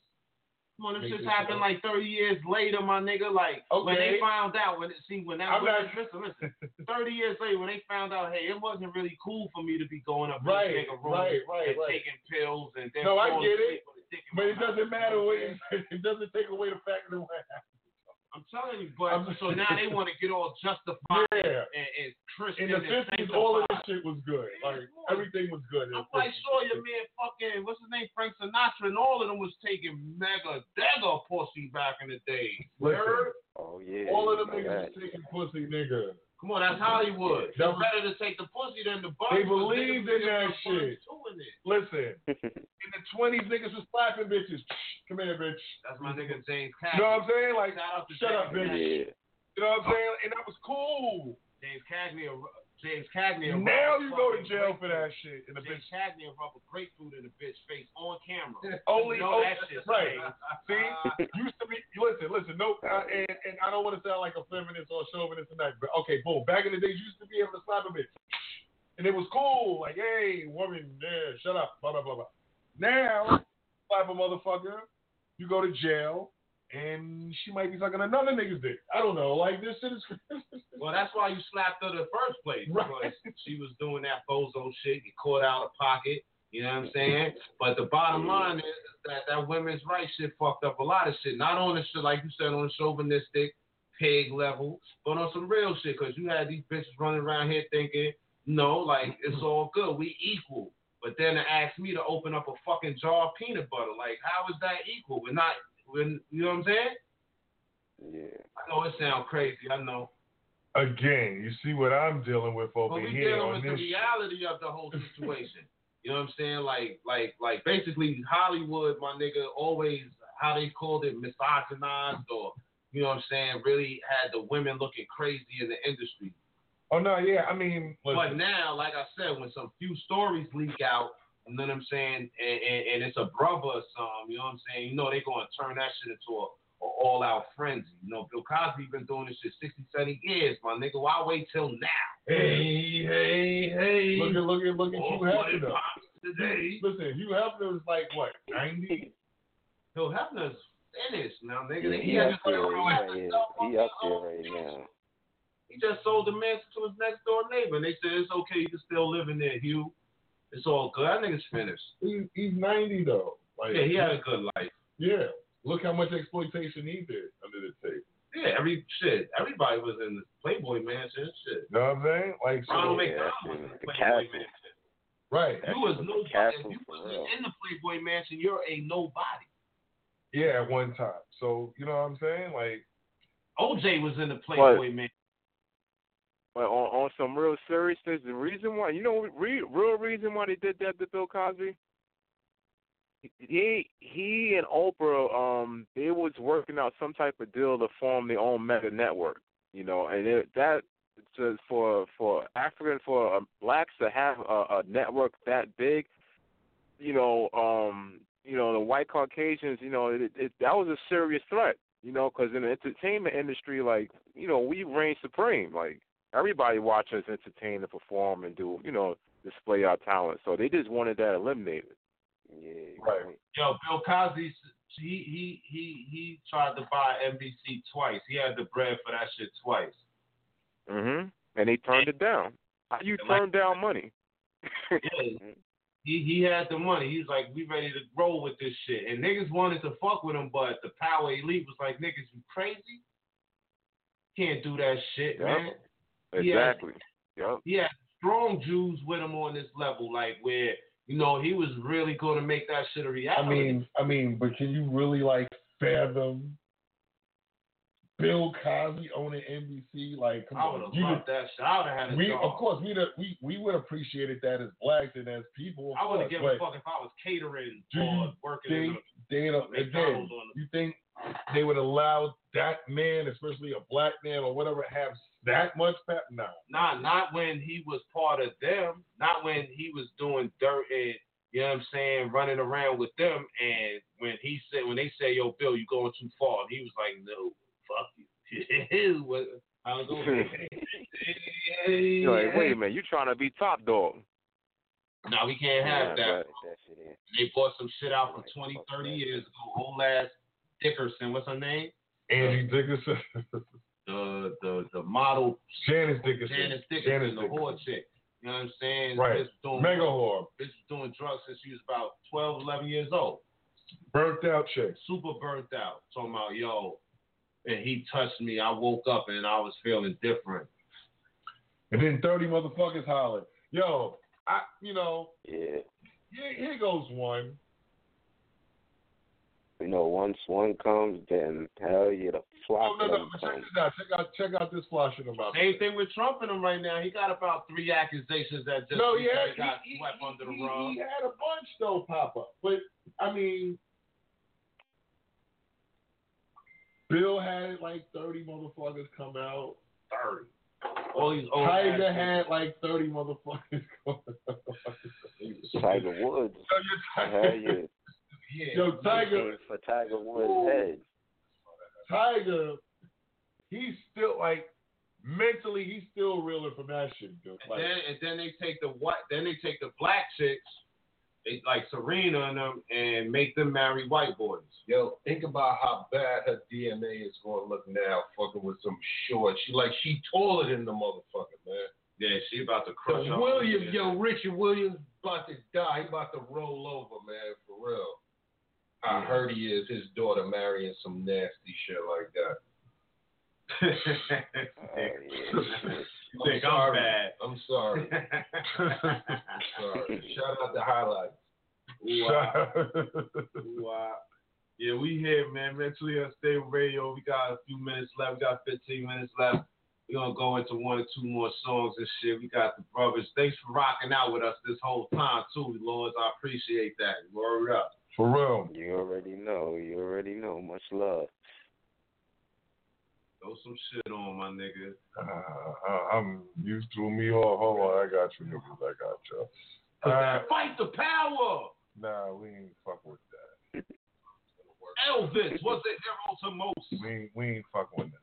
Speaker 5: On, this shit happened like 30 years later, my nigga. Like when they found out, when it see when that
Speaker 3: I'm not-
Speaker 5: listen, listen. 30 years later, when they found out, hey, it wasn't really cool for me to be going up in
Speaker 3: Right,
Speaker 5: this nigga room
Speaker 3: right, right,
Speaker 5: and
Speaker 3: right.
Speaker 5: taking pills and then
Speaker 3: No, I get it,
Speaker 5: with a dick in
Speaker 3: but it doesn't matter. What
Speaker 5: what I'm saying?
Speaker 3: it, it doesn't take away the fact of what happened.
Speaker 5: I'm telling you, but
Speaker 3: I'm-
Speaker 5: so now they want to get all justified
Speaker 3: Yeah.
Speaker 5: and, and Christian
Speaker 3: In the
Speaker 5: and
Speaker 3: fifties, all of this shit was good. Like
Speaker 5: come on.
Speaker 3: everything was good.
Speaker 5: I'm
Speaker 3: the
Speaker 5: quite
Speaker 3: 50s.
Speaker 5: sure your man fucking what's his name Frank Sinatra and all of them was taking mega dagger pussy back in the day.
Speaker 3: Listen,
Speaker 18: Oh yeah.
Speaker 3: all of them
Speaker 18: know
Speaker 3: niggas was taking pussy, nigga.
Speaker 5: Come on, that's Hollywood.
Speaker 3: That
Speaker 5: It's better to take the pussy than the butt.
Speaker 3: They believed in that shit.
Speaker 5: two in it.
Speaker 3: Listen, in the twenties, niggas was slapping bitches. Come here, bitch.
Speaker 5: That's my nigga James
Speaker 3: You know what I'm saying? Like,
Speaker 5: Shout out to
Speaker 3: shut up, bitch.
Speaker 18: Yeah.
Speaker 3: you know what I'm saying? And that was cool.
Speaker 5: James Cagney. James Cagney.
Speaker 3: Now you go to jail for that shit. And the
Speaker 5: James
Speaker 3: bitch
Speaker 5: Cagney rub a grapefruit in a bitch face on camera.
Speaker 3: only,
Speaker 5: You know
Speaker 3: oh,
Speaker 5: that shit.
Speaker 3: right. See, used to be. listen, listen. No, uh, and, and I don't want to sound like a feminist or a chauvinist tonight, but okay, boom. Back in the days, you used to be able to slap a bitch, and it was cool. Like, hey, woman, yeah, shut up, blah blah blah blah. Now, slap a motherfucker, you go to jail, and she might be sucking another nigga's dick. I don't know. Like this shit is.
Speaker 5: Well, that's why you slapped her in the first place.
Speaker 3: Right.
Speaker 5: Because she was doing that bozo shit, get caught out of pocket. You know what I'm saying? But the bottom line is that that women's rights shit fucked up a lot of shit. Not on the shit, like you said, on a chauvinistic, pig level, but on some real shit. Because you had these bitches running around here thinking, no, like, it's all good. We equal. But then to ask me to open up a fucking jar of peanut butter, like, how is that equal? We're not, when you know what I'm saying?
Speaker 18: Yeah.
Speaker 5: I know it sounds crazy. I know.
Speaker 3: Again, you see what I'm dealing with over
Speaker 5: But we
Speaker 3: here
Speaker 5: dealing
Speaker 3: on
Speaker 5: with the reality of the whole situation. you know what I'm saying? Like, like, like, basically, Hollywood, my nigga, always how they called it, misogynized, or you know what I'm saying, really had the women looking crazy in the industry.
Speaker 3: Oh no, yeah, I mean,
Speaker 5: But now, like I said, when some few stories leak out, you know what I'm saying, and, and, and it's a brother or something, you know what I'm saying, you know they're gonna turn that shit into a, a all out frenzy. You know, Bill Cosby been doing this shit 60, 70 years, my nigga. Why wait till now? Hey, hey, hey.
Speaker 3: look at look at look at
Speaker 5: Oh,
Speaker 3: Hugh Hefner.
Speaker 5: it today.
Speaker 3: Listen, Hugh Hefner is like what ninety?
Speaker 5: Bill Hefner's finished now, nigga.
Speaker 18: Yeah,
Speaker 5: he,
Speaker 18: he up there.
Speaker 5: go
Speaker 18: Right, yeah, he up there right now.
Speaker 5: He just sold the mansion to his next door neighbor, and they said it's okay. You can still live in there, Hugh. It's all good. That nigga's finished.
Speaker 3: He, he's ninety though. Like,
Speaker 5: Yeah, he had a good life.
Speaker 3: Yeah, look how much exploitation he did under the tape.
Speaker 5: Yeah, every shit. Everybody was in the Playboy Mansion. Shit.
Speaker 3: You know what I'm saying? Like, so,
Speaker 5: Ronald
Speaker 18: yeah,
Speaker 5: McDonald
Speaker 18: that's
Speaker 5: was in the
Speaker 18: The
Speaker 5: Playboy. Mansion.
Speaker 3: right?
Speaker 18: That
Speaker 5: You was
Speaker 18: shit was
Speaker 5: nobody. If you wasn't in the Playboy Mansion, you're a nobody.
Speaker 3: Yeah, at one time. So you know what I'm saying? Like,
Speaker 5: OJ was in the Playboy Mansion.
Speaker 17: But on, on some real seriousness, the reason why, you know, re, real reason why they did that to Bill Cosby, he he and Oprah, um, they was working out some type of deal to form their own mega network, you know, and it, that for for African for uh, blacks to have a, a network that big, you know, um, you know, the white Caucasians, you know, it, it, that was a serious threat, you know, because in the entertainment industry, like, you know, we reign supreme, like everybody watching us entertain and perform and do, you know, display our talent. So they just wanted that eliminated.
Speaker 18: Yeah.
Speaker 3: Right.
Speaker 5: Yo, Bill Cosby, he he he he tried to buy NBC twice. He had the bread for that shit twice.
Speaker 17: Mhm. And they turned it down. How you
Speaker 5: Like-
Speaker 17: turn down money?
Speaker 5: Yeah. He he had the money. He's like, we ready to roll with this shit. And niggas wanted to fuck with him, but the power elite was like, niggas, you crazy? Can't do that shit,
Speaker 17: Yep.
Speaker 5: man. He had-
Speaker 17: exactly. Yep.
Speaker 5: He had strong Jews with him on this level, like where you know he was really going to make that shit a reality.
Speaker 3: I mean, I mean, but can you really like fathom Bill Cosby owning NBC? Like, come
Speaker 5: I would have loved that shit. I would have had a
Speaker 3: we
Speaker 5: dog.
Speaker 3: of course we we we would appreciated that as blacks and as people.
Speaker 5: I would have
Speaker 3: course,
Speaker 5: given a
Speaker 3: but
Speaker 5: fuck if I was catering
Speaker 3: Do
Speaker 5: or
Speaker 3: you
Speaker 5: working in
Speaker 3: think
Speaker 5: a
Speaker 3: they again?
Speaker 5: On the
Speaker 3: You think they would allow that man, especially a black man or whatever, have that much power? No.
Speaker 5: Not not when he was part of them. Not when he was doing dirt and you know what I'm saying, running around with them. And when he said when they say, "Yo, Bill, you going too far," and he was like, "No, fuck you." I was going.
Speaker 17: You're like, wait a minute, you trying to be top dog.
Speaker 5: No, we can't have
Speaker 18: Yeah,
Speaker 5: that.
Speaker 18: but that.
Speaker 5: They bought some shit out from 20, 30 years ago. Old ass Dickerson, what's her name?
Speaker 3: Angie Dickerson,
Speaker 5: The the the model
Speaker 3: Janice Dickerson,
Speaker 5: Janice Dickerson,
Speaker 3: Janice
Speaker 5: the
Speaker 3: Dickerson.
Speaker 5: whore chick. You know what I'm saying?
Speaker 3: Right.
Speaker 5: Bitch doing,
Speaker 3: Mega whore,
Speaker 5: Bitch was doing drugs since she was about 12, 11 years old.
Speaker 3: burnt out chick.
Speaker 5: Super burnt out. Talking about, yo, and he touched me. I woke up and I was feeling different.
Speaker 3: And then 30 motherfuckers hollered, yo, I, you know,
Speaker 18: Yeah.
Speaker 3: here, here goes one.
Speaker 18: You know, once one comes, then hell yeah, the flock
Speaker 3: Oh, no,
Speaker 18: of
Speaker 3: no, check this out. Check out, check out this flash shit about
Speaker 5: Same thing with Trump and him right now. He got about three accusations that just
Speaker 3: No,
Speaker 5: he
Speaker 3: yeah,
Speaker 5: got
Speaker 3: he-
Speaker 5: swept under the
Speaker 3: he,
Speaker 5: rug.
Speaker 3: he had a bunch though pop up, but I mean, Bill had like thirty motherfuckers come out.
Speaker 5: Thirty. All these old
Speaker 3: Tiger
Speaker 5: ass
Speaker 3: had like thirty motherfuckers come out.
Speaker 18: Tiger Woods.
Speaker 3: So your
Speaker 18: Hell
Speaker 3: Tiger,
Speaker 18: yeah.
Speaker 5: Yeah.
Speaker 3: yo, Tiger,
Speaker 18: For Tiger Woods' head.
Speaker 3: Tiger, he's still like mentally, he's still reeling from that shit. Dude.
Speaker 5: And then and then they take the white, then they take the black chicks, they like Serena and them, and make them marry white boys.
Speaker 21: Yo, think about how bad her DNA is going to look now, fucking with some short. She like she taller than the motherfucker, man.
Speaker 5: Yeah, she about to crush.
Speaker 21: So
Speaker 5: up.
Speaker 21: Williams, yo, Richard Williams about to die. He about to roll over, man, for real. How
Speaker 5: Yeah.
Speaker 21: hurt he is, his daughter marrying some nasty shit like that.
Speaker 5: Oh, you think
Speaker 21: I'm
Speaker 5: I'm
Speaker 21: sorry.
Speaker 5: bad?
Speaker 21: I'm sorry. I'm sorry. Shout out to highlights.
Speaker 5: Wow. wow. Yeah, we here, man. Mentally unstable radio. We got a few minutes left. We got 15 minutes left. We're gonna go into one or two more songs and shit. We got the brothers. Thanks for rocking out with us this whole time too, Lords. I appreciate that. Word up.
Speaker 3: For real.
Speaker 18: You already know. You already know. Much love.
Speaker 5: Throw some shit on, my nigga.
Speaker 3: Uh, I'm you threw me off. Hold on, I got you, niggas. I got you. Uh,
Speaker 5: Fight the power.
Speaker 3: nah, we ain't fuck with that.
Speaker 5: Elvis was the hero to most.
Speaker 3: We ain't, we ain't fucking with that.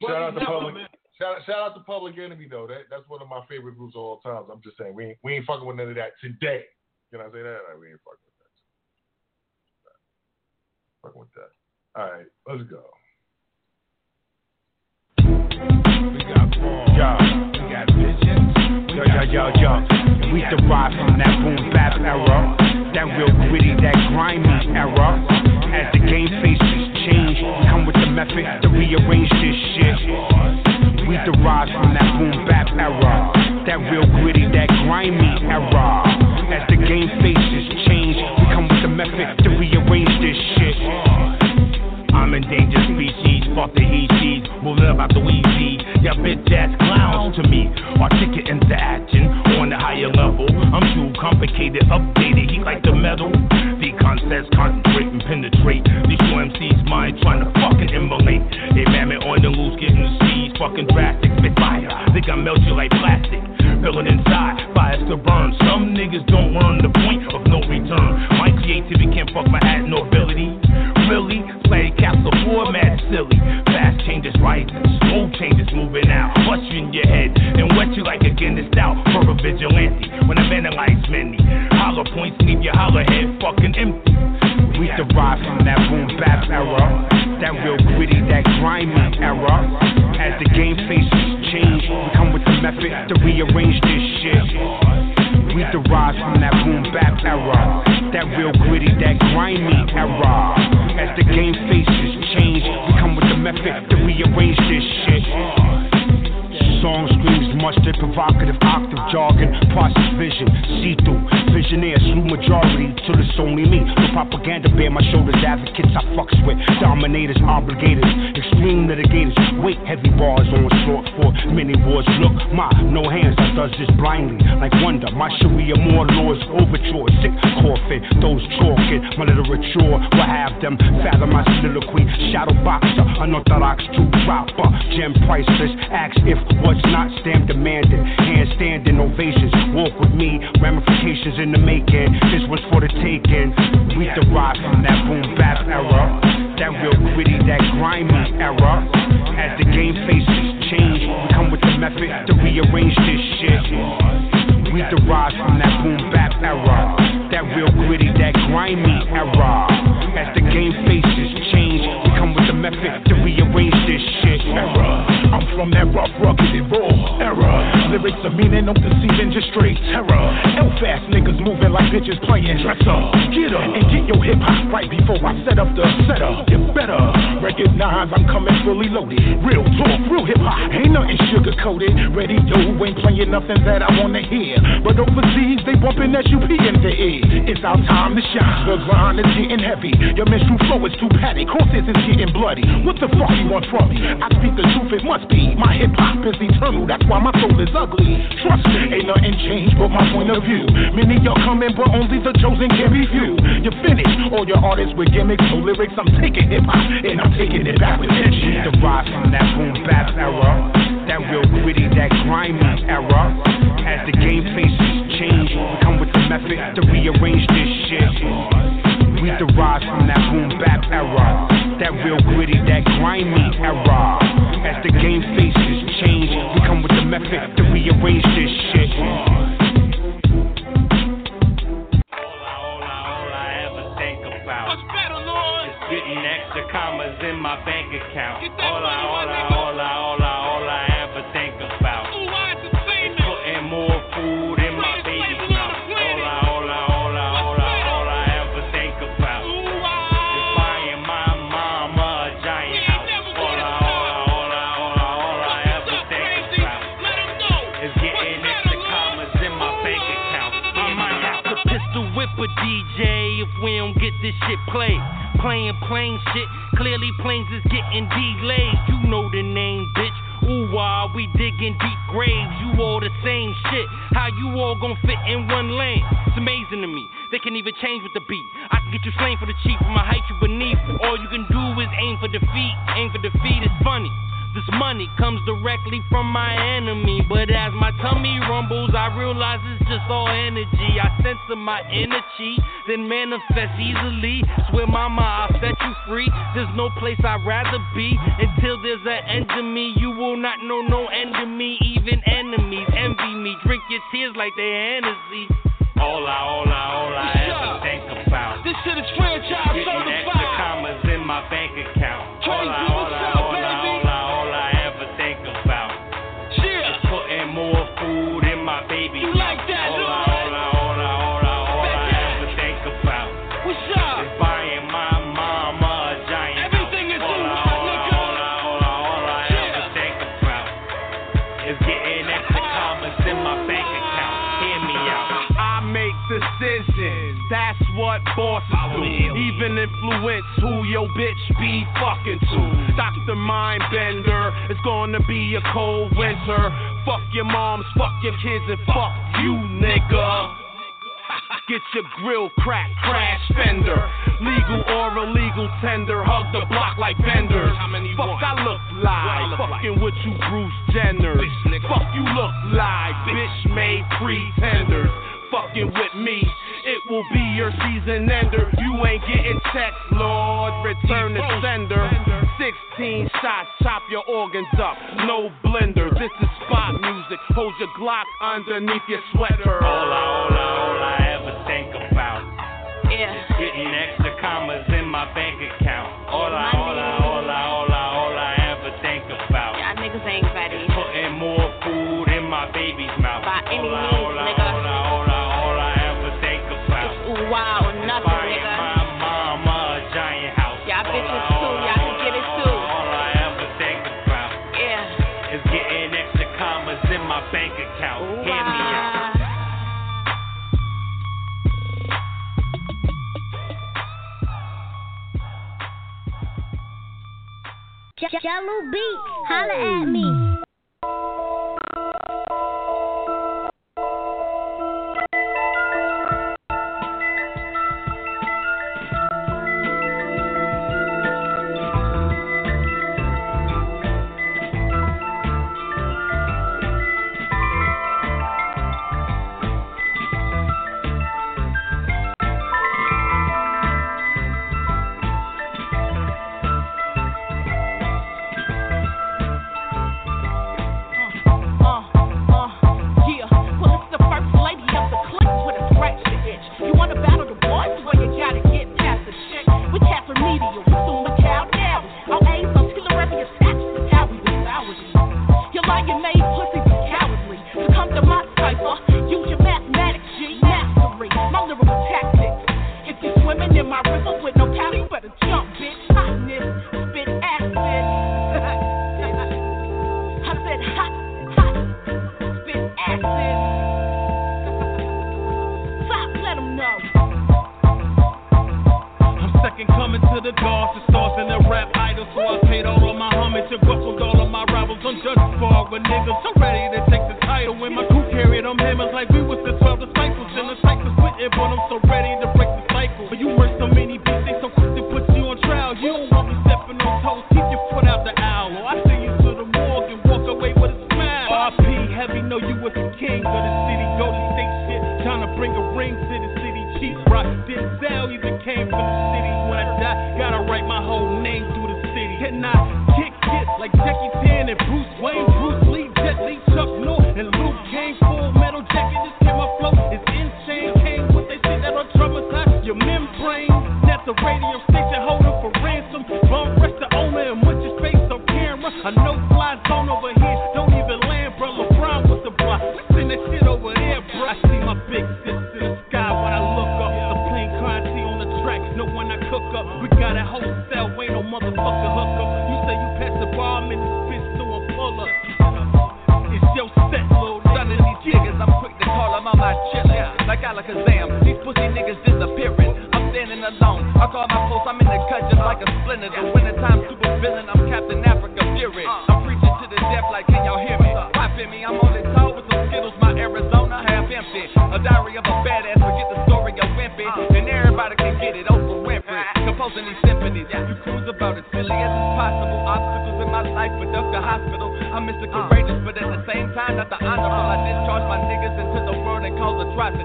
Speaker 5: But
Speaker 3: Shout out to Public.
Speaker 5: meant-
Speaker 3: Shout, shout out to Public Enemy though. That that's one of my favorite groups of all times. I'm just saying we ain't, we ain't fucking with none of that today. Can I say that? Like, we ain't fucking with that. Fucking with that. All right, let's go.
Speaker 22: We got yo, we got visions. Yo, yo, yo, yo. We derive from that boom bap era. That real gritty, that grimy era. As the game faces change, we come with the method to rearrange this shit. We derive from that boom bap era. That real gritty, that grimy era. As the game faces change, we come with the method to rearrange this shit. I'm in species, fuck the ECs, moving up out the Weezy. Y'all bitch ass clowns to me, articulate into action on the higher level. I'm too complicated, updated, heat like the metal. The concepts concentrate and penetrate. These two MCs mind trying to fucking immolate. They mammoth on the loose, getting the seeds, fucking drastic, spit fire. Think I melt you like plastic. Feel inside, fires to burn. Some niggas don't learn the point of no return. My creativity can't fuck my hat nobility. Really? Play capsule format silly. Fast changes right, slow changes moving out. Bust you in your head and wet you like a Guinness out for a vigilante. When I vandalize many, hollow points leave your hollow head fucking empty. We derive from that boom bap era, that real gritty, that grimy era. As the game faces change, we come with the method to rearrange this shit. We derive from that boom bap era, that real gritty, that grimy era. As the game faces change, we come with the method to rearrange this shit. Screams mustard, provocative octave jargon, process vision, see through, visionaire, slew majority till it's only me. The propaganda bear my shoulders, advocates I fucks with, dominators, obligators, extreme litigators, weight heavy bars on short for many wars. Look, my no hands, I does this blindly, like wonder. My Sharia more laws, overture, sick coffin, those chalking, my literature will have them fathom my soliloquy. Shadow boxer, unorthodox true rapper, gem priceless. Ask if what's not stamped demanded. Handstanding ovations, walk with me, ramifications in the making. This was for the taking. We derive from that boom bap era, that real gritty, that grimy era. As the game faces change, we come with the method to rearrange this shit. We derive from that boom bap era, that real gritty, that grimy era. As the game faces change, we come with the method to rearrange this shit. Era. I'm from that rough, rugged, raw era. Lyrics are meaning, no deceiving, just straight terror. L fast niggas moving like bitches playing dress up. Get up and get your hip hop right before I set up the setup. You better recognize I'm coming fully loaded. Real talk, real hip hop, ain't nothing sugar coated. Ready Radio ain't playing nothing that I wanna hear. But overseas they bumping SUP in the ear. It's our time to shine. The grind is getting heavy. Your menstrual flow is too patty. Courses is getting bloody. What the fuck you want from me? I speak the truth, it must be. My hip hop is eternal. That's why my soul is ugly. Trust me, ain't nothing changed but my point of view. Many y'all coming, but only the chosen can review. You finish all your artists with gimmicks, no lyrics. I'm taking hip hop and I'm taking it back with tension. Derive from that boom bap era, that real gritty, that grimy era. As the game faces change, we come with the method to rearrange this shit. We derive from that boom bap era, that real gritty, that grimy
Speaker 23: method to rearrange this shit. All I, all I, all I ever think about is getting extra commas in my bank account. All I, all I, all I, all I. played. Playing plain shit, clearly planes is getting delayed. You know the name, bitch. Ooh, while we digging deep graves, you all the same shit. How you all gonna fit in one lane? It's amazing to me. They can even change with the beat. I can get you slain for the cheap, from a height you beneath. All you can do is aim for defeat. Aim for defeat is funny. This money comes directly from my enemy. But as my tummy rumbles, I realize it's just all energy. I censor my energy, then manifest easily. Swear, mama, I'll set you free. There's no place I'd rather be. Until there's an end to me, you will not know no end to me. Even enemies envy me. Drink your tears like they're Hennessy. All I, all I, all I ever think about.
Speaker 24: This shit is franchise
Speaker 23: Getting extra
Speaker 24: certified.
Speaker 23: commas in my bank account. Is getting extra commas in my bank account. Hear me out.
Speaker 16: I make decisions. That's what bosses do. Even influence who your bitch be fucking to. Dr. Mindbender, it's gonna be a cold winter. Fuck your moms, fuck your kids, and fuck you, nigga. Get your grill cracked, crash fender. Legal or illegal tender, hug the block like vendors. Fuck, I look live, fucking with you, Bruce Jenner. Fuck, you look live, bitch made pretenders. Fucking with me, it will be your season ender. You ain't getting checks, Lord. Return the sender. 16 shots, chop your organs up. No blender, this is spot music. Hold your Glock underneath your sweater.
Speaker 23: All I, all
Speaker 25: Yeah.
Speaker 23: getting extra commas in my bank account. All I, all I, all I,
Speaker 7: Jello Beats, holla at me.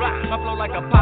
Speaker 26: rock. My flow
Speaker 27: like a
Speaker 16: pop.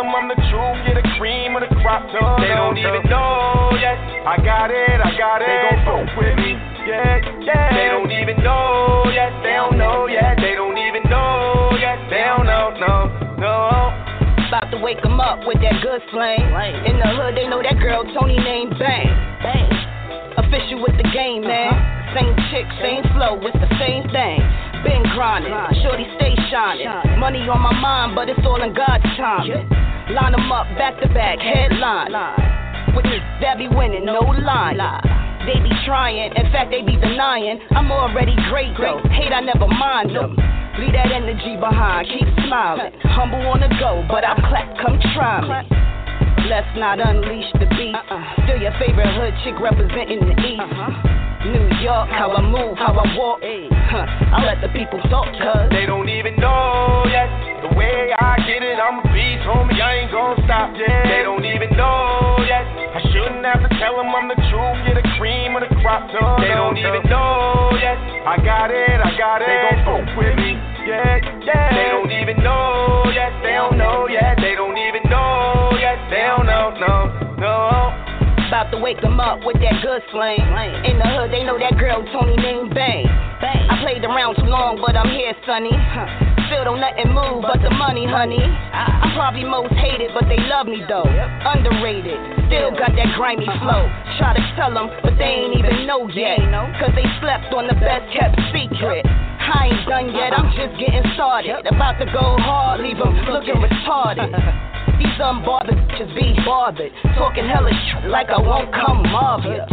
Speaker 16: them I'm the truth, get yeah, cream of the crop. Done they don't even know yet. I got it, I got it. They gon' fuck with me. Yeah, yeah. They don't even know yet. They don't know yet. They don't even know yet. They don't know, no, no.
Speaker 28: About to wake 'em up with that good slang. In the hood, they know that girl Tony named Bang. Bang. Official with the game, man. Uh-huh. Same chick, same flow, with the same thing been grinding. Shorty stay shining. Money on my mind, but it's all in God's time. Line them up back to back, headline. With this, they be winning, no line. They be trying, in fact, they be denying. I'm already great, great. Hate, I never mind them. Leave that energy behind, keep smiling. Humble on the go, but I clap, come try me. Let's not unleash the beast. Uh-uh. Still your favorite hood chick representing the East. Uh-huh. New York, how I move, how I walk. Huh, I let the people talk, cuz
Speaker 16: they don't even know yet. The way I get it, I'm a beast, homie. I ain't gonna stop yet. They don't even know yet. I shouldn't have to tell them I'm the truth, Get a cream or the crop. top. they don't even know yet. I got it, I got it. They gon' fuck with me. Yeah, yeah. They don't even know yet. They don't know yet. They don't even know yet. They don't know, no, no
Speaker 28: about to wake them up with that good slang. In the hood, they know that girl Tony named Bang. I played around too long, but I'm here, sonny. Still don't nothing move but the money, honey. I'm probably most hated, but they love me though. Underrated, still got that grimy flow. Try to tell them, but they ain't even know yet. Cause they slept on the best kept secret. I ain't done yet, I'm just getting started. About to go hard, leave them looking retarded. These unbothered bitches be bothered. Talking hellish like I won't come mob ya.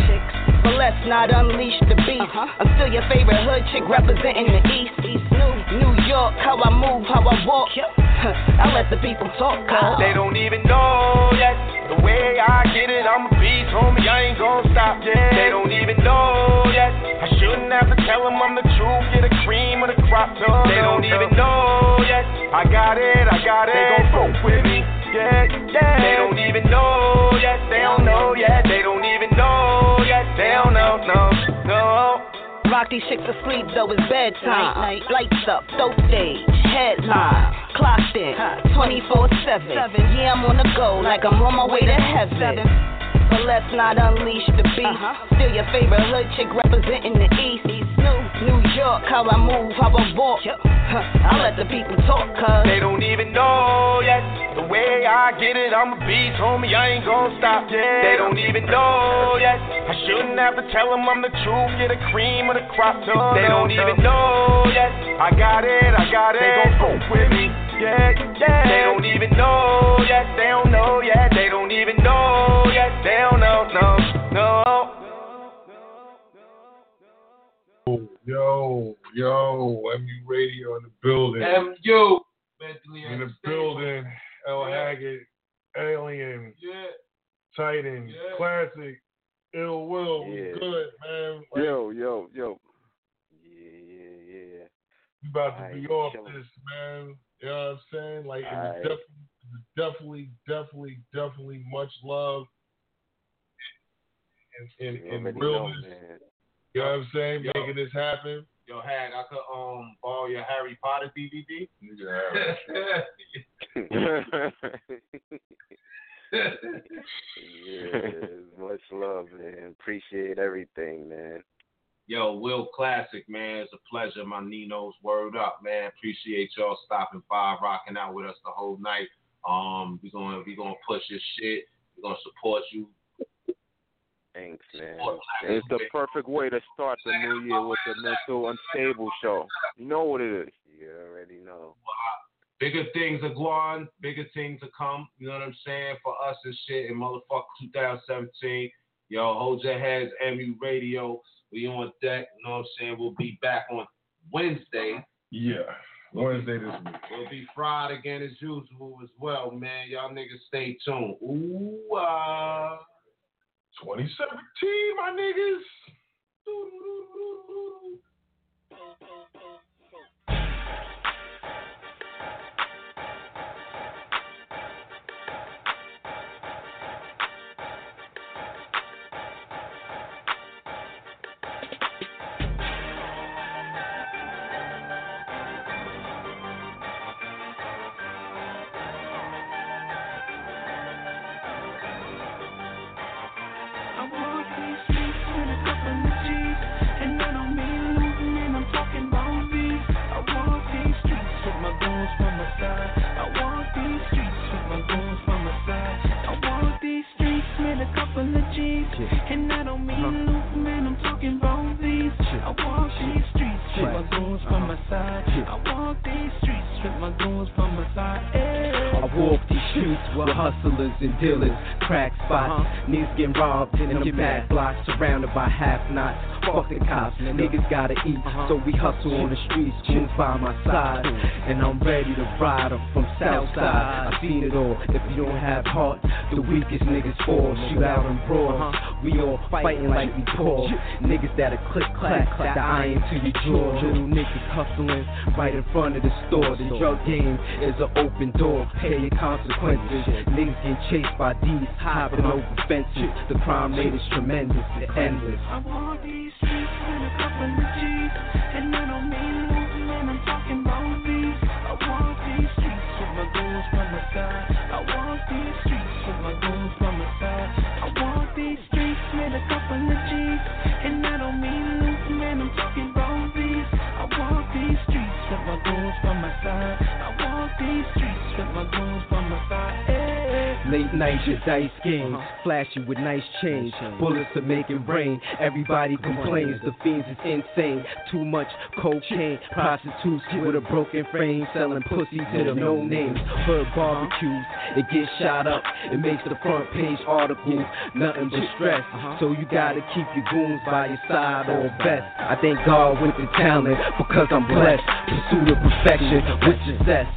Speaker 28: But let's not unleash the beast. Uh-huh. I'm still your favorite hood chick representing the East. New, New York, how I move, how I walk. I let the people talk.
Speaker 8: They don't even know yet the way I get it. I'm a beast, homie. I ain't gon' stop yet. They don't even know yet. I shouldn't have to tell them I'm the truth. Get a cream or the crop top. They don't even know yet. I got it, I got it. They gon' fuck with me. Yeah, yeah. They don't even know yet. They don't know yet. They don't even know yet. They don't know, no, no.
Speaker 28: Rock these chicks asleep though it's bedtime. Lights up, dope stage, headline. Clocked in, 24 7. Yeah, I'm on the go like I'm on my way to heaven. But let's not unleash the beast. Still your favorite hood chick representing the East. New York, how I move, how I walk. I let the people talk, cuz.
Speaker 8: They don't even know yet the way I get it. I'm a beast, homie. I ain't gon' stop yet. They don't even know yet. I shouldn't have to tell them I'm the truth. Get a cream or the crop top. They don't even know yet. I got it, I got it. They gon' fuck with me. Yeah, yeah. They don't even know yet. They don't know yet. They don't even know yet. They don't know, no, no.
Speaker 3: Yo, yo, MU Radio in the building.
Speaker 5: MU. Mentally
Speaker 3: in the building. El
Speaker 5: Yeah.
Speaker 3: Haggett, Alien,
Speaker 5: Yeah.
Speaker 3: Titan,
Speaker 5: Yeah.
Speaker 3: Classic, Ill Will. We
Speaker 18: Yeah.
Speaker 3: good, man. Like,
Speaker 18: Yo, yo, yo. Yeah, yeah, yeah.
Speaker 3: we about to
Speaker 18: Aight,
Speaker 3: be
Speaker 18: we
Speaker 3: off
Speaker 18: chilling.
Speaker 3: this, man. You know what I'm saying? Like, it was
Speaker 18: Aight.
Speaker 3: definitely, it was definitely, definitely, definitely much love and, and,
Speaker 18: You
Speaker 3: and
Speaker 18: already know,
Speaker 3: realness.
Speaker 18: man.
Speaker 3: You know what I'm saying?
Speaker 5: Yo.
Speaker 3: Making this happen.
Speaker 5: Yo, Hag, I could um borrow your Harry Potter DVD.
Speaker 18: yeah, much love, man. Appreciate everything, man.
Speaker 5: Yo, Will Classic, man. It's a pleasure. My Nino's word up, man. Appreciate y'all stopping by, rocking out with us the whole night. Um, we gonna we gonna push this shit. We're gonna support you.
Speaker 18: Thanks, man. It's the perfect way to start the new year with the mental unstable show. You know what it is. You already know.
Speaker 5: Bigger things are going, bigger things are come. You know what I'm saying? For us and shit in motherfucker 2017. Yo, hold your heads, MU Radio. We on deck. You know what I'm saying? We'll be back on Wednesday.
Speaker 3: Yeah. Wednesday this week.
Speaker 5: We'll be fried again as usual as well, man. Y'all niggas stay tuned. Ooh, uh.
Speaker 3: 2017, my niggas.
Speaker 29: Side. I walk these streets with my goons from my side. I walk these streets with a couple of G's, and I don't mean and I'm talking about these. I walk these streets with my goons from my side. I walk these streets with my goons from my side.
Speaker 19: Streets with hustlers and dealers, crack spots. Niggas getting robbed in the back blocks, surrounded by half knots. Fuck the cops, niggas gotta eat, so we hustle on the streets. Move by my side, and I'm ready to ride. I'm from Southside, I've seen it all. If you don't have heart, the weakest niggas fall. Shoot out and brawl. We all fighting like we poor. Niggas that'll click clack, the iron to your jaw. Little niggas hustling right in front of the store. The drug game is an open door. Pay your consequences expenses. Niggas get chased by these hopping over fences. The crime rate is tremendous and endless.
Speaker 29: I'm these streets and a couple of G's, and I don't mean losing, and I'm talking about these. I walk these streets with my goons by my side. I walk these streets with my goons by my side. I walk these streets with a couple of G's, and I don't mean losing, and I'm talking about these. I walk these streets with my goons by my side.
Speaker 19: Late night, your dice games. Flash you with nice change. Bullets are making rain. Everybody complains. The fiends is insane. Too much cocaine. Prostitutes with a broken frame. Selling pussy to the no names. Hood barbecues. It gets shot up. It makes the front page articles. Nothing but stress. So you gotta keep your goons by your side or best. I thank God with the talent because I'm blessed. Pursuit the perfection with success.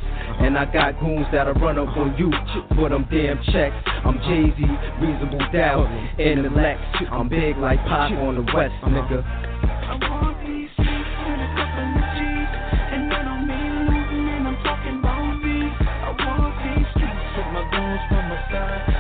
Speaker 19: And I got goons that'll run up on you for them damn checks. I'm Jay Z, reasonable doubt, and intellect. I'm big like Pac on the West, nigga.
Speaker 29: I want and a couple of G's, and I don't mean I'm talking. I want with my goons by my side.